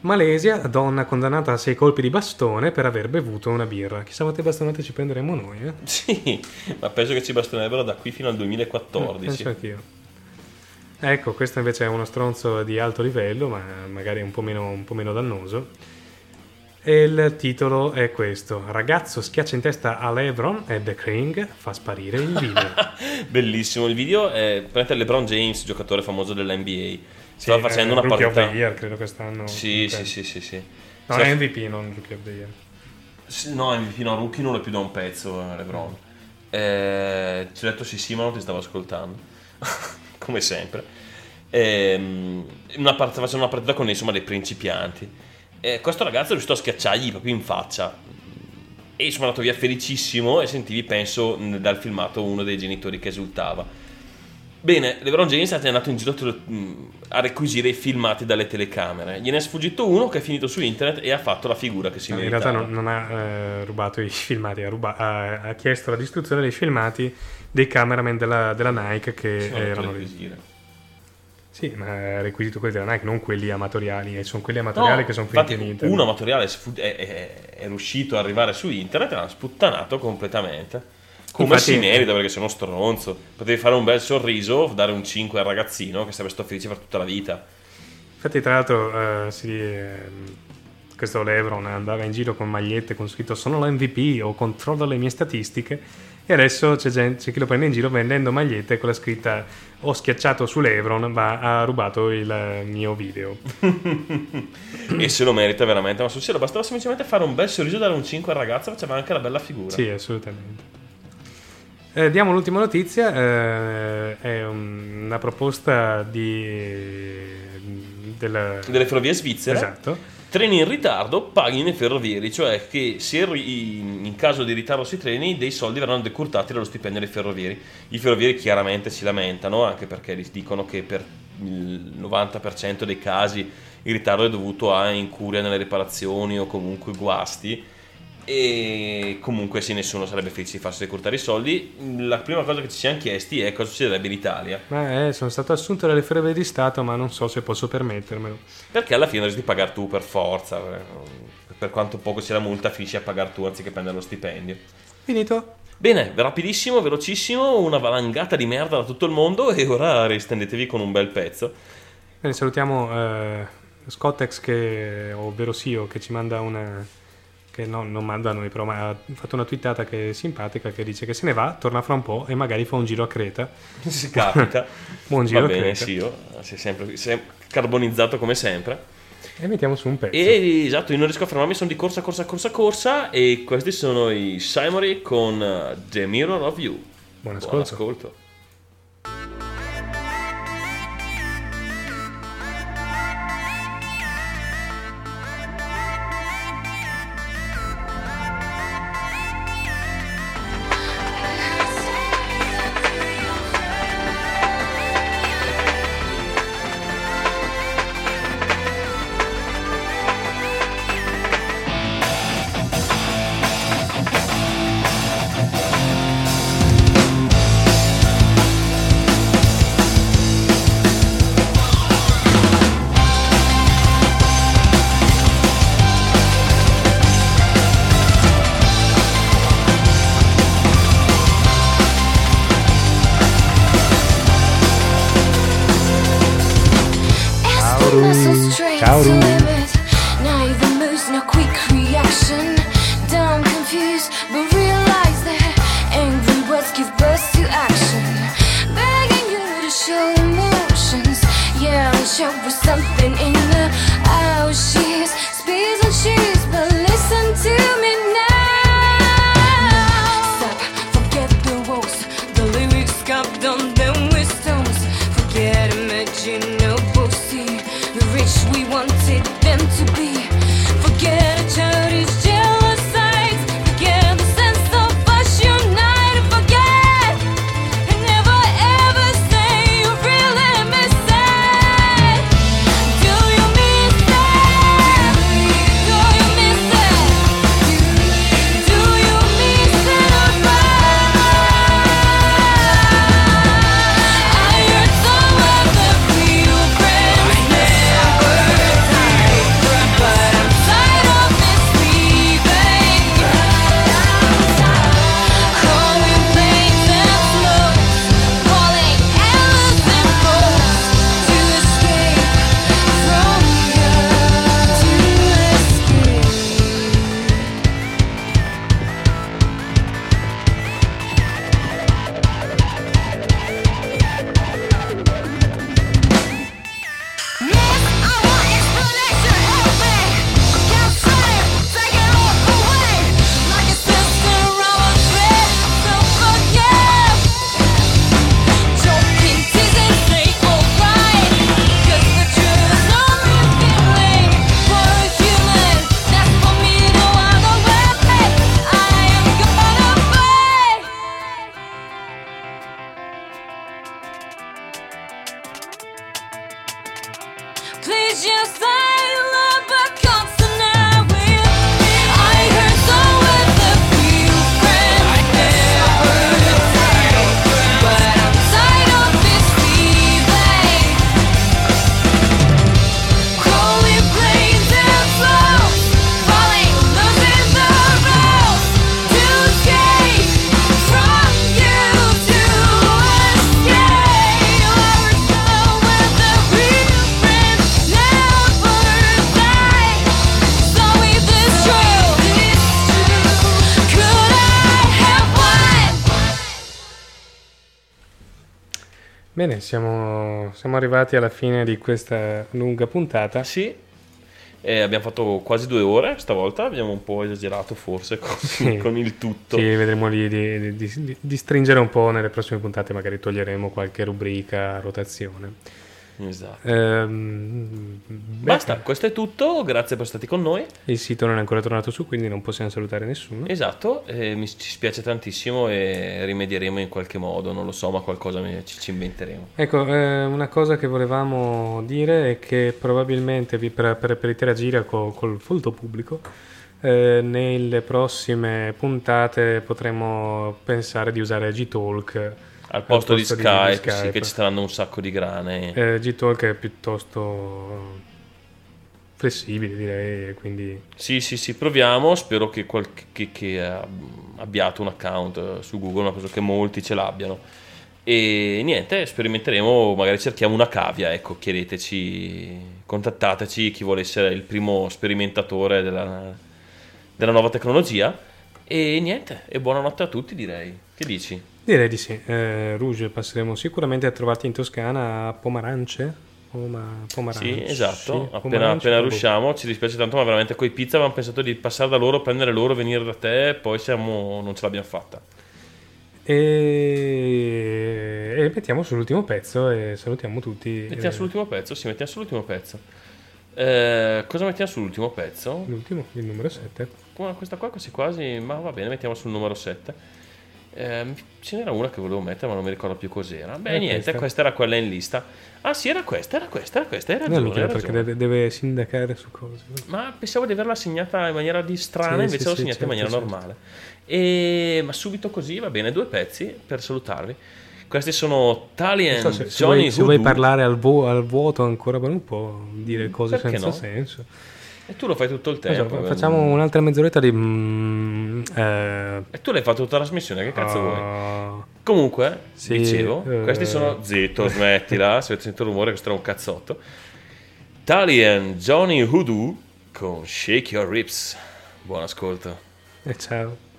Malesia, donna condannata a sei colpi di bastone per aver bevuto una birra. Chissà quante bastonate ci prenderemo noi, eh? Sì, ma penso che ci bastonerebbero da qui fino al Mm, 2014. penso anch'io. Ecco, questo invece è uno stronzo di alto livello, ma magari un po' meno, un po' meno dannoso. E il titolo è questo: Ragazzo schiaccia in testa a Lebron e The King fa sparire il video. Bellissimo il video. È praticamente LeBron James, giocatore famoso dell'NBA. Stava Sì, facendo eh, una Rookie of partita. the Year, credo quest'anno. Sì, sì, sì, sì, sì. No, è MVP, non Rookie of the Year. Sì, No, MVP no, Rookie non è più da un pezzo, eh, LeBron. Eh, ci ho detto sì, sì, ma non ti stavo ascoltando. Come sempre. Ehm, una part- facendo una partita con insomma dei principianti. E questo ragazzo è riuscito a schiacciargli proprio in faccia. E sono andato via felicissimo e sentivi, penso, dal filmato uno dei genitori che esultava. Bene, LeBron James è andato in giro mh, a requisire i filmati dalle telecamere. Gliene è sfuggito uno che è finito su internet e ha fatto la figura che si No, in meritava. realtà non, non ha eh, rubato i filmati, ha, ruba- ha- ha chiesto la distruzione dei filmati dei cameraman della, della Nike che erano lì. Sì, ma è requisito quelli della Nike, non quelli amatoriali. E sono quelli amatoriali No, che sono finiti in internet. uno amatoriale è, è- è riuscito ad arrivare su internet e l'ha sputtanato completamente. Come Infatti- si merita perché sei uno stronzo. Potevi fare un bel sorriso, dare un 5 al ragazzino che sarebbe stato felice per tutta la vita. Infatti, tra l'altro, eh, si- ehm, questo Lebron andava in giro con magliette con scritto sono l'MVP o controllo le mie statistiche. E adesso c'è, gente- c'è chi lo prende in giro vendendo magliette con la scritta ho schiacciato su Lebron, ma ha rubato il eh, mio video. e se lo merita veramente. Ma serio, bastava semplicemente fare un bel sorriso, dare un 5 al ragazzo, faceva anche la bella figura. Sì, assolutamente. Eh, diamo l'ultima notizia, eh, è un- una proposta di... della- Delle ferrovie svizzere. Esatto. Treni in ritardo, paghi nei ferrovieri, cioè che in caso di ritardo sui treni dei soldi verranno decurtati dallo stipendio dei ferrovieri. I ferrovieri chiaramente si lamentano, anche perché dicono che per il 90% dei casi il ritardo è dovuto a incuria nelle riparazioni o comunque guasti e comunque se nessuno sarebbe felice di farsi decurtare i soldi, la prima cosa che ci siamo chiesti è cosa succederebbe in Italia. Ma eh, sono stato assunto dalle ferrovie di Stato, ma non so se posso permettermelo. Perché alla fine dovresti pagare tu per forza. eh, Per quanto poco sia la multa, finisci a pagare tu anziché prendere lo stipendio. Finito? Bene, rapidissimo, velocissimo, una valangata di merda da tutto il mondo e ora ristendetevi con un bel pezzo. Bene, salutiamo eh, Scottex, che, ovvero Sio, che ci manda una... che no, non manda a noi, però ma ha fatto una twittata che è simpatica, che dice che se ne va, torna fra un po' e magari fa un giro a Creta. Se capita. Buon giro Va bene, Creta. sì, io, sei sempre sei carbonizzato come sempre. E mettiamo su un pezzo. E esatto, io non riesco a fermarmi, sono di corsa, corsa, corsa, corsa e questi sono i Simory con The Mirror of You. Buon Buon ascolto. ascolto. Siamo, arrivati alla fine di questa lunga puntata. Sì. E abbiamo fatto quasi due ore stavolta, abbiamo un po' esagerato forse con, Sì. con il tutto. Sì, vedremo di, di- di- di- stringere un po' nelle prossime puntate, magari toglieremo qualche rubrica rotazione. Esatto. Ehm, beh, Basta, questo è tutto, grazie per essere stati con noi. Il sito non è ancora tornato su, quindi non possiamo salutare nessuno. Esatto, e mi ci spiace tantissimo e rimedieremo in qualche modo, non lo so, ma qualcosa mi- ci, ci inventeremo. Ecco, eh, una cosa che volevamo dire è che probabilmente per, per- per interagire co- col folto pubblico, eh, nelle prossime puntate potremo pensare di usare G-Talk Al posto, di, Skype, sì, che ci staranno un sacco di grane. Eh, G-Talk è piuttosto flessibile, direi, quindi Sì, sì, sì, proviamo. Spero che, qualche, che, che, abbiate un account eh, su Google, ma penso che molti ce l'abbiano. E niente, sperimenteremo, magari cerchiamo una cavia, ecco, chiedeteci, contattateci chi vuole essere il primo sperimentatore della, della nuova tecnologia. E niente, e buonanotte a tutti direi. Che dici? Direi di sì. Eh, Rouge passeremo sicuramente a trovarti in Toscana a Pomarance. Poma-. Sì, esatto. Sì, appena, appena riusciamo, ci dispiace tanto, ma veramente coi pizza avevamo pensato di passare da loro, prendere loro, venire da te, poi siamo, non ce l'abbiamo fatta. E... e mettiamo sull'ultimo pezzo e salutiamo tutti. Mettiamo Eh, sull'ultimo pezzo? Sì, mettiamo sull'ultimo pezzo. Eh, cosa mettiamo sull'ultimo pezzo? L'ultimo, il numero 7. Qua- Questa qua quasi quasi, ma va bene, mettiamo sul numero 7. Eh, ce n'era una che volevo mettere, ma non mi ricordo più cos'era. Beh, È niente, questa. questa. era quella in lista. Ah, sì, era questa, era questa, era questa, No, ragione. mica hai perché deve, deve sindacare su cose. Ma pensavo di averla segnata in maniera di strana, Sì, invece sì, l'ho sì, segnata in certo, maniera certo. normale. E, ma subito così, va bene, due pezzi per salutarvi. Questi sono Tali Non and so se, se Johnny vuoi, se vuoi parlare al, vo- al vuoto ancora per un po', dire cose Perché senza no? senso. E tu lo fai tutto il tempo. Esatto, facciamo un'altra mezz'oretta di... Mm, eh. E tu l'hai fatto tutta la trasmissione, che cazzo uh, vuoi? Comunque, sì, dicevo, uh, questi sono... Zitto, smettila, se avete sentito il rumore questo era un cazzotto. Talian Johnny Hoodoo con Shake Your Rips. Buon ascolto. E ciao.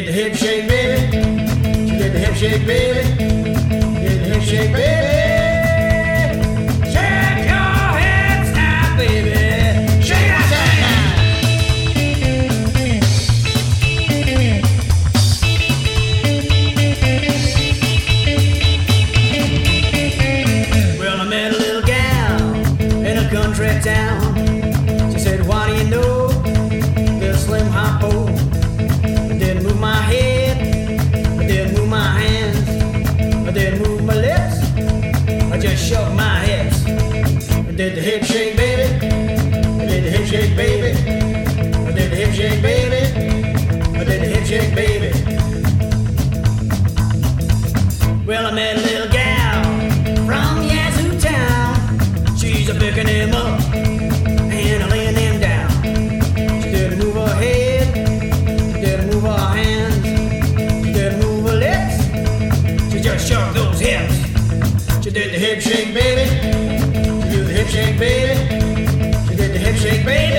Get the hip shake, baby. Get the hip shake, baby. Get the hip shake, baby. baby.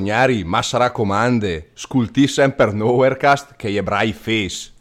Cognari, Massara Comande, Sculti Semper Nowherecast, che gli ebrai face.